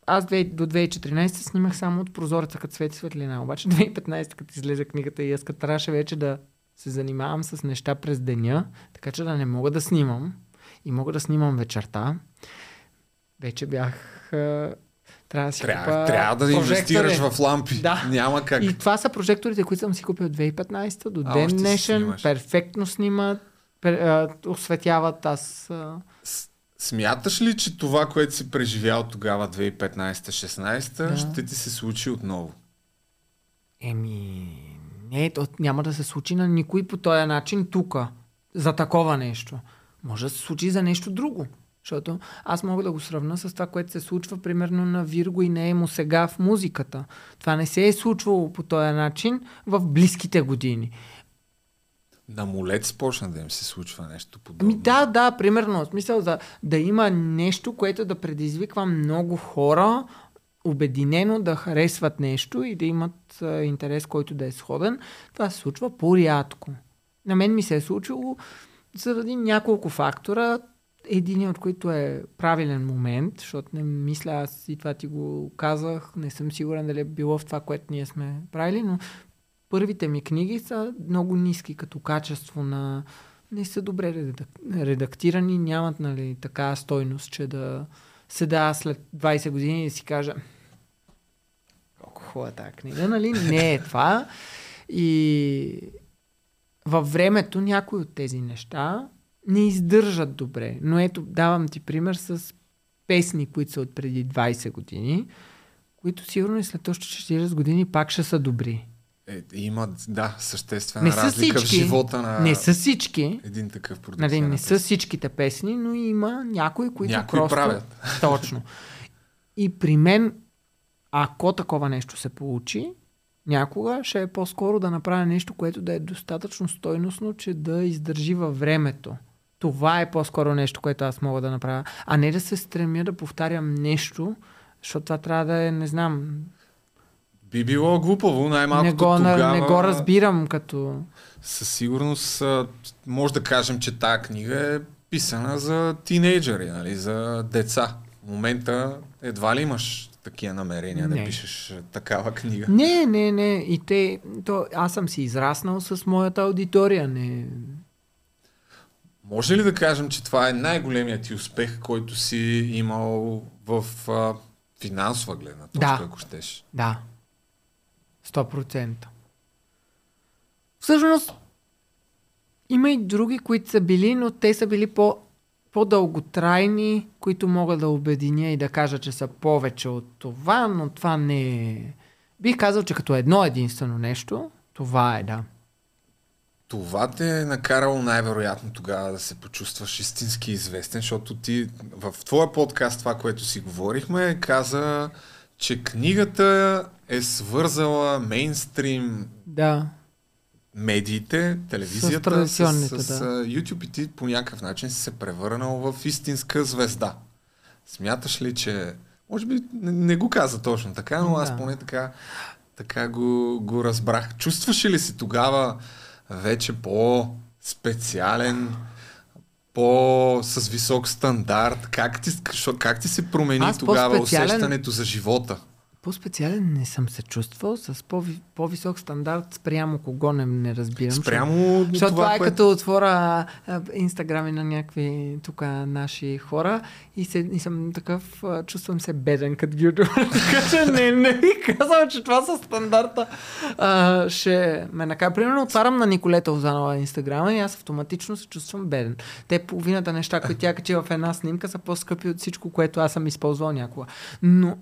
Speaker 2: Аз до 2014 снимах само от прозореца, като свети светлина. Обаче 2015, като излезе книгата и аз като трябваше вече да се занимавам с неща през деня, така че да не мога да снимам и мога да снимам вечерта. Вече бях... Трябва да си
Speaker 1: Трябва,
Speaker 2: купа
Speaker 1: трябва да
Speaker 2: прожектори.
Speaker 1: инвестираш в лампи.
Speaker 2: Да.
Speaker 1: Няма как.
Speaker 2: И това са прожекторите, които съм си купил от 2015 до
Speaker 1: А,
Speaker 2: ден днешен. Перфектно снимат, пер, а, осветяват. Аз а,
Speaker 1: Смяташ ли, че това, което си преживял тогава, 2015-16,
Speaker 2: Да.
Speaker 1: ще ти се случи отново?
Speaker 2: Еми, не, то няма да се случи на никой по този начин тук, за такова нещо. Може да се случи за нещо друго. Защото аз мога да го сравна с това, което се случва примерно на Вирго и на Емо сега в музиката. Това не се е случвало по този начин в близките години.
Speaker 1: На молец почна да им се случва нещо подобно.
Speaker 2: Ами да, да, примерно. В смисъл за да има нещо, което да предизвиква много хора обединено да харесват нещо и да имат а, интерес, който да е сходен. Това се случва по-рядко. На мен ми се е случило заради няколко фактора. Един от които е правилен момент, защото не мисля, аз и това ти го казах, не съм сигурен дали е било в това, което ние сме правили, но първите ми книги са много ниски като качество на... Не са добре редак- редактирани, нямат нали, така стойност, че да седа след 20 години и си кажа колко хубава тази книга, нали? Не е това. И във времето някои от тези неща не издържат добре. Но ето, давам ти пример с песни, които са от преди 20 години, които сигурно и след още 40 години пак ще са добри.
Speaker 1: Е, има, да, съществена
Speaker 2: Не
Speaker 1: разлика
Speaker 2: всички.
Speaker 1: в живота на
Speaker 2: Не са всички.
Speaker 1: един такъв продукт.
Speaker 2: Нали, не са всичките песни, но има някои, които
Speaker 1: Някои
Speaker 2: просто...
Speaker 1: правят.
Speaker 2: Точно. И при мен, ако такова нещо се получи, някога ще е по-скоро да направя нещо, което да е достатъчно стойностно, че да издържи във времето. Това е по-скоро нещо, което аз мога да направя. А не да се стремя да повтарям нещо, защото това трябва да е, не знам,
Speaker 1: Би било глупаво, най-малкото
Speaker 2: не го,
Speaker 1: тогава...
Speaker 2: не го разбирам като...
Speaker 1: Със сигурност може да кажем, че тая книга е писана за тинейджери, нали, за деца. В момента едва ли имаш такива намерения
Speaker 2: Не.
Speaker 1: да пишеш такава книга.
Speaker 2: Не, не, не. И те, то, аз съм си израснал с моята аудитория. Не,
Speaker 1: Може ли да кажем, че това е най-големият ти успех, който си имал в а, финансова гледна точка,
Speaker 2: Да.
Speaker 1: ако щеш?
Speaker 2: Да. 100%. Всъщност, има и други, които са били, но те са били по, по-дълготрайни, които мога да обединя и да кажа, че са повече от това, но това не е... Бих казал, че като едно единствено нещо, това е, да.
Speaker 1: Това те е накарало най-вероятно тогава да се почувстваш истински известен, защото ти в твоя подкаст, това, което си говорихме, каза, че книгата е свързала мейнстрим
Speaker 2: Да.
Speaker 1: медиите, телевизията,
Speaker 2: С
Speaker 1: с,
Speaker 2: традиционните,
Speaker 1: с,
Speaker 2: да.
Speaker 1: YouTube и ти по някакъв начин си се превърнал в истинска звезда. Смяташ ли, че... Може би не, не го каза точно така, но аз
Speaker 2: Да.
Speaker 1: поне така, така го, го разбрах. Чувстваш ли си тогава вече по-специален, по с висок стандарт? Как ти, как ти се промени
Speaker 2: Аз
Speaker 1: тогава усещането за живота?
Speaker 2: По-специален не съм се чувствал, с по-ви, по-висок стандарт спрямо кого не, не разбирам.
Speaker 1: Спрямо
Speaker 2: Защото това,
Speaker 1: това,
Speaker 2: е
Speaker 1: което...
Speaker 2: като отворя а, инстаграми на някакви тук наши хора и, се, и съм такъв, а, чувствам се беден като ги отворя. така че не, не ви казвам, че това са стандарта. А, ще ме накара. Примерно отварям на Николета Озанова инстаграма и аз автоматично се чувствам беден. Те половината неща, които тя качи в една снимка са по-скъпи от всичко, което аз съм използвал някога. Но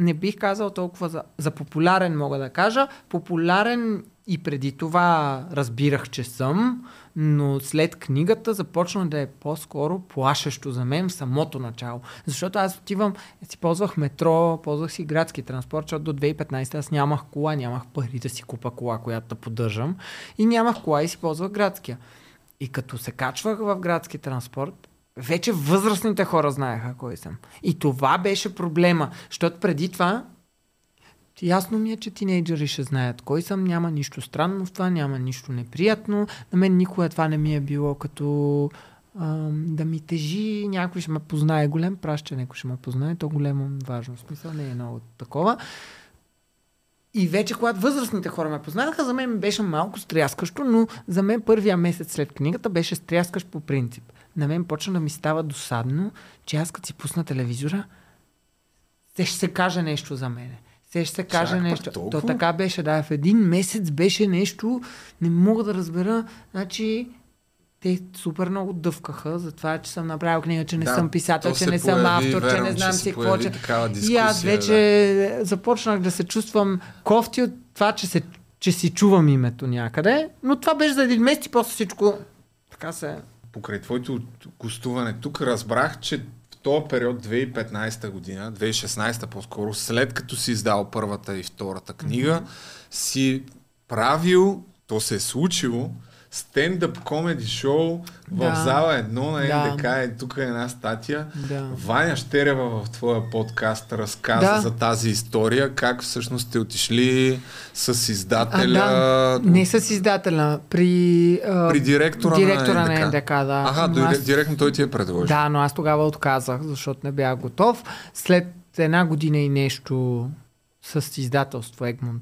Speaker 2: не бих казал толкова за, за популярен, мога да кажа. Популярен и преди това разбирах, че съм, но след книгата започна да е по-скоро плашещо за мен в самото начало. Защото аз отивам, си ползвах метро, ползвах си градски транспорт, защото до 2015 аз нямах кола, нямах пари да си купа кола, която да поддържам. И нямах кола и си ползвах градския. И като се качвах в градски транспорт, вече възрастните хора знаеха кой съм. И това беше проблема, защото преди това ясно ми е, че тинейджери ще знаят кой съм, няма нищо странно в това, няма нищо неприятно. На мен никога това не ми е било като ам, да ми тежи, някой ще ме познае голем, праш, че някой ще ме познае, то голямо важно смисъл, не е много такова. И вече, когато възрастните хора ме познаха, за мен беше малко стряскащо, но за мен първия месец след книгата беше стряскащ по принцип. На мен почна да ми става досадно, че аз като си пусна телевизора, се ще се каже нещо за мене. Се ще се каже
Speaker 1: пък
Speaker 2: нещо.
Speaker 1: толкова?
Speaker 2: То така беше, да. В един месец беше нещо, не мога да разбера. Значи, те супер много дъвкаха за това, че съм направил книга, че не
Speaker 1: Да,
Speaker 2: съм писател, че не съм
Speaker 1: появи,
Speaker 2: автор, че
Speaker 1: вярвам,
Speaker 2: не
Speaker 1: че
Speaker 2: знам
Speaker 1: се
Speaker 2: си какво. Че... И аз вече започнах да се чувствам кофти от това, че, се, че си чувам името някъде, но това беше за един месец и после всичко така се...
Speaker 1: покрай твоето гостуване тук разбрах, че в този период 2015 година, 2016 по-скоро, след като си издал първата и втората книга, си правил, то се е случило, стендъп комеди шоу
Speaker 2: Да.
Speaker 1: в зала едно на
Speaker 2: Да.
Speaker 1: НДК. Е, тук е една статия.
Speaker 2: Да.
Speaker 1: Ваня Щерева в твоя подкаст разказа
Speaker 2: Да.
Speaker 1: за тази история, как всъщност сте отишли с
Speaker 2: А,
Speaker 1: издателя.
Speaker 2: да, не с издателя, при, а,
Speaker 1: При директора,
Speaker 2: директора
Speaker 1: на
Speaker 2: на
Speaker 1: НДК.
Speaker 2: НДК, да.
Speaker 1: Аха,
Speaker 2: Но аз-
Speaker 1: директно той ти е предложил.
Speaker 2: Да, но аз тогава отказах, защото не бях готов. След една година и нещо с издателство а,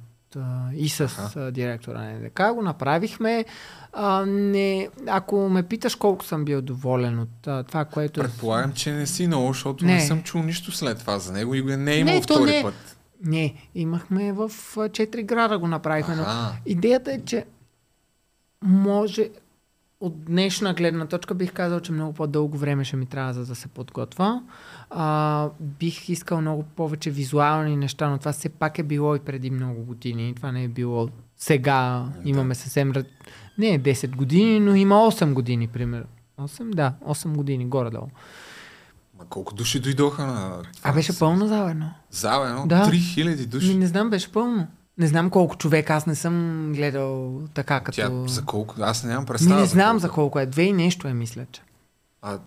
Speaker 2: и с а, директора на НДК го направихме. А, не, ако ме питаш колко съм бил доволен от а, това, което...
Speaker 1: Предполагам, че не си много, защото не.
Speaker 2: Не.
Speaker 1: съм чул нищо след това за него и го не е имал
Speaker 2: Не, то
Speaker 1: втори
Speaker 2: не.
Speaker 1: път.
Speaker 2: Не, имахме в четири града го направихме. Но
Speaker 1: Аха.
Speaker 2: идеята е, че може от днешна гледна точка бих казал, че много по-дълго време ще ми трябва за да се подготвя. А, бих искал много повече визуални неща, но това все пак е било и преди много години. Това не е било сега. Имаме съвсем... Не е 10 години, но има 8 години, примерно. 8? Да, 8 години, горе-долу.
Speaker 1: Ма колко души дойдоха на...
Speaker 2: А беше пълна зала едно.
Speaker 1: Зала, едно?
Speaker 2: Да.
Speaker 1: 3000 души.
Speaker 2: Ми, не знам, беше пълно. Не знам колко човека, аз не съм гледал така като...
Speaker 1: Тя за колко? Аз нямам представа.
Speaker 2: не знам
Speaker 1: колко.
Speaker 2: за колко е. Две и нещо е, мисля, че.
Speaker 1: А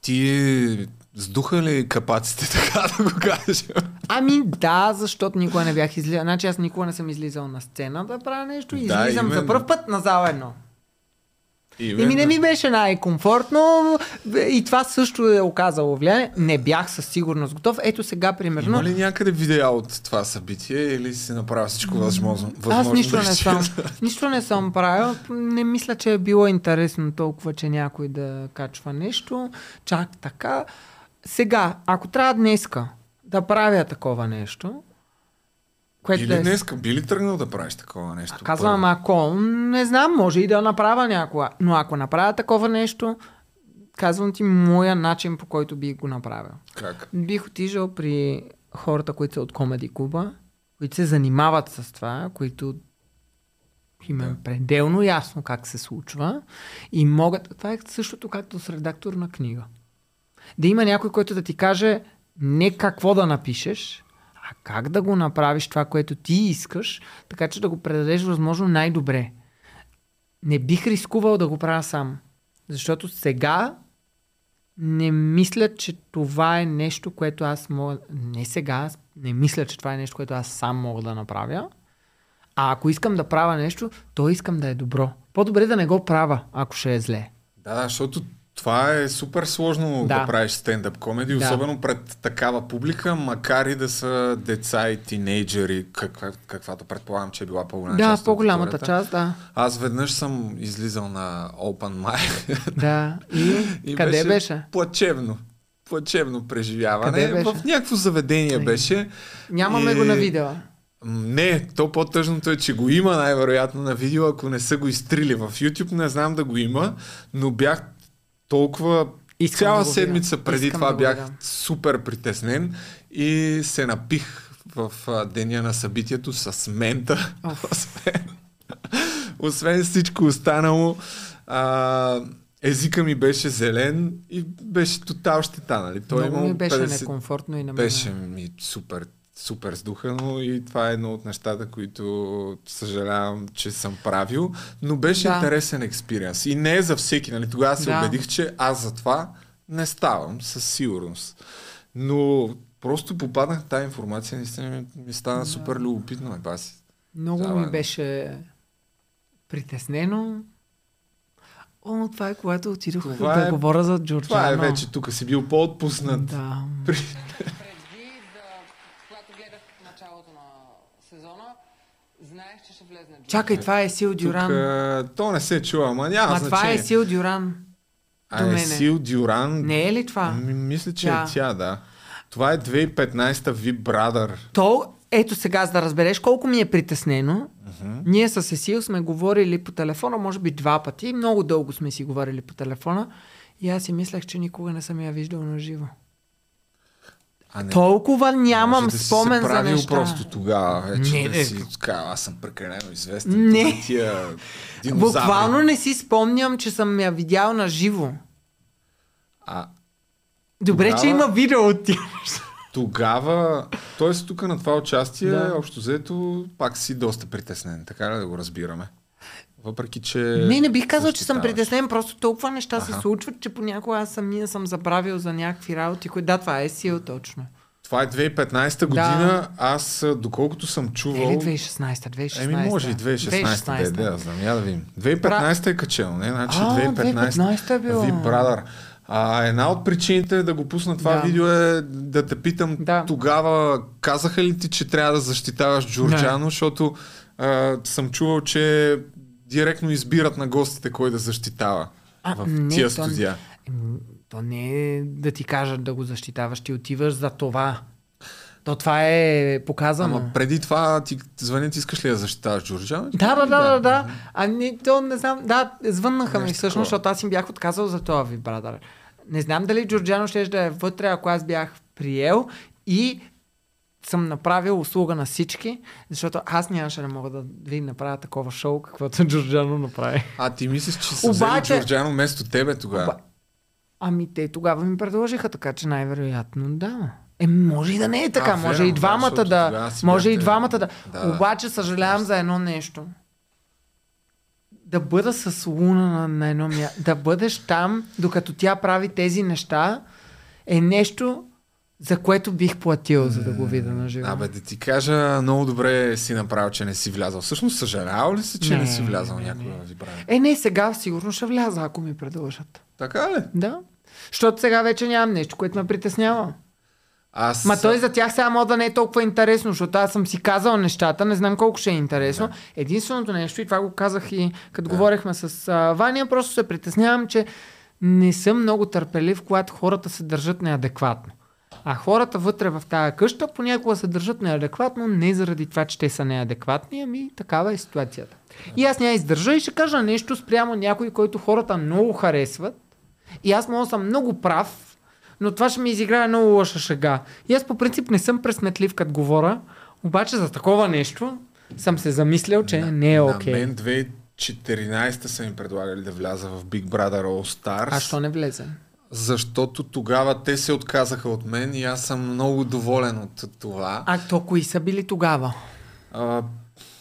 Speaker 1: ти сдуха ли капаците, така да го кажем?
Speaker 2: Ами да, защото никога не бях излизал. Значи аз никога не съм излизал на сцена да правя нещо.
Speaker 1: Да,
Speaker 2: Излизам за първ път на зала едно.
Speaker 1: Именно.
Speaker 2: Еми не ми беше най-комфортно и това също е оказало влияние. Не бях със сигурност готов. Ето сега, примерно,
Speaker 1: Има ли някъде видеа от това събитие или си направил всичко възможно?
Speaker 2: аз
Speaker 1: възможно
Speaker 2: нищо
Speaker 1: да
Speaker 2: не съм. Нищо не съм правил. Не мисля, че е било интересно толкова, че някой да качва нещо. Чак така. Сега, ако трябва днеска да правя такова нещо, което
Speaker 1: Би
Speaker 2: да
Speaker 1: ли
Speaker 2: е
Speaker 1: днеска, би ли тръгнал да правиш такова нещо?
Speaker 2: Казвам, ако не знам, може и да направя някога. Но ако направя такова нещо, казвам ти моя начин по който би го направил.
Speaker 1: Как?
Speaker 2: Бих отижал при хората, които са от Комеди Куба, които се занимават с това, които им е пределно ясно как се случва и могат... Това е същото както с редактор на книга. Да има някой, който да ти каже не какво да напишеш, а как да го направиш това, което ти искаш, така че да го предадеш възможно най-добре. Не бих рискувал да го правя сам. Защото сега не мисля, че това е нещо, което аз мога... Не сега, не мисля, че това е нещо, което аз сам мога да направя. А ако искам да правя нещо, то искам да е добро. По-добре да не го правя, ако ще е зле.
Speaker 1: Да, защото това е супер сложно да,
Speaker 2: Да.
Speaker 1: правиш стендъп комеди,
Speaker 2: Да.
Speaker 1: особено пред такава публика, макар и да са деца и тинейджери, каква, каквато предполагам, че е била по-голяма
Speaker 2: Да,
Speaker 1: част от
Speaker 2: по-голямата част, да.
Speaker 1: Аз веднъж съм излизал на Open Mic
Speaker 2: Да. И,
Speaker 1: и
Speaker 2: къде беше?
Speaker 1: плачевно. Плачевно преживяване.
Speaker 2: Беше?
Speaker 1: В някакво заведение беше.
Speaker 2: Нямаме
Speaker 1: И-
Speaker 2: го на видео.
Speaker 1: Не, то по-тъжното е, че го има най-вероятно на видео, ако не са го изтрили в YouTube, не знам да го има, но бях толкова
Speaker 2: Искам
Speaker 1: цяла
Speaker 2: да
Speaker 1: седмица преди
Speaker 2: Искам
Speaker 1: това
Speaker 2: да
Speaker 1: бях супер притеснен и се напих в а, деня на събитието с мента. освен, освен всичко останало, а, езика ми беше зелен и беше тотал щета. Нали? Той
Speaker 2: Много ми беше
Speaker 1: 50
Speaker 2: некомфортно и на мен.
Speaker 1: беше ми супер, супер сдухано и това е едно от нещата, които съжалявам, че съм правил, но беше
Speaker 2: Да.
Speaker 1: интересен експириенс. И не е за всеки, нали? Тогава се
Speaker 2: Да.
Speaker 1: убедих, че аз за това не ставам, със сигурност. Но просто попаднах тази информация, наистина ми, ми стана супер любопитно. Е, баси.
Speaker 2: Много
Speaker 1: Да,
Speaker 2: ми
Speaker 1: бе.
Speaker 2: беше притеснено. О, това е когато отидох
Speaker 1: Това
Speaker 2: да
Speaker 1: е-
Speaker 2: говоря за Джорджано.
Speaker 1: Това е вече, тук си бил по-отпуснат.
Speaker 2: Да.
Speaker 1: При-
Speaker 2: Предвид, когато гледах началото на сезона, знаех, че ще влезне Чакай, това е Сил
Speaker 1: Тук,
Speaker 2: Дюран.
Speaker 1: а, то не се чува, ама няма
Speaker 2: Ма
Speaker 1: значение.
Speaker 2: това е Сил Дюран.
Speaker 1: а, е. Сил Дюран.
Speaker 2: Не е ли това?
Speaker 1: Ми, мисля, че
Speaker 2: Тя.
Speaker 1: е тя, да. Това е 2015-та Ви Brother.
Speaker 2: То, ето сега, за да разбереш колко ми е притеснено, ние с Есил сме говорили по телефона, може би два пъти. Много дълго сме си говорили по телефона. И аз си мислех, че никога не съм я виждал на живо.
Speaker 1: А не,
Speaker 2: Толкова нямам
Speaker 1: може да си
Speaker 2: спомен
Speaker 1: се
Speaker 2: за неща.
Speaker 1: просто тогава вече
Speaker 2: Не,
Speaker 1: да си казал, аз съм прекалено известен.
Speaker 2: Не.
Speaker 1: Тия.
Speaker 2: Буквално не си спомням, че съм я видял на живо.
Speaker 1: А
Speaker 2: Добре,
Speaker 1: Тогава-
Speaker 2: че има видео от тия.
Speaker 1: тогава, т.е. тук на това участие,
Speaker 2: Да.
Speaker 1: общо взето, пак си доста притеснен. Така ли да го разбираме? Въпреки, че...
Speaker 2: Не, не бих казал, че съм притеснен, просто толкова неща се
Speaker 1: Аха.
Speaker 2: случват, че понякога аз самия съм забравил за някакви работи, които да, това е сил точно.
Speaker 1: Това е 2015 година. Аз, а, доколкото съм чувал...
Speaker 2: ли 2016, 2016?
Speaker 1: Еми, може и 2016, да, е, да, да, знам, я да видим. 2015 е качено, не? Значи
Speaker 2: А,
Speaker 1: 2015,
Speaker 2: 2015 е било.
Speaker 1: Ви Brother. А, една от причините да го пусна това
Speaker 2: Да.
Speaker 1: видео е да те питам
Speaker 2: Да.
Speaker 1: тогава казаха ли ти, че трябва да защитаваш Джорджано, защото а, съм чувал, че директно избират на гостите кой да защитава
Speaker 2: А,
Speaker 1: в
Speaker 2: не,
Speaker 1: тия
Speaker 2: то-
Speaker 1: студия.
Speaker 2: М, То не е да ти кажат да го защитаваш, ти отиваш за това. То това е показано.
Speaker 1: Ама преди това ти звънят, искаш ли да защитаваш Джорджано?
Speaker 2: Да, да, да, да, да. А не, то не знам. Да, звъннаха ми всъщност, защото аз им бях отказал за този вибратор. Не знам дали Джорджано ще да е вътре, ако аз бях приел и съм направил услуга на всички, защото аз нямаше да мога да ви направя такова шоу, каквото Джорджано направи.
Speaker 1: А ти мислиш, че са
Speaker 2: Обаче-
Speaker 1: взели Джорджано вместо тебе тогава?
Speaker 2: Оба- Ами те тогава ми предложиха, така че най-вероятно да. Е, може и да не е така,
Speaker 1: А,
Speaker 2: може
Speaker 1: верно,
Speaker 2: и
Speaker 1: да,
Speaker 2: двамата да.
Speaker 1: си
Speaker 2: Може и двамата да.
Speaker 1: Да.
Speaker 2: Обаче съжалявам за едно нещо. Да бъда с Луна на, на едно място. Да бъдеш там, докато тя прави тези неща, е нещо, за което бих платил, за да го видя на живо.
Speaker 1: Абе, да ти кажа, много добре си направил, че не си влязал. Всъщност, съжалявал ли си, че не,
Speaker 2: Не,
Speaker 1: си влязал някога в вибрация?
Speaker 2: Е, не, сега сигурно ще вляза, ако ми предложат.
Speaker 1: Така ли?
Speaker 2: Да. Защото сега вече нямам нещо, което ме притеснява.
Speaker 1: Аз...
Speaker 2: Ма той за тях сега мода не е толкова интересно, защото аз съм си казал нещата, не знам колко ще е интересно.
Speaker 1: Да.
Speaker 2: Единственото нещо, и това го казах и като говорихме с а, Ваня, просто се притеснявам, че не съм много търпелив, когато хората се държат неадекватно. А хората вътре в тази къща понякога се държат неадекватно, не заради това, че те са неадекватни, ами такава е ситуацията. И аз няма издържа и ще кажа нещо спрямо някой, който хората много харесват. И аз мога съм много прав, но това ще ми изиграе много лоша шега. И аз по принцип не съм пресметлив като говоря, обаче за такова нещо съм се замислял, че не е окей.
Speaker 1: На мен 2014 са ми предлагали да вляза в Big Brother All Stars.
Speaker 2: А що не влезе?
Speaker 1: Защото тогава те се отказаха от мен и аз съм много доволен от това.
Speaker 2: А то кои са били тогава?
Speaker 1: А,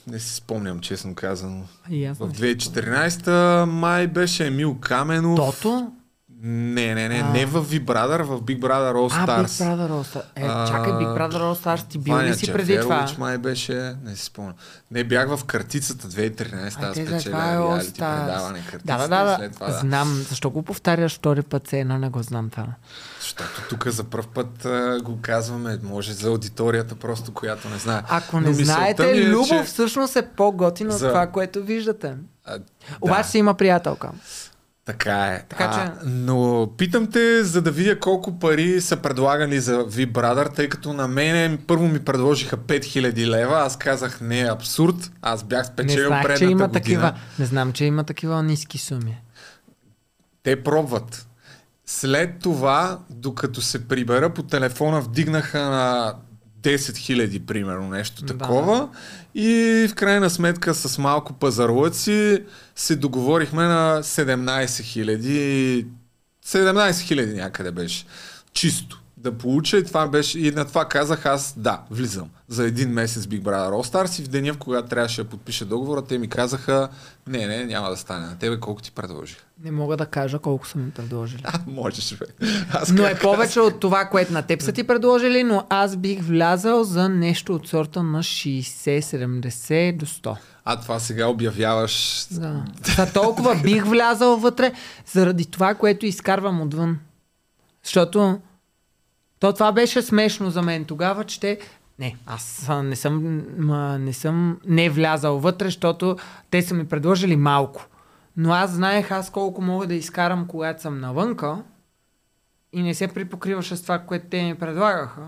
Speaker 1: не си спомням, честно казано.
Speaker 2: Аз
Speaker 1: В
Speaker 2: не си
Speaker 1: 2014 май беше Емил Каменов.
Speaker 2: Тото?
Speaker 1: Не, не, не,
Speaker 2: А.
Speaker 1: не в Big Brother, в Big Brother All
Speaker 2: А, Big
Speaker 1: Stars.
Speaker 2: Brother All Stars. Е, чакай, Big Brother All Stars ти бил ли си преди това?
Speaker 1: Джаферович май беше, не си спомням. Не, бях в картицата 2013,
Speaker 2: А,
Speaker 1: аз спечеля
Speaker 2: това е
Speaker 1: реалити
Speaker 2: Stars.
Speaker 1: предаване картицата
Speaker 2: Да, да, да,
Speaker 1: след това да.
Speaker 2: Знам. Защо го повтаряш втори път, се едно не го знам това.
Speaker 1: Защото тук за първ път а, го казваме, може за аудиторията просто, която не знае.
Speaker 2: Ако не знаете,
Speaker 1: ми е,
Speaker 2: Любов
Speaker 1: че-
Speaker 2: всъщност е по-готин от
Speaker 1: За-
Speaker 2: това, което виждате.
Speaker 1: А,
Speaker 2: Обаче
Speaker 1: да.
Speaker 2: си има приятелка.
Speaker 1: Така е.
Speaker 2: Така
Speaker 1: а,
Speaker 2: че-
Speaker 1: Но питам те, за да видя колко пари са предлагали за V Brother, тъй като на мене първо ми предложиха 5000 лева, аз казах не, абсурд, аз бях
Speaker 2: Не
Speaker 1: спечелил
Speaker 2: знах, че
Speaker 1: предната
Speaker 2: има
Speaker 1: година.
Speaker 2: такива. Не знам, че има такива ниски суми.
Speaker 1: Те пробват. След това, докато се прибера по телефона, вдигнаха на 10 000, примерно, нещо
Speaker 2: Да.
Speaker 1: такова. И в крайна сметка с малко пазарлъци се договорихме на 17 000. 17 000 някъде беше. Чисто. Да получа и това беше. И на това казах аз да, влизам. За един месец Big Brother All Stars и в деня, в когато трябваше да подпиша договора, те ми казаха не, не, няма да стане. На тебе колко ти предложих?
Speaker 2: Не мога да кажа колко са ми предложили.
Speaker 1: А, можеш, бе. Аз
Speaker 2: Но е повече от това, което на теб са ти предложили, но аз бих влязал за нещо от сорта на 60-70 до 100.
Speaker 1: А това сега обявяваш.
Speaker 2: Да. За толкова бих влязал вътре, заради това, което изкарвам отвън. Защото то това беше смешно за мен тогава, че те... Не, аз не съм, не съм не влязал вътре, защото те са ми предложили малко. Но аз знаех аз колко мога да изкарам, когато съм навънка и не се припокриваше с това, което те ми предлагаха.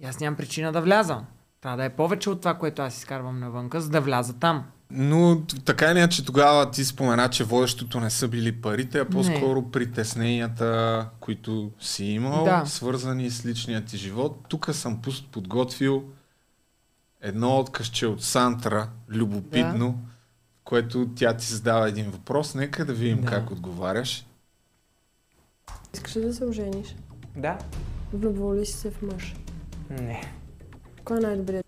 Speaker 2: И аз нямам причина да влязам. Трябва да е повече от това, което аз изкарвам навънка, за да вляза там.
Speaker 1: Но така или иначе тогава ти спомена, че водещото не са били парите, а по-скоро притесненията, които си имал,
Speaker 2: Да.
Speaker 1: свързани с личния ти живот. Тук съм пуст подготвил едно откъсче от Сантра, любопитно, да. което тя ти задава един въпрос. Нека да видим
Speaker 2: Да.
Speaker 1: как отговаряш.
Speaker 7: Искаш ли да се ожениш?
Speaker 6: Да?
Speaker 7: Влюбвал ли си се в мъж?
Speaker 6: Не.
Speaker 7: Кой е най-добрият?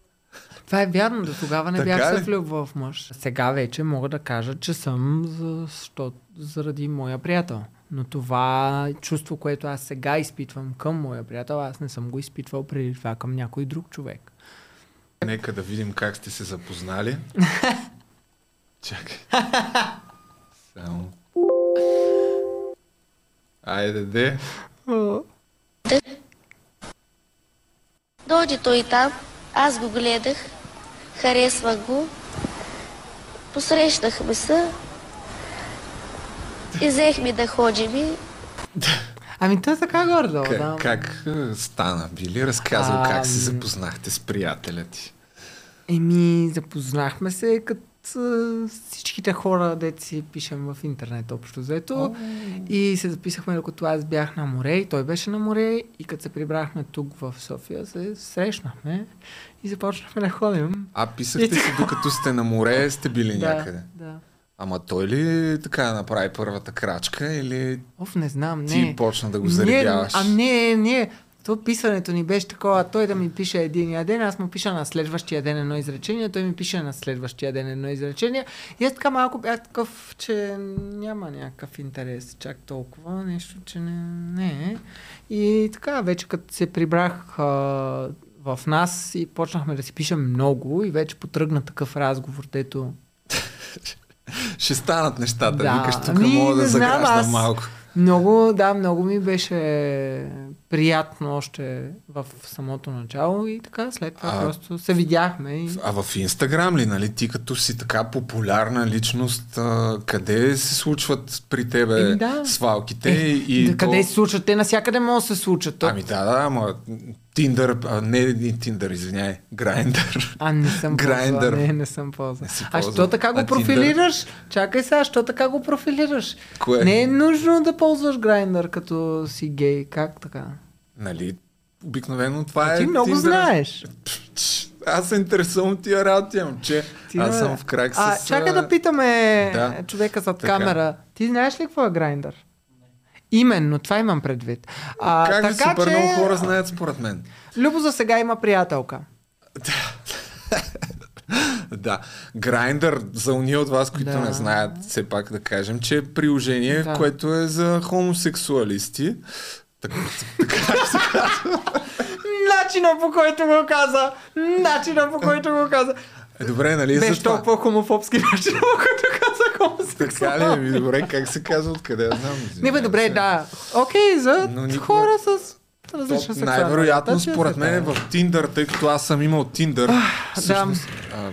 Speaker 2: Това е вярно, до тогава не
Speaker 1: Така
Speaker 2: бях се влюбвал в мъж. Сега вече мога да кажа, че съм защо, заради моя приятел. Но това чувство, което аз сега изпитвам към моя приятел, аз не съм го изпитвал преди това към някой друг човек.
Speaker 1: Нека да видим как сте се запознали. Чакай. Само. Айде, де.
Speaker 8: Дойде той там, аз го гледах, харесвах го, посрещнахме се и взехме да ходим.
Speaker 2: Ами то е така гордо,
Speaker 1: Как,
Speaker 2: да.
Speaker 1: как е, стана? Би ли разказал как се запознахте с приятеля ти?
Speaker 2: Еми, запознахме се като а, всичките хора, дето си пишем в интернет общо взето. И се записахме докато аз бях на море и той беше на море. И като се прибрахме тук в София, се срещнахме и започнахме да ходим.
Speaker 1: А, писахте си докато сте на море, сте били някъде.
Speaker 2: Да.
Speaker 1: Ама той ли така направи първата крачка или
Speaker 2: Оф, не знам, не.
Speaker 1: ти почна да го заребяваш?
Speaker 2: А не, не. То писането ни беше такова, той да ми пише един ден, аз му пиша на следващия ден едно изречение, той ми пише на следващия ден едно изречение. И аз така малко бях такъв, че няма някакъв интерес чак толкова, нещо, че не, не. И така, вече като се прибрах а, в нас и почнахме да си пишем много и вече потръгна такъв разговор, дето
Speaker 1: Ще станат нещата.
Speaker 2: Да,
Speaker 1: Викаш, тук
Speaker 2: ами,
Speaker 1: мога да
Speaker 2: знам,
Speaker 1: заграждам
Speaker 2: аз-
Speaker 1: малко.
Speaker 2: Много, да, много ми беше приятно още в самото начало и така след това
Speaker 1: А-
Speaker 2: просто се видяхме и...
Speaker 1: А в Инстаграм ли, нали, ти като си така популярна личност, а, къде се случват при тебе
Speaker 2: Еми, да.
Speaker 1: свалките?
Speaker 2: Е,
Speaker 1: и
Speaker 2: да, къде
Speaker 1: то-
Speaker 2: се случват? Те навсякъде могат да се случат.
Speaker 1: Ами да, да, ама Тиндър, а, не не Тиндър, извиняй, Грайндър.
Speaker 2: А, не съм
Speaker 1: Грайндър.
Speaker 2: Не, не съм ползвал. А що така го
Speaker 1: А Tinder?
Speaker 2: профилираш? Чакай сега, що така го профилираш?
Speaker 1: Кое?
Speaker 2: Не е нужно да ползваш грайндър като си гей. Как така?
Speaker 1: Нали, обикновено това е
Speaker 2: Ти много знаеш.
Speaker 1: Аз се интересувам тия работи, че
Speaker 2: Ти
Speaker 1: аз съм в крак с...
Speaker 2: А, чакай да питаме
Speaker 1: да.
Speaker 2: човека зад
Speaker 1: Така.
Speaker 2: камера. Ти знаеш ли какво е грайндър? Именно, това имам предвид. А,
Speaker 1: Как
Speaker 2: така,
Speaker 1: супер
Speaker 2: че...
Speaker 1: много хора знаят според мен.
Speaker 2: Любо за сега има приятелка.
Speaker 1: Да. Грайндър, за уния от вас, които
Speaker 2: Да.
Speaker 1: не знаят, все пак да кажем, че е приложение,
Speaker 2: Да.
Speaker 1: което е за хомосексуалисти. Так, така се казва.
Speaker 2: Начина по който го каза! Начина по който го каза!
Speaker 1: Е, добре, нали
Speaker 2: Беше толкова хомофобски начина по който каза хомосексуал.
Speaker 1: Така ли? Ми, добре, как се казва, откъде я знам?
Speaker 2: Не бе, добре, да. Окей, за
Speaker 1: Но никога-
Speaker 2: хора с различна сексуална
Speaker 1: най-вероятно,
Speaker 2: ориентация
Speaker 1: според мен е в Тиндър, тъй като аз съм имал Тиндър. всъщност, а,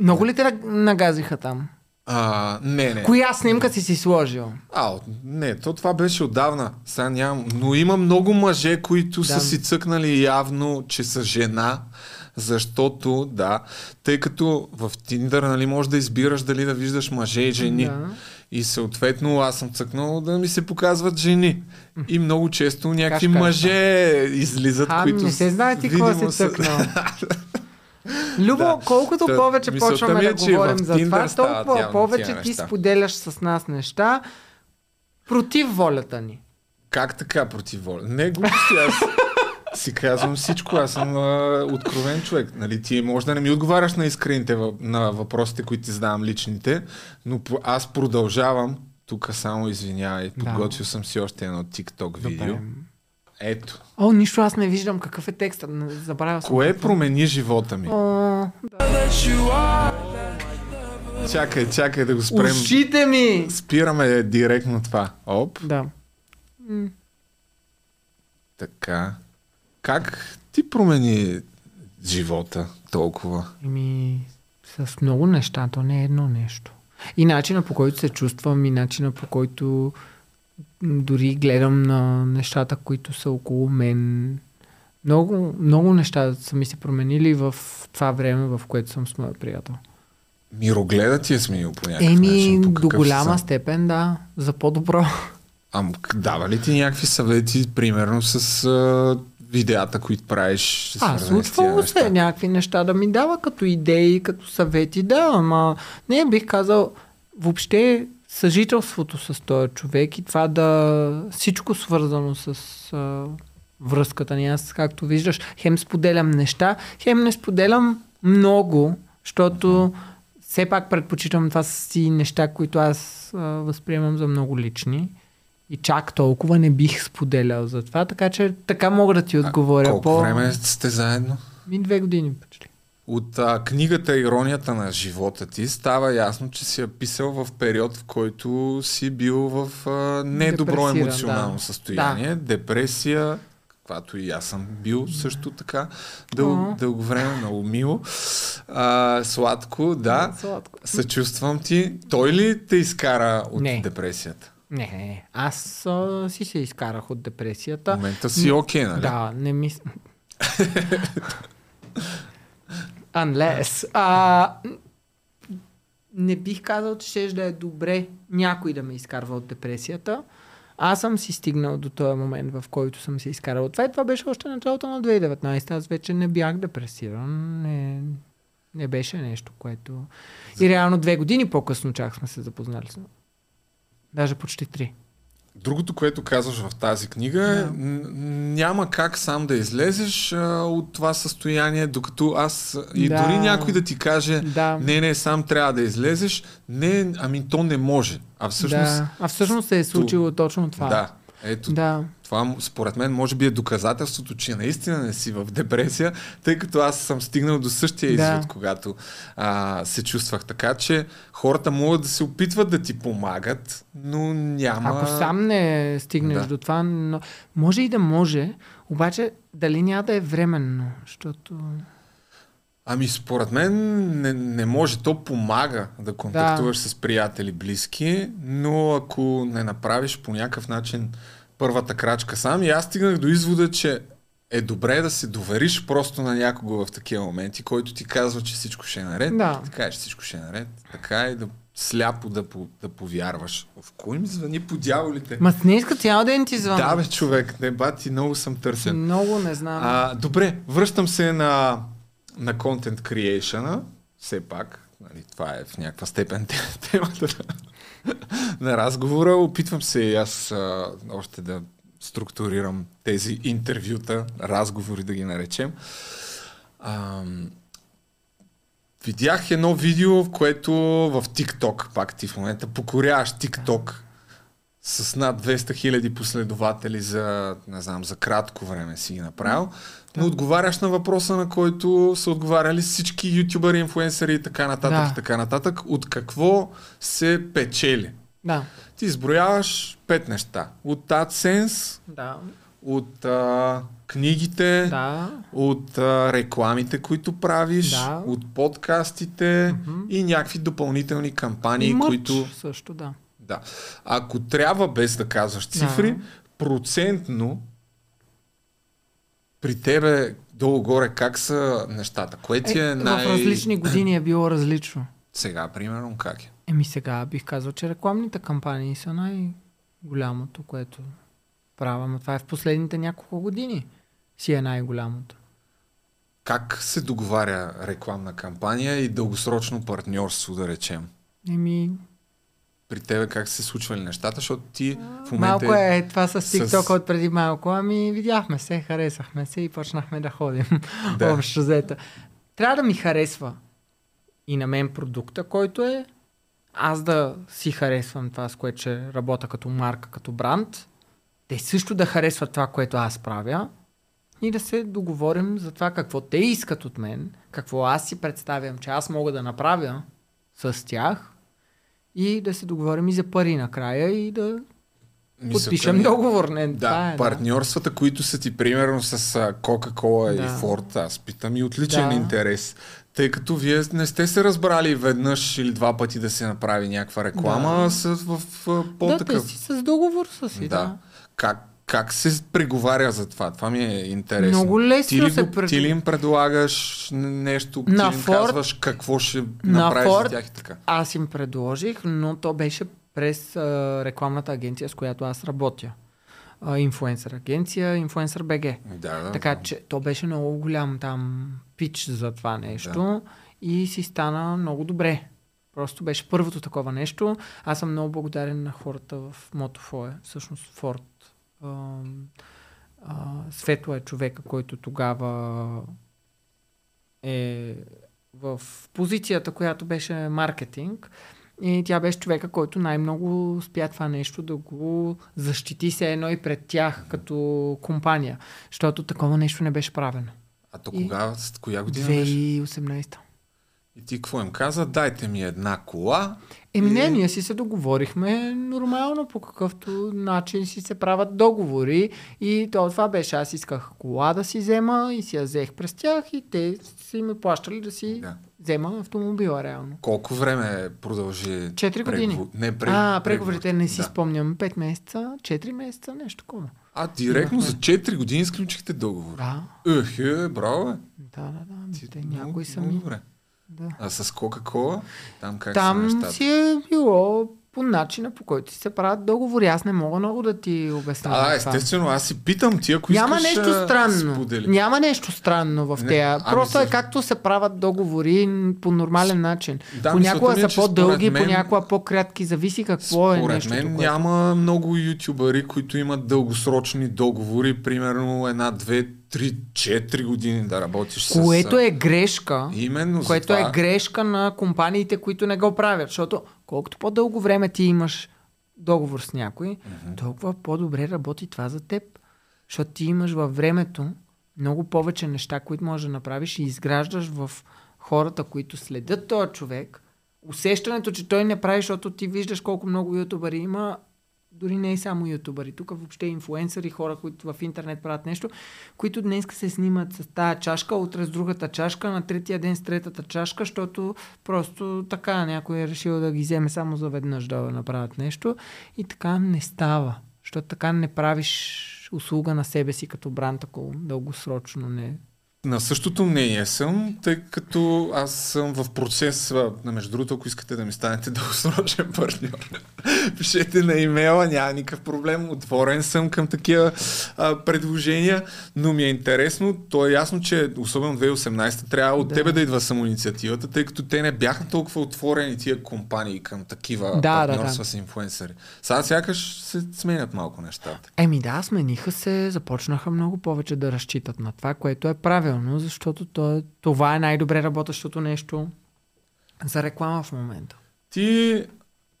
Speaker 2: Много ли те наг- нагазиха там?
Speaker 1: А, не, не.
Speaker 2: Коя снимка си си сложил?
Speaker 1: А, не, то това беше отдавна. Сега нямам. Но има много мъже, които
Speaker 2: Да.
Speaker 1: са си цъкнали явно, че са жена, защото, да, тъй като в Тиндър, нали, можеш да избираш дали да виждаш мъже и жени.
Speaker 2: Да.
Speaker 1: И съответно аз съм цъкнал да ми се показват жени. И много често някакви
Speaker 2: Кашка.
Speaker 1: мъже излизат,
Speaker 2: А,
Speaker 1: които
Speaker 2: не се знае ти какво си цъкнал. Любо,
Speaker 1: Да.
Speaker 2: колкото
Speaker 1: Та,
Speaker 2: повече почваме
Speaker 1: ми е,
Speaker 2: да говорим за това, толкова повече ти
Speaker 1: неща.
Speaker 2: споделяш с нас неща против волята ни.
Speaker 1: Как така против воля? Не, глупости, аз си казвам всичко, аз съм а, откровен човек. Нали, ти може да не ми отговаряш на искрените на въпросите, които ти задавам личните, но аз продължавам. Тук само извинявай,
Speaker 2: Да.
Speaker 1: подготвил съм си още едно TikTok видео.
Speaker 2: Добре.
Speaker 1: Ето.
Speaker 2: О, нищо аз не виждам какъв е текстът. Забравял съм.
Speaker 1: Кое промени живота ми?
Speaker 2: О,
Speaker 1: Чакай, чакай да го спрем.
Speaker 2: ушите ми!
Speaker 1: Спираме директно това. Оп,
Speaker 2: Да.
Speaker 1: така. Как ти промени живота толкова?
Speaker 2: Еми, с много неща, то не е едно нещо. И начина по който се чувствам, и начина по който дори гледам на нещата, които са около мен. Много, много неща са ми се променили в това време, в което съм с моя приятел.
Speaker 1: Мирогледа ти е сменил по някакъв
Speaker 2: Еми,
Speaker 1: начин. по
Speaker 2: до голяма
Speaker 1: съм?
Speaker 2: степен, да, за по-добро.
Speaker 1: К- дава ли ти някакви съвети, примерно с а, видеята, които правиш?
Speaker 2: А, случвало се
Speaker 1: неща?
Speaker 2: някакви неща да ми дава като идеи, като съвети, да, ама не бих казал въобще съжителството с този човек и това да всичко свързано с а, връзката ни. Аз, както виждаш, хем споделям неща, хем не споделям много, защото все пак предпочитам това си неща, които аз а, възприемам за много лични. И чак толкова не бих споделял за това, така че така мога да ти отговоря.
Speaker 1: Колко време сте заедно?
Speaker 2: Ми две години почти.
Speaker 1: От а, книгата Иронията на живота ти става ясно, че си я писал в период, в който си бил в а, недобро емоционално
Speaker 2: да.
Speaker 1: състояние, депресия, каквато и аз съм бил също така дъл,
Speaker 2: О.
Speaker 1: дълго време, много мило. А, сладко, да.
Speaker 2: Сладко.
Speaker 1: Съчувствам ти. Той ли те изкара от
Speaker 2: Не.
Speaker 1: депресията?
Speaker 2: Не, не, не. Аз а, си се изкарах от
Speaker 1: В
Speaker 2: депресията.
Speaker 1: момента си окей, нали?
Speaker 2: Да, не мисля. Unless. А, не бих казал, че ще да е добре някой да ме изкарва от депресията. Аз съм си стигнал до този момент, в който съм се изкарал това. И това беше още началото на 2019. Аз вече не бях депресиран. Не, не беше нещо, което... И реално две години по-късно чак сме се запознали. Даже почти три.
Speaker 1: Другото, което казваш в тази книга н- няма как сам да излезеш а, от това състояние, докато аз и
Speaker 2: Да.
Speaker 1: дори някой да ти каже,
Speaker 2: Да.
Speaker 1: не, не, сам трябва да излезеш, не, ами то не може. А всъщност,
Speaker 2: да. А всъщност се е случило точно това.
Speaker 1: да, ето
Speaker 2: Да.
Speaker 1: Това според мен може би е доказателството, че наистина не си в депресия, тъй като аз съм стигнал до същия
Speaker 2: Да.
Speaker 1: извод, когато а, се чувствах така, че хората могат да се опитват да ти помагат, но няма...
Speaker 2: Ако сам не стигнеш
Speaker 1: Да.
Speaker 2: до това, но... може и да може, обаче дали няма да е временно, защото...
Speaker 1: Ами според мен не, не може. То помага да контактуваш с приятели, близки, но ако не направиш по някакъв начин първата крачка сам, и аз стигнах до извода, че е добре да се довериш просто на някого в такива моменти, който ти казва, че всичко ще е наред.
Speaker 2: Да.
Speaker 1: Ти кажеш, всичко ще е наред. Така и да сляпо да, по- да повярваш. В кой ми звъни по дяволите?
Speaker 2: Ма не иска цял ден ти звън.
Speaker 1: Да, бе, човек, не бати, много съм търсен.
Speaker 2: Много не знам.
Speaker 1: А, добре, връщам се на, на content creation все пак. Нали, това е в някаква степен те- темата на, разговора. Опитвам се и аз а, още да структурирам тези интервюта, разговори да ги наречем. Ам, видях едно видео, в което в TikTok, пак ти в момента покоряваш TikTok с над 200 хиляди последователи за, не знам, за кратко време си ги направил, но отговаряш на въпроса, на който са отговаряли всички ютубъри, инфуенсъри и така нататък,
Speaker 2: Да.
Speaker 1: и така нататък. От какво се печели?
Speaker 2: Да.
Speaker 1: Ти изброяваш пет неща. От AdSense,
Speaker 2: Да.
Speaker 1: от а, книгите,
Speaker 2: Да.
Speaker 1: от а, рекламите, които правиш,
Speaker 2: Да.
Speaker 1: от подкастите и някакви допълнителни кампании,
Speaker 2: И мърч
Speaker 1: които...
Speaker 2: също, да.
Speaker 1: Да. Ако трябва без да казваш цифри,
Speaker 2: Да.
Speaker 1: процентно при тебе долу-горе как са нещата? Кое ти е,
Speaker 2: Е,
Speaker 1: най...
Speaker 2: В различни години е било различно.
Speaker 1: Сега, примерно, как е?
Speaker 2: Еми сега бих казал, че рекламните кампании са най-голямото, което правя. Това е в последните няколко години си е най-голямото.
Speaker 1: Как се договаря рекламна кампания и дългосрочно партньорство, да речем?
Speaker 2: Еми,
Speaker 1: При тебе как се случвали нещата, защото ти в момента...
Speaker 2: малко е това с
Speaker 1: с-
Speaker 2: TikTok от преди малко. Ами видяхме се, харесахме се и почнахме да ходим.
Speaker 1: Да.
Speaker 2: Общо взето. Трябва да ми харесва и на мен продукта, който е аз да си харесвам това, с което ще работя като марка, като бранд. Те също да харесват това, което аз правя и да се договорим за това какво те искат от мен, какво аз си представям, че аз мога да направя с тях и да се договорим и за пари накрая и да
Speaker 1: Мисълта
Speaker 2: подпишем
Speaker 1: ми е-
Speaker 2: договор. Не, това
Speaker 1: Да,
Speaker 2: е,
Speaker 1: партньорствата, които са ти примерно с Coca-Cola
Speaker 2: Да.
Speaker 1: и Ford, аз питам и отличен
Speaker 2: Да.
Speaker 1: интерес. Тъй като вие не сте се разбрали веднъж или два пъти да се направи някаква реклама,
Speaker 2: Да.
Speaker 1: с, в, в,
Speaker 2: Да, те
Speaker 1: по-такъв...
Speaker 2: си с договор са си, да.
Speaker 1: да. Как, как се преговаря за това? Това ми е интересно.
Speaker 2: Много лесно
Speaker 1: ти ли,
Speaker 2: се пред-
Speaker 1: ти ли им предлагаш нещо,
Speaker 2: На
Speaker 1: ти им
Speaker 2: Ford-
Speaker 1: казваш какво ще
Speaker 2: На
Speaker 1: направиш за тях и така?
Speaker 2: аз им предложих, но то беше през а, рекламната агенция, с която аз работя. Инфуенсър агенция, инфуенсър БГ.
Speaker 1: Да, да.
Speaker 2: Така че то беше много голям там пич за това нещо и си стана много добре. Просто беше първото такова нещо. Аз съм много благодарен на хората в Мотофое, всъщност Форд. Ам, а, Светло е човека, който тогава е в позицията, която беше маркетинг. И тя беше човека, който най-много успя това нещо да го защити се едно и пред тях като компания. Защото такова нещо не беше правено.
Speaker 1: А то
Speaker 2: И-
Speaker 1: кога, с коя година беше?
Speaker 2: 2018.
Speaker 1: И ти какво им каза? Дайте ми една кола.
Speaker 2: Еми не,
Speaker 1: И-
Speaker 2: ние си се договорихме нормално по какъвто начин си се правят договори и то, това беше. Аз исках кола да си взема и си я взех през тях и те си ми плащали да си
Speaker 1: Да.
Speaker 2: взема автомобила реално.
Speaker 1: Колко време продължи?
Speaker 2: Четири години.
Speaker 1: преговор- Не, прег...
Speaker 2: а, преговорите не си
Speaker 1: да.
Speaker 2: спомням. 5 месеца, 4 месеца, нещо такова.
Speaker 1: А, директно
Speaker 2: Имахме.
Speaker 1: за 4 години изключихте договор.
Speaker 2: Да,
Speaker 1: Ех, е, браво,
Speaker 2: да, да, да.
Speaker 1: Ти
Speaker 2: Те
Speaker 1: много-
Speaker 2: някои са
Speaker 1: много
Speaker 2: ми.
Speaker 1: добре.
Speaker 2: Да.
Speaker 1: А с Кока-Кола? Там как са
Speaker 2: Там
Speaker 1: нещата?
Speaker 2: си е било по начина, по който си се правят договори. Аз не мога много да ти обясня.
Speaker 1: А,
Speaker 2: това.
Speaker 1: естествено, аз си питам ти, ако
Speaker 2: Няма
Speaker 1: искаш
Speaker 2: нещо странно.
Speaker 1: сподели.
Speaker 2: Няма нещо странно в
Speaker 1: Не,
Speaker 2: тея.
Speaker 1: ами
Speaker 2: Просто
Speaker 1: за-
Speaker 2: е както се правят договори по нормален начин.
Speaker 1: Да,
Speaker 2: понякога
Speaker 1: мисълта ми е,
Speaker 2: са
Speaker 1: че
Speaker 2: по-дълги,
Speaker 1: според мен-
Speaker 2: понякога по-кратки. Зависи какво е
Speaker 1: Според
Speaker 2: нещо.
Speaker 1: мен няма много ютубъри, които имат дългосрочни договори, примерно една, две, три, четири години да работиш с...
Speaker 2: Което е грешка.
Speaker 1: Именно
Speaker 2: Което
Speaker 1: за това...
Speaker 2: е грешка на компаниите, които не го правят. Защото колкото по-дълго време ти имаш договор с някой, mm-hmm. толкова по-добре работи това за теб. Защото ти имаш във времето много повече неща, които можеш да направиш и изграждаш в хората, които следят този човек. Усещането, че той не прави, защото ти виждаш колко много ютубъри има, дори не е само ютубъри. Тук въобще инфуенсъри, хора, които в интернет правят нещо, които днес се снимат с тази чашка, утре с другата чашка, на третия ден с третата чашка, защото просто така някой е решил да ги вземе само за веднъж да направят нещо и така не става. Защото така не правиш услуга на себе си като бранд, ако дългосрочно не
Speaker 1: На същото мнение съм, тъй като аз съм в процес, а, между другото, ако искате да ми станете дългосрочен партньор, пишете на имейла, няма никакъв проблем, отворен съм към такива а, предложения, но ми е интересно, то е ясно, че особено 2018 трябва от
Speaker 2: Да.
Speaker 1: тебе да идва самоинициативата, тъй като те не бяха толкова отворени тия компании към такива
Speaker 2: Да, да,
Speaker 1: партньорства
Speaker 2: да.
Speaker 1: с инфуенсъри. Сега сякаш се сменят малко нещата.
Speaker 2: Еми да, смениха се, започнаха много повече да разчитат на това, което е правилно, защото то е, това е най-добре работещото нещо за реклама в момента.
Speaker 1: Ти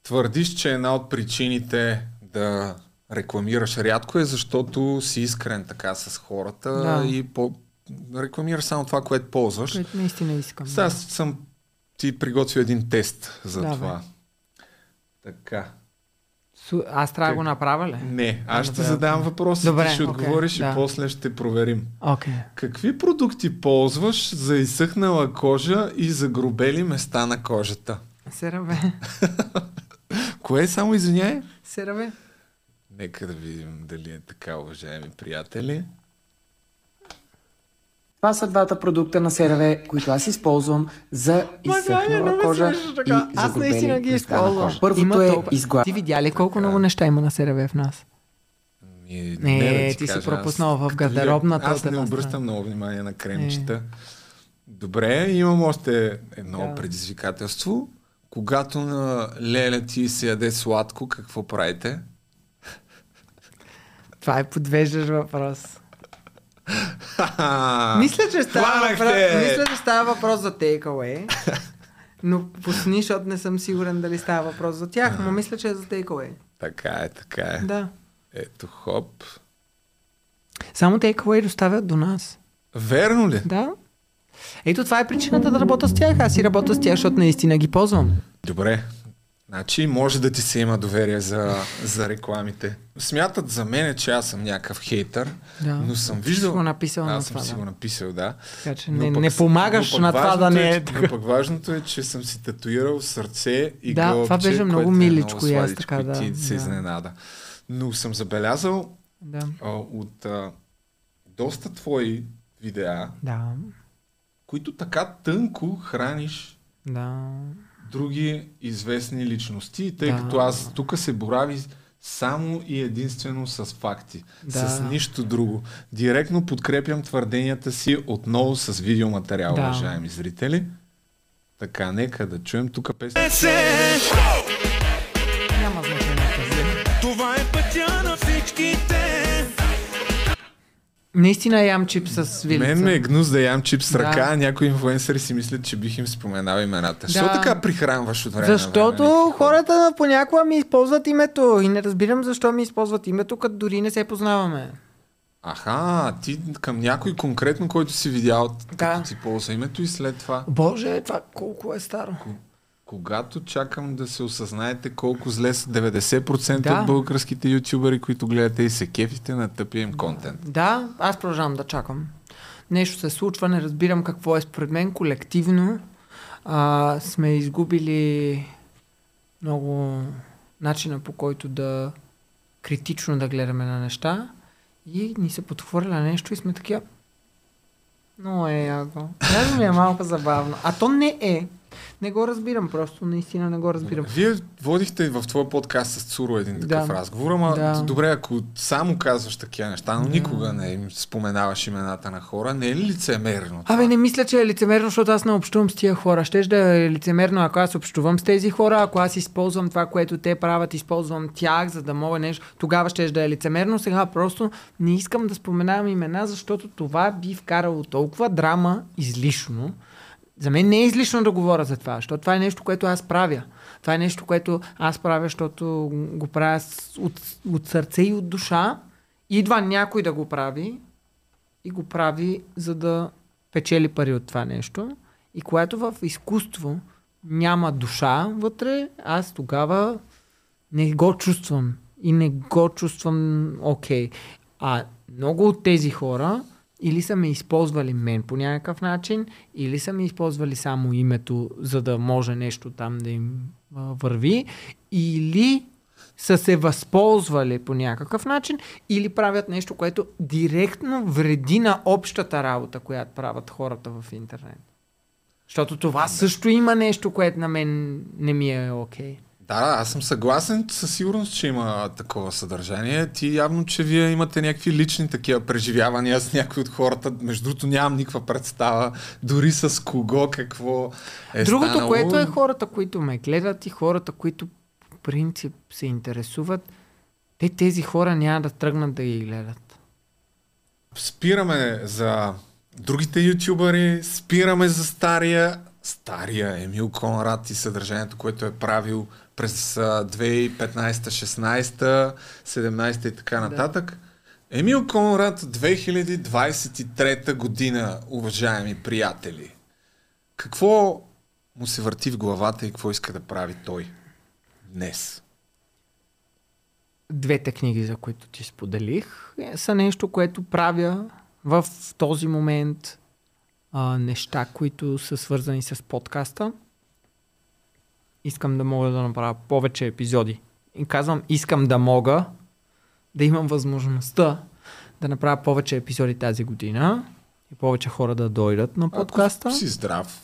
Speaker 1: твърдиш, че една от причините да рекламираш рядко е защото си искрен така с хората
Speaker 2: Да.
Speaker 1: и по... рекламираш само това, което ползваш.
Speaker 2: Което наистина искам.
Speaker 1: Сега аз съм ти приготвил един тест за
Speaker 2: Давай.
Speaker 1: това. Така.
Speaker 2: Су- Аз трябва да го направя ли?
Speaker 1: Не, аз ще
Speaker 2: Добре,
Speaker 1: задам въпроса,
Speaker 2: Добре,
Speaker 1: ти ще
Speaker 2: окей,
Speaker 1: отговориш
Speaker 2: да.
Speaker 1: и после ще проверим.
Speaker 2: Окей.
Speaker 1: Какви продукти ползваш за изсъхнала кожа и загрубели места на кожата?
Speaker 2: Сераве.
Speaker 1: Кое е само извиняй?
Speaker 2: Сераве.
Speaker 1: Нека да видим дали е така, уважаеми приятели.
Speaker 6: Това са двата продукта на CeraVe, които аз използвам за изсъхнала кожа и
Speaker 2: Аз наистина ги използвам.
Speaker 6: Първото
Speaker 2: Има
Speaker 6: е
Speaker 2: толкова-
Speaker 6: изглад.
Speaker 2: Ти видя ли колко много неща има на Сераве в нас?
Speaker 1: Ми,
Speaker 2: Не,
Speaker 1: да
Speaker 2: ти си
Speaker 1: кажа,
Speaker 2: пропуснал в
Speaker 1: като
Speaker 2: гардеробната
Speaker 1: Аз не обръщам много внимание на кремчета. Добре, имам още едно
Speaker 2: Да.
Speaker 1: предизвикателство. Когато на Леля ти се яде сладко, какво правите?
Speaker 2: Това е подвеждаш въпрос. Мисля, че става въпрос, мисля, че става въпрос за takeaway. Но пусни, защото не съм сигурен дали става въпрос за тях, но мисля, че е за takeaway.
Speaker 1: Така е, така е.
Speaker 2: Да.
Speaker 1: Ето, хоп.
Speaker 2: Само takeaway доставят до нас.
Speaker 1: Верно ли?
Speaker 2: Да. Ето това е причината да работя с тях. Аз си работя с тях, защото наистина ги ползвам.
Speaker 1: Добре. Значи може да ти се има доверие за, за рекламите. Смятат за мен, че аз съм някакъв хейтър,
Speaker 2: Да.
Speaker 1: но съм
Speaker 2: Си
Speaker 1: виждал...
Speaker 2: го написал на
Speaker 1: аз съм
Speaker 2: това,
Speaker 1: си
Speaker 2: да.
Speaker 1: го написал, да.
Speaker 2: Така че не,
Speaker 1: пък
Speaker 2: не помагаш на това да
Speaker 1: важното
Speaker 2: не
Speaker 1: е,
Speaker 2: е
Speaker 1: че-. Но пък важното е, че съм си татуирал сърце и
Speaker 2: Да,
Speaker 1: гълъбче,
Speaker 2: това беше много
Speaker 1: е
Speaker 2: миличко и аз
Speaker 1: сладичко
Speaker 2: така, да,
Speaker 1: ти се
Speaker 2: да.
Speaker 1: изненада. Но съм забелязал
Speaker 2: Да.
Speaker 1: а, от а, доста твои видеа,
Speaker 2: Да.
Speaker 1: които така тънко храниш
Speaker 2: Да.
Speaker 1: Други известни личности, тъй
Speaker 2: Да.
Speaker 1: като аз тук се борави само и единствено с факти,
Speaker 2: Да.
Speaker 1: с нищо друго. Директно подкрепям твърденията си отново с видеоматериал,
Speaker 2: Да.
Speaker 1: уважаеми зрители. Така, нека да чуем тук песен.
Speaker 2: Няма значение.
Speaker 9: Това е пътя на всичките.
Speaker 2: Наистина ям чип с вилица.
Speaker 1: Мен ме е гнус да ям чип с
Speaker 2: Да.
Speaker 1: ръка, а някои инфуенсъри си мислят, че бих им споменал имената. Защо
Speaker 2: Да.
Speaker 1: така прихранваш от време на време?
Speaker 2: Защото
Speaker 1: Ники?
Speaker 2: хората понякога ми използват името и не разбирам защо ми използват името, като дори не се познаваме.
Speaker 1: Аха, ти към някой конкретно, който си видял,
Speaker 2: Да.
Speaker 1: си ползва името и след това.
Speaker 2: Боже, това колко е старо.
Speaker 1: Когато чакам да се осъзнаете колко зле са 90%
Speaker 2: Да.
Speaker 1: от българските ютубъри, които гледате и се кефите на тъпия им контент.
Speaker 2: Да, аз продължавам да чакам. Нещо се случва, не разбирам какво е според мен. Колективно а, сме изгубили много начина по който да критично да гледаме на неща и ни се подхвърля нещо и сме такива. Но е яко. Даже ми е малко забавно. А то не е. Не го разбирам, просто наистина не го разбирам.
Speaker 1: Вие водихте в твоя подкаст с Цуро един такъв
Speaker 2: Да.
Speaker 1: разговор, ама
Speaker 2: Да.
Speaker 1: добре, ако само казваш такива неща, но никога не им споменаваш имената на хора, не е ли лицемерно? това?
Speaker 2: Абе, не мисля, че е лицемерно, защото аз не общувам с тия хора. Щеш да е лицемерно, ако аз общувам с тези хора, ако аз използвам това, което те правят, използвам тях, за да мога нещо, тогава щеш да е лицемерно. Сега просто не искам да споменавам имена, защото това би вкарало толкова драма излишно. За мен не е излишно да говоря за това, защото това е нещо, което аз правя. Това е нещо, което аз правя, защото го правя от, от сърце и от душа. Идва някой да го прави и го прави, за да печели пари от това нещо. И когато в изкуство няма душа вътре, аз тогава не го чувствам. И не го чувствам окей. А много от тези хора или са ме използвали мен по някакъв начин, или са ми използвали само името, за да може нещо там да им върви, или са се възползвали по някакъв начин, или правят нещо, което директно вреди на общата работа, която правят хората в интернет. Защото това също има нещо, което на мен не ми е окей.
Speaker 1: Да, аз съм съгласен със сигурност, че има такова съдържание. Ти явно, че вие имате някакви лични такива преживявания с някои от хората. Между другото нямам никаква представа дори с кого, какво е
Speaker 2: Другото,
Speaker 1: станало.
Speaker 2: което е хората, които ме гледат и хората, които по принцип се интересуват, те тези хора няма да тръгнат да ги гледат.
Speaker 1: Спираме за другите ютубъри, спираме за стария, стария Емил Конрад и съдържанието, което е правил през а, 2015, 16, 17 и така нататък. Емил Конрад 2023 година, уважаеми приятели. Какво му се върти в главата и какво иска да прави той днес?
Speaker 2: Двете книги, за които ти споделих, е- са нещо, което правя в този момент. А, неща, които са свързани с подкаста. Искам да мога да направя повече епизоди. И казвам, искам да мога да имам възможността да направя повече епизоди тази година и повече хора да дойдат на подкаста.
Speaker 1: Ако си здрав.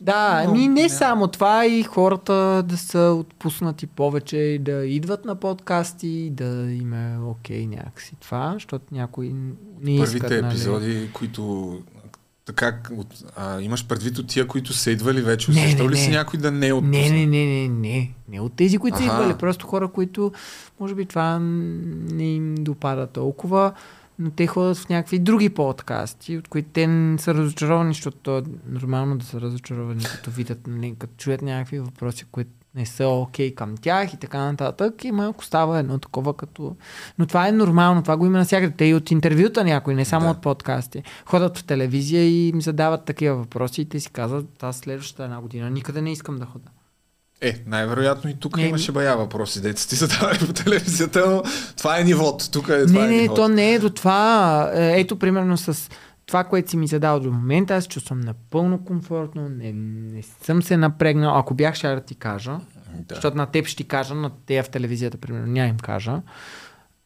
Speaker 2: Да, ами не само това, и хората да са отпуснати повече и да идват на подкасти, да им е окей някакси това, защото някои не искат.
Speaker 1: Първите
Speaker 2: нали.
Speaker 1: епизоди, които така, от, а, имаш предвид от тия, които са идвали вече,
Speaker 2: Не, не,
Speaker 1: ли си някой да не е от
Speaker 2: Не, не, не, не, не. Не от тези, които са
Speaker 1: Аха.
Speaker 2: идвали, просто хора, които може би това не им допада толкова, но те ходят в някакви други подкасти, от които те не са разочаровани, защото то е нормално да са разочаровани, като видят, нали, като чуят някакви въпроси, които не са окей към тях и така нататък. И малко става едно такова като... Но това е нормално, това го има навсякъде. Те и от интервюта някои, не само
Speaker 1: Да.
Speaker 2: от подкасти. Ходят в телевизия и им задават такива въпроси и те си казват, аз следващата една година никъде не искам да хода.
Speaker 1: Е, най-вероятно и тук
Speaker 2: Не,
Speaker 1: имаше бая въпроси, деца ти задавали по телевизията, но това е нивото. Тук е, това
Speaker 2: Не,
Speaker 1: е
Speaker 2: не,
Speaker 1: нивото.
Speaker 2: то не е до това. Е, Ето, примерно с това, което си ми задал до момента, аз чувствам напълно комфортно, не, не съм се напрегнал. Ако бях, ще да ти кажа.
Speaker 1: Да.
Speaker 2: Защото на теб ще ти кажа, на тея в телевизията, примерно, няма им кажа.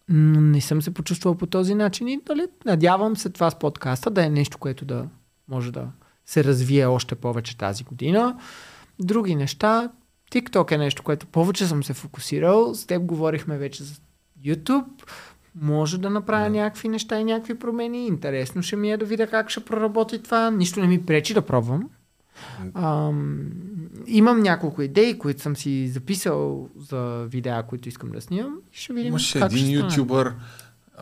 Speaker 2: Но не съм се почувствал по този начин и дали, надявам се това с подкаста да е нещо, което да може да се развие още повече тази година. Други неща, TikTok е нещо, което повече съм се фокусирал. С теб говорихме вече за YouTube. Може да направя някакви неща и някакви промени. Интересно ще ми е да видя как ще проработи това. Нищо не ми пречи да пробвам. Ам, имам няколко идеи, които съм си записал за видеа, които искам да снимам. Ще видим
Speaker 1: Имаше
Speaker 2: как
Speaker 1: един ютубър,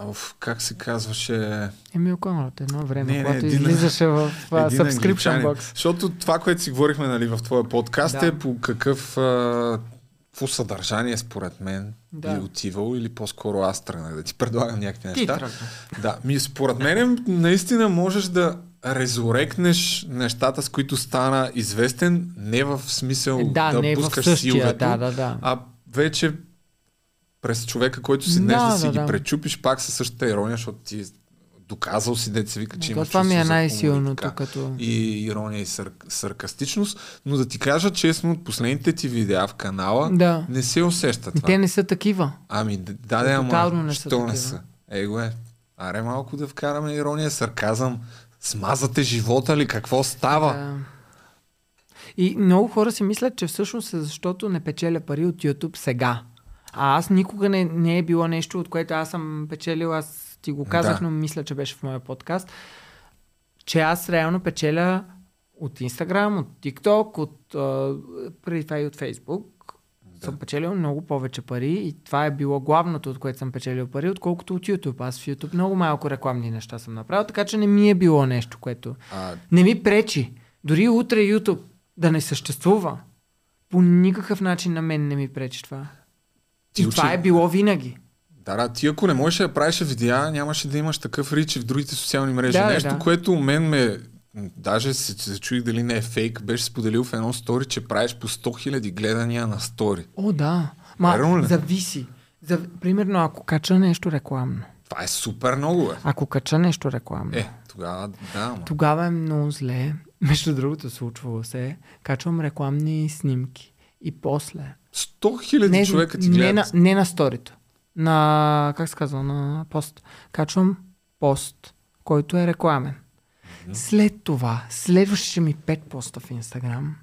Speaker 1: оф, как се казваше...
Speaker 2: Емил Конрад, едно време,
Speaker 1: Не, не,
Speaker 2: когато
Speaker 1: един-
Speaker 2: излизаше в
Speaker 1: един
Speaker 2: subscription box.
Speaker 1: Защото това, което си говорихме нали, в твоя подкаст
Speaker 2: Да.
Speaker 1: е по какъв... А, какво съдържание според мен
Speaker 2: Да.
Speaker 1: би отивало или по-скоро аз тръгнах да ти предлагам някакви
Speaker 2: Ти
Speaker 1: неща.
Speaker 2: тръгна.
Speaker 1: Да, ми според мен наистина можеш да резорекнеш нещата, с които стана известен, не в смисъл
Speaker 2: Е, да,
Speaker 1: да
Speaker 2: не в
Speaker 1: пускаш
Speaker 2: същия,
Speaker 1: силвето,
Speaker 2: да, да, да.
Speaker 1: а вече през човека, който си днес
Speaker 2: Да,
Speaker 1: да, си
Speaker 2: да,
Speaker 1: ги
Speaker 2: да.
Speaker 1: пречупиш пак със същата ирония, защото ти доказал си деца вика, че
Speaker 2: То
Speaker 1: имаш
Speaker 2: това ми е най-силното, като...
Speaker 1: И ирония и сар, саркастичност, но да ти кажа честно, от последните ти видеа в канала
Speaker 2: Да.
Speaker 1: не се усеща това.
Speaker 2: Те не са такива.
Speaker 1: Ами, да, да, ама,
Speaker 2: не
Speaker 1: що не
Speaker 2: такива.
Speaker 1: са? Его е. Аре малко да вкараме ирония, сарказъм. Смазате живота ли? Какво става?
Speaker 2: Да. И много хора си мислят, че всъщност е защото не печеля пари от YouTube сега. А аз никога не, не е било нещо, от което аз съм печелил, аз ти го казах,
Speaker 1: Да.
Speaker 2: но мисля, че беше в моя подкаст, че аз реално печеля от Instagram, от TikTok, от, а, преди това и от Facebook. Да. Съм печелил много повече пари и това е било главното, от което съм печелил пари, отколкото от YouTube. Аз в YouTube много малко рекламни неща съм направил, така че не ми е било нещо, което
Speaker 1: А,
Speaker 2: не ми пречи. Дори утре YouTube да не съществува. По никакъв начин на мен не ми пречи това.
Speaker 1: Ти
Speaker 2: и
Speaker 1: учи-
Speaker 2: това е било винаги.
Speaker 1: Да, ти ако не можеш да правиш видеа, нямаше да имаш такъв рич в другите социални мрежи.
Speaker 2: Да,
Speaker 1: Нещо,
Speaker 2: да.
Speaker 1: което мен ме... Даже се, се чуих дали не е фейк, беше споделил в едно стори, че правиш по 100 000 гледания на стори.
Speaker 2: О, да. Ма, зависи. За, примерно, ако кача нещо рекламно.
Speaker 1: Това е супер много, е.
Speaker 2: Ако кача нещо рекламно.
Speaker 1: Е, тогава да, ама.
Speaker 2: Тогава е много зле. Между другото, случвало се. Качвам рекламни снимки. И после.
Speaker 1: 100 000 човека ти
Speaker 2: не,
Speaker 1: гледат.
Speaker 2: на, не на сторито. На, как се казва, на пост. Качвам пост, който е рекламен. След това, следващите ми пет поста в Инстаграм,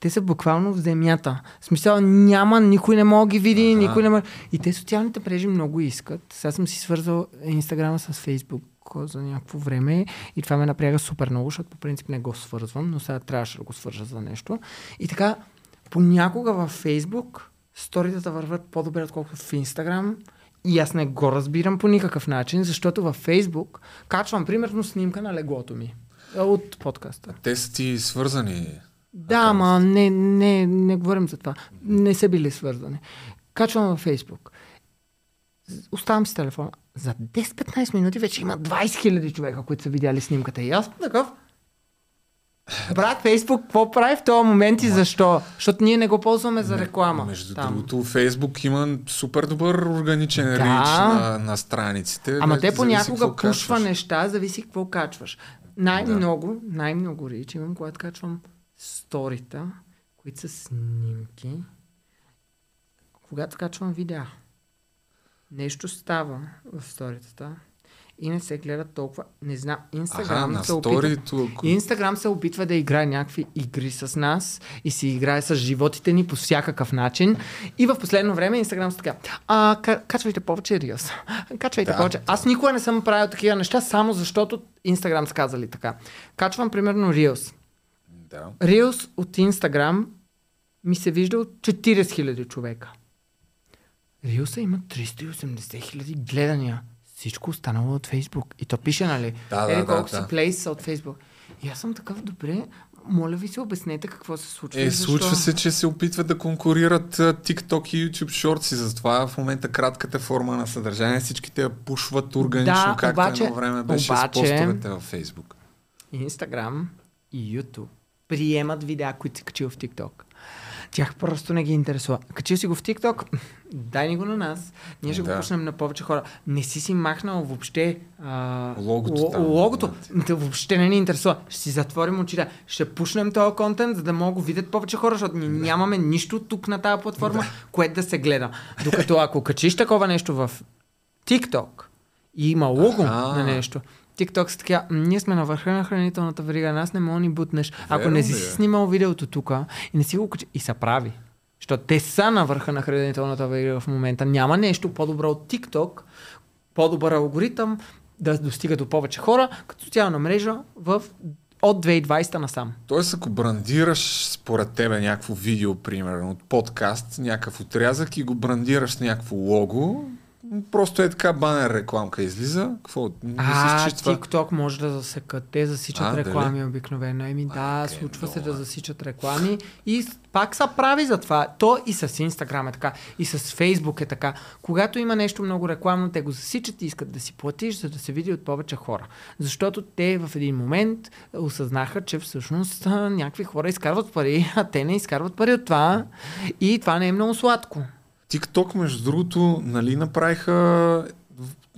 Speaker 2: те са буквално в земята. В смисъл, няма, никой не мога ги види,
Speaker 1: Аха.
Speaker 2: никой не може. И те социалните мрежи много искат. Сега съм си свързал Инстаграма с Фейсбук за някакво време и това ме напряга супер много, защото по принцип не го свързвам, но сега трябваше да го свържа за нещо. И така, понякога във Фейсбук сторитата върват по-добре, отколкото в Инстаграм. И аз не го разбирам по никакъв начин, защото във Фейсбук качвам примерно снимка на леглото ми от подкаста.
Speaker 1: Те са ти свързани.
Speaker 2: Да, ама не, не, не говорим за това. Не са били свързани. Качвам във Фейсбук. Оставам си телефона. За 10-15 минути вече има 20 000 човека, които са видяли снимката. И аз такъв. Брат, Фейсбук, какво прави в този момент и защо? Защото ние не го ползваме за реклама.
Speaker 1: Между
Speaker 2: там.
Speaker 1: другото, Фейсбук има супер добър органичен
Speaker 2: Да.
Speaker 1: рич на, на страниците.
Speaker 2: Ама
Speaker 1: Вече
Speaker 2: те понякога пушва
Speaker 1: качваш.
Speaker 2: неща, зависи какво качваш. Най-много, най-много рич имам, когато качвам сторита, които са снимки. Когато качвам видеа, нещо става в сторитата и не се гледа толкова. Не знам, Инстаграм се опитва...
Speaker 1: сторито. ако-
Speaker 2: Инстаграм се опитва да играе някакви игри с нас и си играе с животите ни по всякакъв начин. И в последно време Инстаграм са така, а, ка- качвайте повече Reels. Качвайте
Speaker 1: Да.
Speaker 2: повече. Аз никога не съм правил такива неща, само защото Инстаграм са казали така. Качвам примерно Reels.
Speaker 1: Да.
Speaker 2: Reels от Инстаграм ми се вижда от 40 000 човека. Рилса има 380 000 гледания. Всичко останало от Фейсбук. И то пише, нали?
Speaker 1: Да, да,
Speaker 2: Ели
Speaker 1: да,
Speaker 2: колко
Speaker 1: да.
Speaker 2: са плейс са от Фейсбук. И аз съм такъв, добре, моля ви се, обяснете какво се случва.
Speaker 1: Е,
Speaker 2: защо.
Speaker 1: случва се, че се опитват да конкурират TikTok и YouTube Shorts и затова в момента кратката форма на съдържание всичките я пушват органично,
Speaker 2: Да,
Speaker 1: както
Speaker 2: обаче-
Speaker 1: едно време беше
Speaker 2: обаче-
Speaker 1: с постовете във Facebook.
Speaker 2: Инстаграм и YouTube приемат видеа, които си качил в TikTok. Тях просто не ги интересува. Качил си го в TikTok, дай ни го на нас. Ние ще
Speaker 1: Да.
Speaker 2: го пуснем на повече хора. Не си си махнал въобще а,
Speaker 1: Логото там.
Speaker 2: логото. Те въобще не ни интересува. Ще си затворим очите. Ще пушнем този контент, за да могат го видят повече хора, защото ние нямаме нищо тук на тази платформа, което да се гледа. Докато ако качиш такова нещо в TikTok и има лого на нещо, TikTok са така, «М, ние сме на върха на хранителната верига, нас не мога ни бутнеш. Ако
Speaker 1: Верно
Speaker 2: не си
Speaker 1: ли е?
Speaker 2: си снимал видеото тук и не си го качи, и са прави. Защото те са на върха на хранителната верига в момента. Няма нещо по-добро от TikTok, по-добър алгоритъм да достига до повече хора, като социална мрежа в, от 2020 насам.
Speaker 1: Тоест, ако брандираш според тебе някакво видео, примерно, от подкаст, някакъв отрязък и го брандираш с някакво лого, Просто е така банер рекламка излиза. Какво? Не
Speaker 2: А. TikTok може да засекат. Те засичат
Speaker 1: А, дали?
Speaker 2: реклами обикновено. Еми да,
Speaker 1: окей,
Speaker 2: случва се
Speaker 1: много
Speaker 2: да засичат реклами и пак са прави за това. То и с Instagram е така, и с Facebook е така. Когато има нещо много рекламно, те го засичат и искат да си платиш, за да се види от повече хора. Защото те в един момент осъзнаха, че всъщност а, някакви хора изкарват пари, а те не изкарват пари от това. И това не е много сладко.
Speaker 1: TikTok, между другото, нали направиха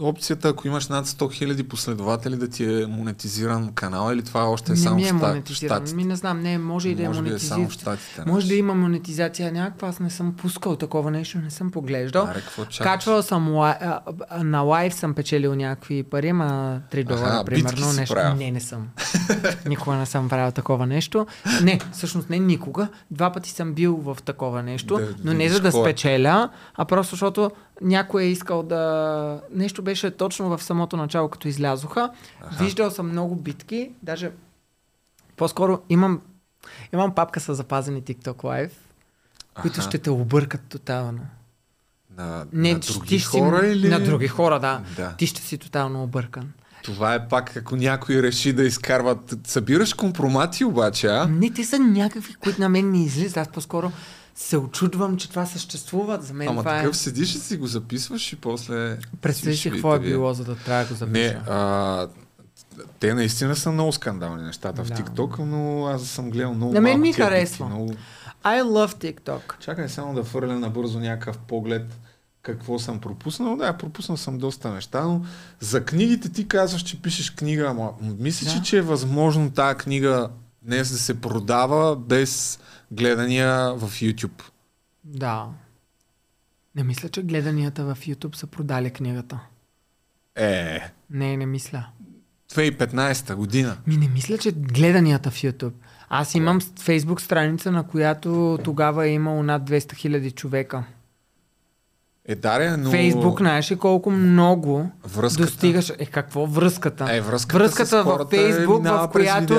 Speaker 1: опцията, ако имаш над 100 000 последователи, да ти е монетизиран канал или това още е
Speaker 2: не
Speaker 1: само
Speaker 2: ми е монетизиран.
Speaker 1: Щатите?
Speaker 2: Ми не знам, не, може и да е
Speaker 1: Може е само в
Speaker 2: монетизиран.
Speaker 1: Щатите.
Speaker 2: Може да има монетизация някаква, аз не съм пускал такова нещо, не съм поглеждал.
Speaker 1: Аре?
Speaker 2: Качвал съм а, на лайв съм печелил някакви пари, ма 3 долара,
Speaker 1: Аха,
Speaker 2: примерно. Нещо.
Speaker 1: правил.
Speaker 2: Не, не съм. никога не съм правил такова нещо. Не, всъщност не никога. Два пъти съм бил в такова нещо,
Speaker 1: Да
Speaker 2: но не за да
Speaker 1: е.
Speaker 2: спечеля, а просто защото някой е искал да... Нещо беше точно в самото начало, като излязоха. Виждал съм много битки, даже по-скоро имам, имам папка с запазени TikTok Live, които
Speaker 1: Аха.
Speaker 2: ще те объркат тотално.
Speaker 1: На,
Speaker 2: Не,
Speaker 1: на други
Speaker 2: ти ще си-
Speaker 1: хора или...
Speaker 2: На други хора, да.
Speaker 1: Да.
Speaker 2: Ти ще си тотално объркан.
Speaker 1: Това е пак, ако някой реши да изкарват... Събираш компромати обаче, а?
Speaker 2: Не, те са някакви, които на мен ми излизат. Аз по-скоро се очудвам, че това съществува. За мен
Speaker 1: Ама
Speaker 2: това
Speaker 1: такъв
Speaker 2: е...
Speaker 1: седиш и си го записваш и после...
Speaker 2: Представи си какво е било, за да трябва да го запиша.
Speaker 1: Не, а, те наистина са много скандални нещата в
Speaker 2: Да.
Speaker 1: TikTok, но аз съм гледал много
Speaker 2: На мен ми харесва.
Speaker 1: Много...
Speaker 2: I love TikTok.
Speaker 1: Чакай само да фърля набързо някакъв поглед какво съм пропуснал. Да, пропуснал съм доста неща, но за книгите ти казваш, че пишеш книга, ама мислиш,
Speaker 2: да.
Speaker 1: че е възможно тази книга днес да се продава без гледания в YouTube?
Speaker 2: Да. Не мисля, че гледанията в YouTube са продали книгата.
Speaker 1: Е,
Speaker 2: Не, не мисля.
Speaker 1: 2015 година.
Speaker 2: Ми не мисля, че гледанията в YouTube. Аз имам Facebook страница, на която тогава е имало над 200 хиляди човека.
Speaker 1: Е, Даря, но...
Speaker 2: Фейсбук, знаеш ли колко много
Speaker 1: Връзката.
Speaker 2: достигаш. Е, какво връзката?
Speaker 1: Е, връзката,
Speaker 2: връзката във
Speaker 1: хората
Speaker 2: Фейсбук,
Speaker 1: минава
Speaker 2: в която,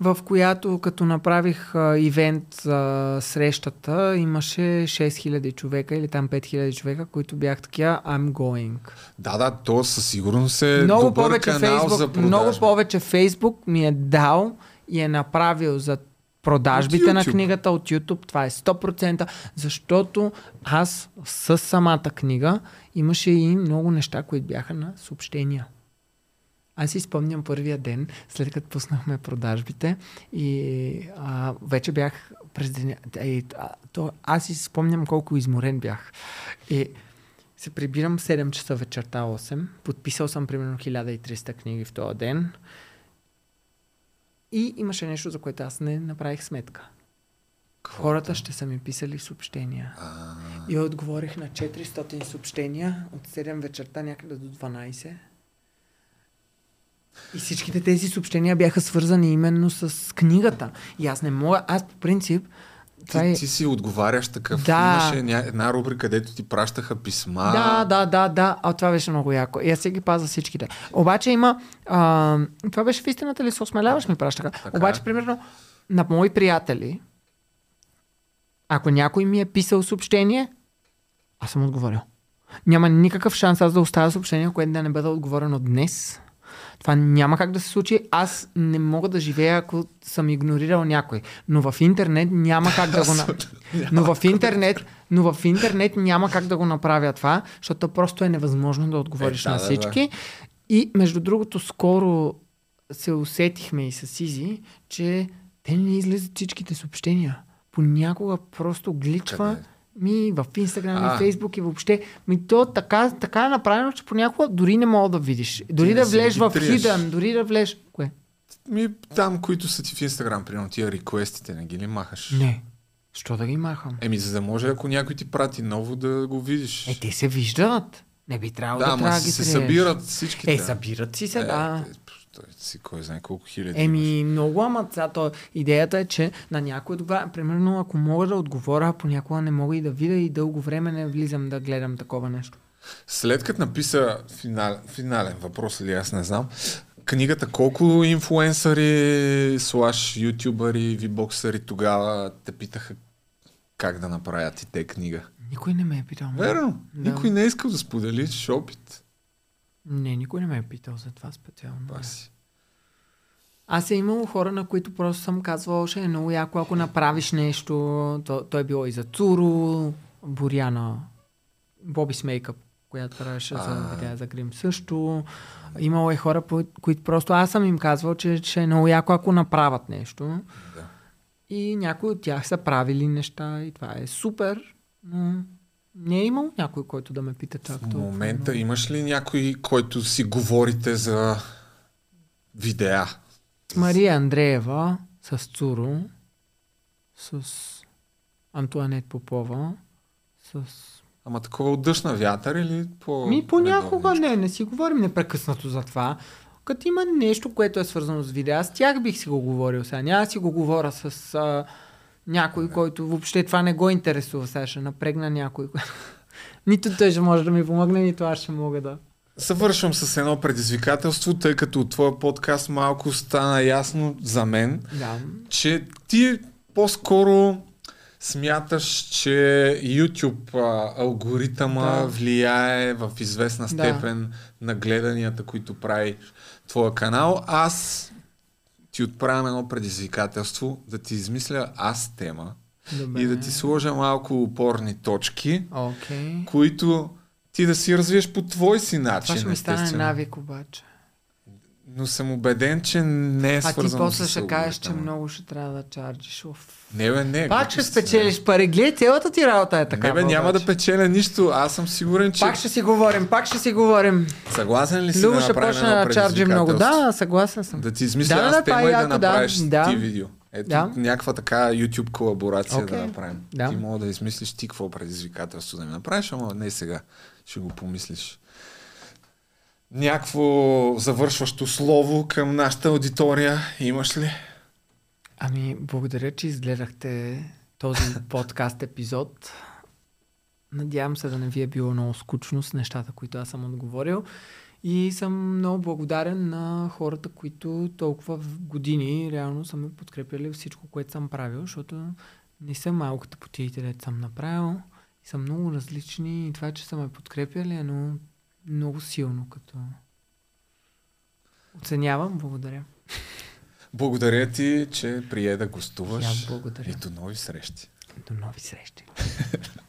Speaker 2: в която като направих а, ивент за срещата, имаше 6000 човека или там 5000 човека, които бях такива I'm going.
Speaker 1: Да, да, то със сигурност е
Speaker 2: много
Speaker 1: добър
Speaker 2: повече
Speaker 1: канал за
Speaker 2: Фейсбук,
Speaker 1: продажби.
Speaker 2: много повече Фейсбук ми е дал и е направил за продажбите
Speaker 1: От
Speaker 2: на книгата от YouTube. Това е 100%, защото аз с самата книга имаше и много неща, които бяха на съобщения. Аз си спомням първия ден, след като пуснахме продажбите и а, вече бях през деня. И, а, то, аз си спомням колко изморен бях. И се прибирам 7 часа вечерта 8. Подписал съм примерно 1300 книги в този ден. И имаше нещо, за което аз не направих сметка. Хората ще са ми писали съобщения. И отговорих на 400 съобщения от 7 вечерта някъде до 12. И всичките тези съобщения бяха свързани именно с книгата. И аз не мога, аз по принцип, това
Speaker 1: Ти,
Speaker 2: е...
Speaker 1: ти си отговаряш такъв.
Speaker 2: Да.
Speaker 1: Имаше една рубрика, където ти пращаха писма.
Speaker 2: Да, да, да, да. А това беше много яко. И аз си ги пазя всичките. Обаче има... А, това беше в истината ли се осмеляваш ми пращаха.
Speaker 1: Така
Speaker 2: Обаче,
Speaker 1: е.
Speaker 2: примерно, на мои приятели, ако някой ми е писал съобщение, аз съм отговорил. Няма никакъв шанс аз да оставя съобщение, което да не бъде отговорено днес. Това няма как да се случи. Аз не мога да живея, ако съм игнорирал някой. Но в интернет няма как да го... Но в интернет, но в интернет няма как да го направя това, защото просто е невъзможно да отговориш
Speaker 1: Е, да,
Speaker 2: на
Speaker 1: да, да.
Speaker 2: всички. И между другото, скоро се усетихме и с Изи, че те не излизат всичките съобщения. Понякога просто гличва
Speaker 1: Къде?
Speaker 2: Ми в Инстаграм и
Speaker 1: А.
Speaker 2: Фейсбук и въобще. Ми то така, така е направено, че понякога дори не мога да видиш. Дори
Speaker 1: не
Speaker 2: да влезеш в. Hidden, дори да влезеш... Кое?
Speaker 1: Ми, там, които са ти в Инстаграм, примерно тия реквестите, не ги ли махаш?
Speaker 2: Не. Що да ги махам?
Speaker 1: Еми, за да може, ако някой ти прати ново, да го видиш.
Speaker 2: Е, те се виждат. Не би трябвало
Speaker 1: да,
Speaker 2: да, трябва да ги
Speaker 1: се
Speaker 2: триеш.
Speaker 1: събират всичките.
Speaker 2: Е, събират си се, да.
Speaker 1: Е, той си кой знае колко хиляди. имаш.
Speaker 2: Еми, много, ама сега то, идеята е, че на някой добра, примерно, ако мога да отговоря, понякога не мога и да видя и дълго време не влизам да гледам такова нещо.
Speaker 1: След като написа финал, финален въпрос, или аз не знам, книгата колко инфлуенсъри, слаш ютубъри, вибоксъри тогава те питаха как да направят и те книга?
Speaker 2: Никой не ме е питал.
Speaker 1: Верно.
Speaker 2: Да.
Speaker 1: Никой не е искал да споделиш опит.
Speaker 2: Не, никой не ме е питал за това специално.
Speaker 1: Баси.
Speaker 2: Аз е имало хора, на които просто съм казвал, ще е много яко, ако направиш нещо. То, то е било и за Цуру, Боряна, Боби Смейкъп, която правеше за видеа за грим също. Имало е хора, които просто аз съм им казвал, че ще е много яко, ако направят нещо.
Speaker 1: Да.
Speaker 2: И някои от тях са правили неща и това е супер, не е имал някой, който да ме пита чак
Speaker 1: В
Speaker 2: толкова.
Speaker 1: момента
Speaker 2: много.
Speaker 1: имаш ли някой, който си говорите за видеа?
Speaker 2: С Мария Андреева, с Цуро, с Антуанет Попова, с...
Speaker 1: Ама такова от дъжд на вятър или по...
Speaker 2: Ми понякога не, не си говорим непрекъснато за това. Като има нещо, което е свързано с видеа, с тях бих си го говорил сега. Няма си го говоря с а, някой, който въобще това не го интересува. Сега ще напрегна някой. нито той ще може да ми помогне, нито аз ще мога да.
Speaker 1: Завършвам с едно предизвикателство, тъй като от твоя подкаст малко стана ясно за мен,
Speaker 2: Да.
Speaker 1: че ти по-скоро смяташ, че YouTube а, алгоритъма
Speaker 2: Да.
Speaker 1: влияе в известна
Speaker 2: Да.
Speaker 1: степен на гледанията, които прави твоя канал. Аз ти отправям едно предизвикателство да ти измисля аз тема
Speaker 2: Добре.
Speaker 1: и да ти сложа малко опорни точки,
Speaker 2: Окей.
Speaker 1: които ти да си развиеш по твой си
Speaker 2: Това
Speaker 1: начин.
Speaker 2: ще ми стане навик обаче.
Speaker 1: Но съм убеден, че не е
Speaker 2: А ти
Speaker 1: свързано
Speaker 2: после ще кажеш, че много ще трябва да чарджиш. Оф.
Speaker 1: Не, бе, не.
Speaker 2: Пак ще спечелиш пари. Гледай, цялата ти работа е така.
Speaker 1: Не, бе, няма да печеля нищо. Аз съм сигурен, че...
Speaker 2: Пак ще си говорим, пак ще си говорим.
Speaker 1: Съгласен ли си
Speaker 2: Любо
Speaker 1: да
Speaker 2: ще
Speaker 1: едно
Speaker 2: да чарджи много. Да, съгласен съм.
Speaker 1: Да ти измисля
Speaker 2: Да, да,
Speaker 1: аз
Speaker 2: да,
Speaker 1: тема
Speaker 2: е
Speaker 1: и да
Speaker 2: яко, да.
Speaker 1: направиш
Speaker 2: Да.
Speaker 1: ти видео. Ето
Speaker 2: Да.
Speaker 1: някаква така YouTube колаборация
Speaker 2: Окей.
Speaker 1: да направим.
Speaker 2: Да.
Speaker 1: Ти мога да измислиш ти какво предизвикателство да ми направиш, ама не сега. Ще го помислиш. Някакво завършващо слово към нашата аудитория имаш ли?
Speaker 2: Ами, благодаря, че изгледахте този подкаст епизод. Надявам се да не ви е било много скучно с нещата, които аз съм отговорил. И съм много благодарен на хората, които толкова години реално са ме подкрепили всичко, което съм правил, защото не са малките потиите, дето съм направил. И са много различни и това, че са ме подкрепили е много, силно, като оценявам. Благодаря.
Speaker 1: Благодаря ти, че прие да гостуваш.
Speaker 2: аз благодаря.
Speaker 1: И до нови срещи.
Speaker 2: До нови срещи.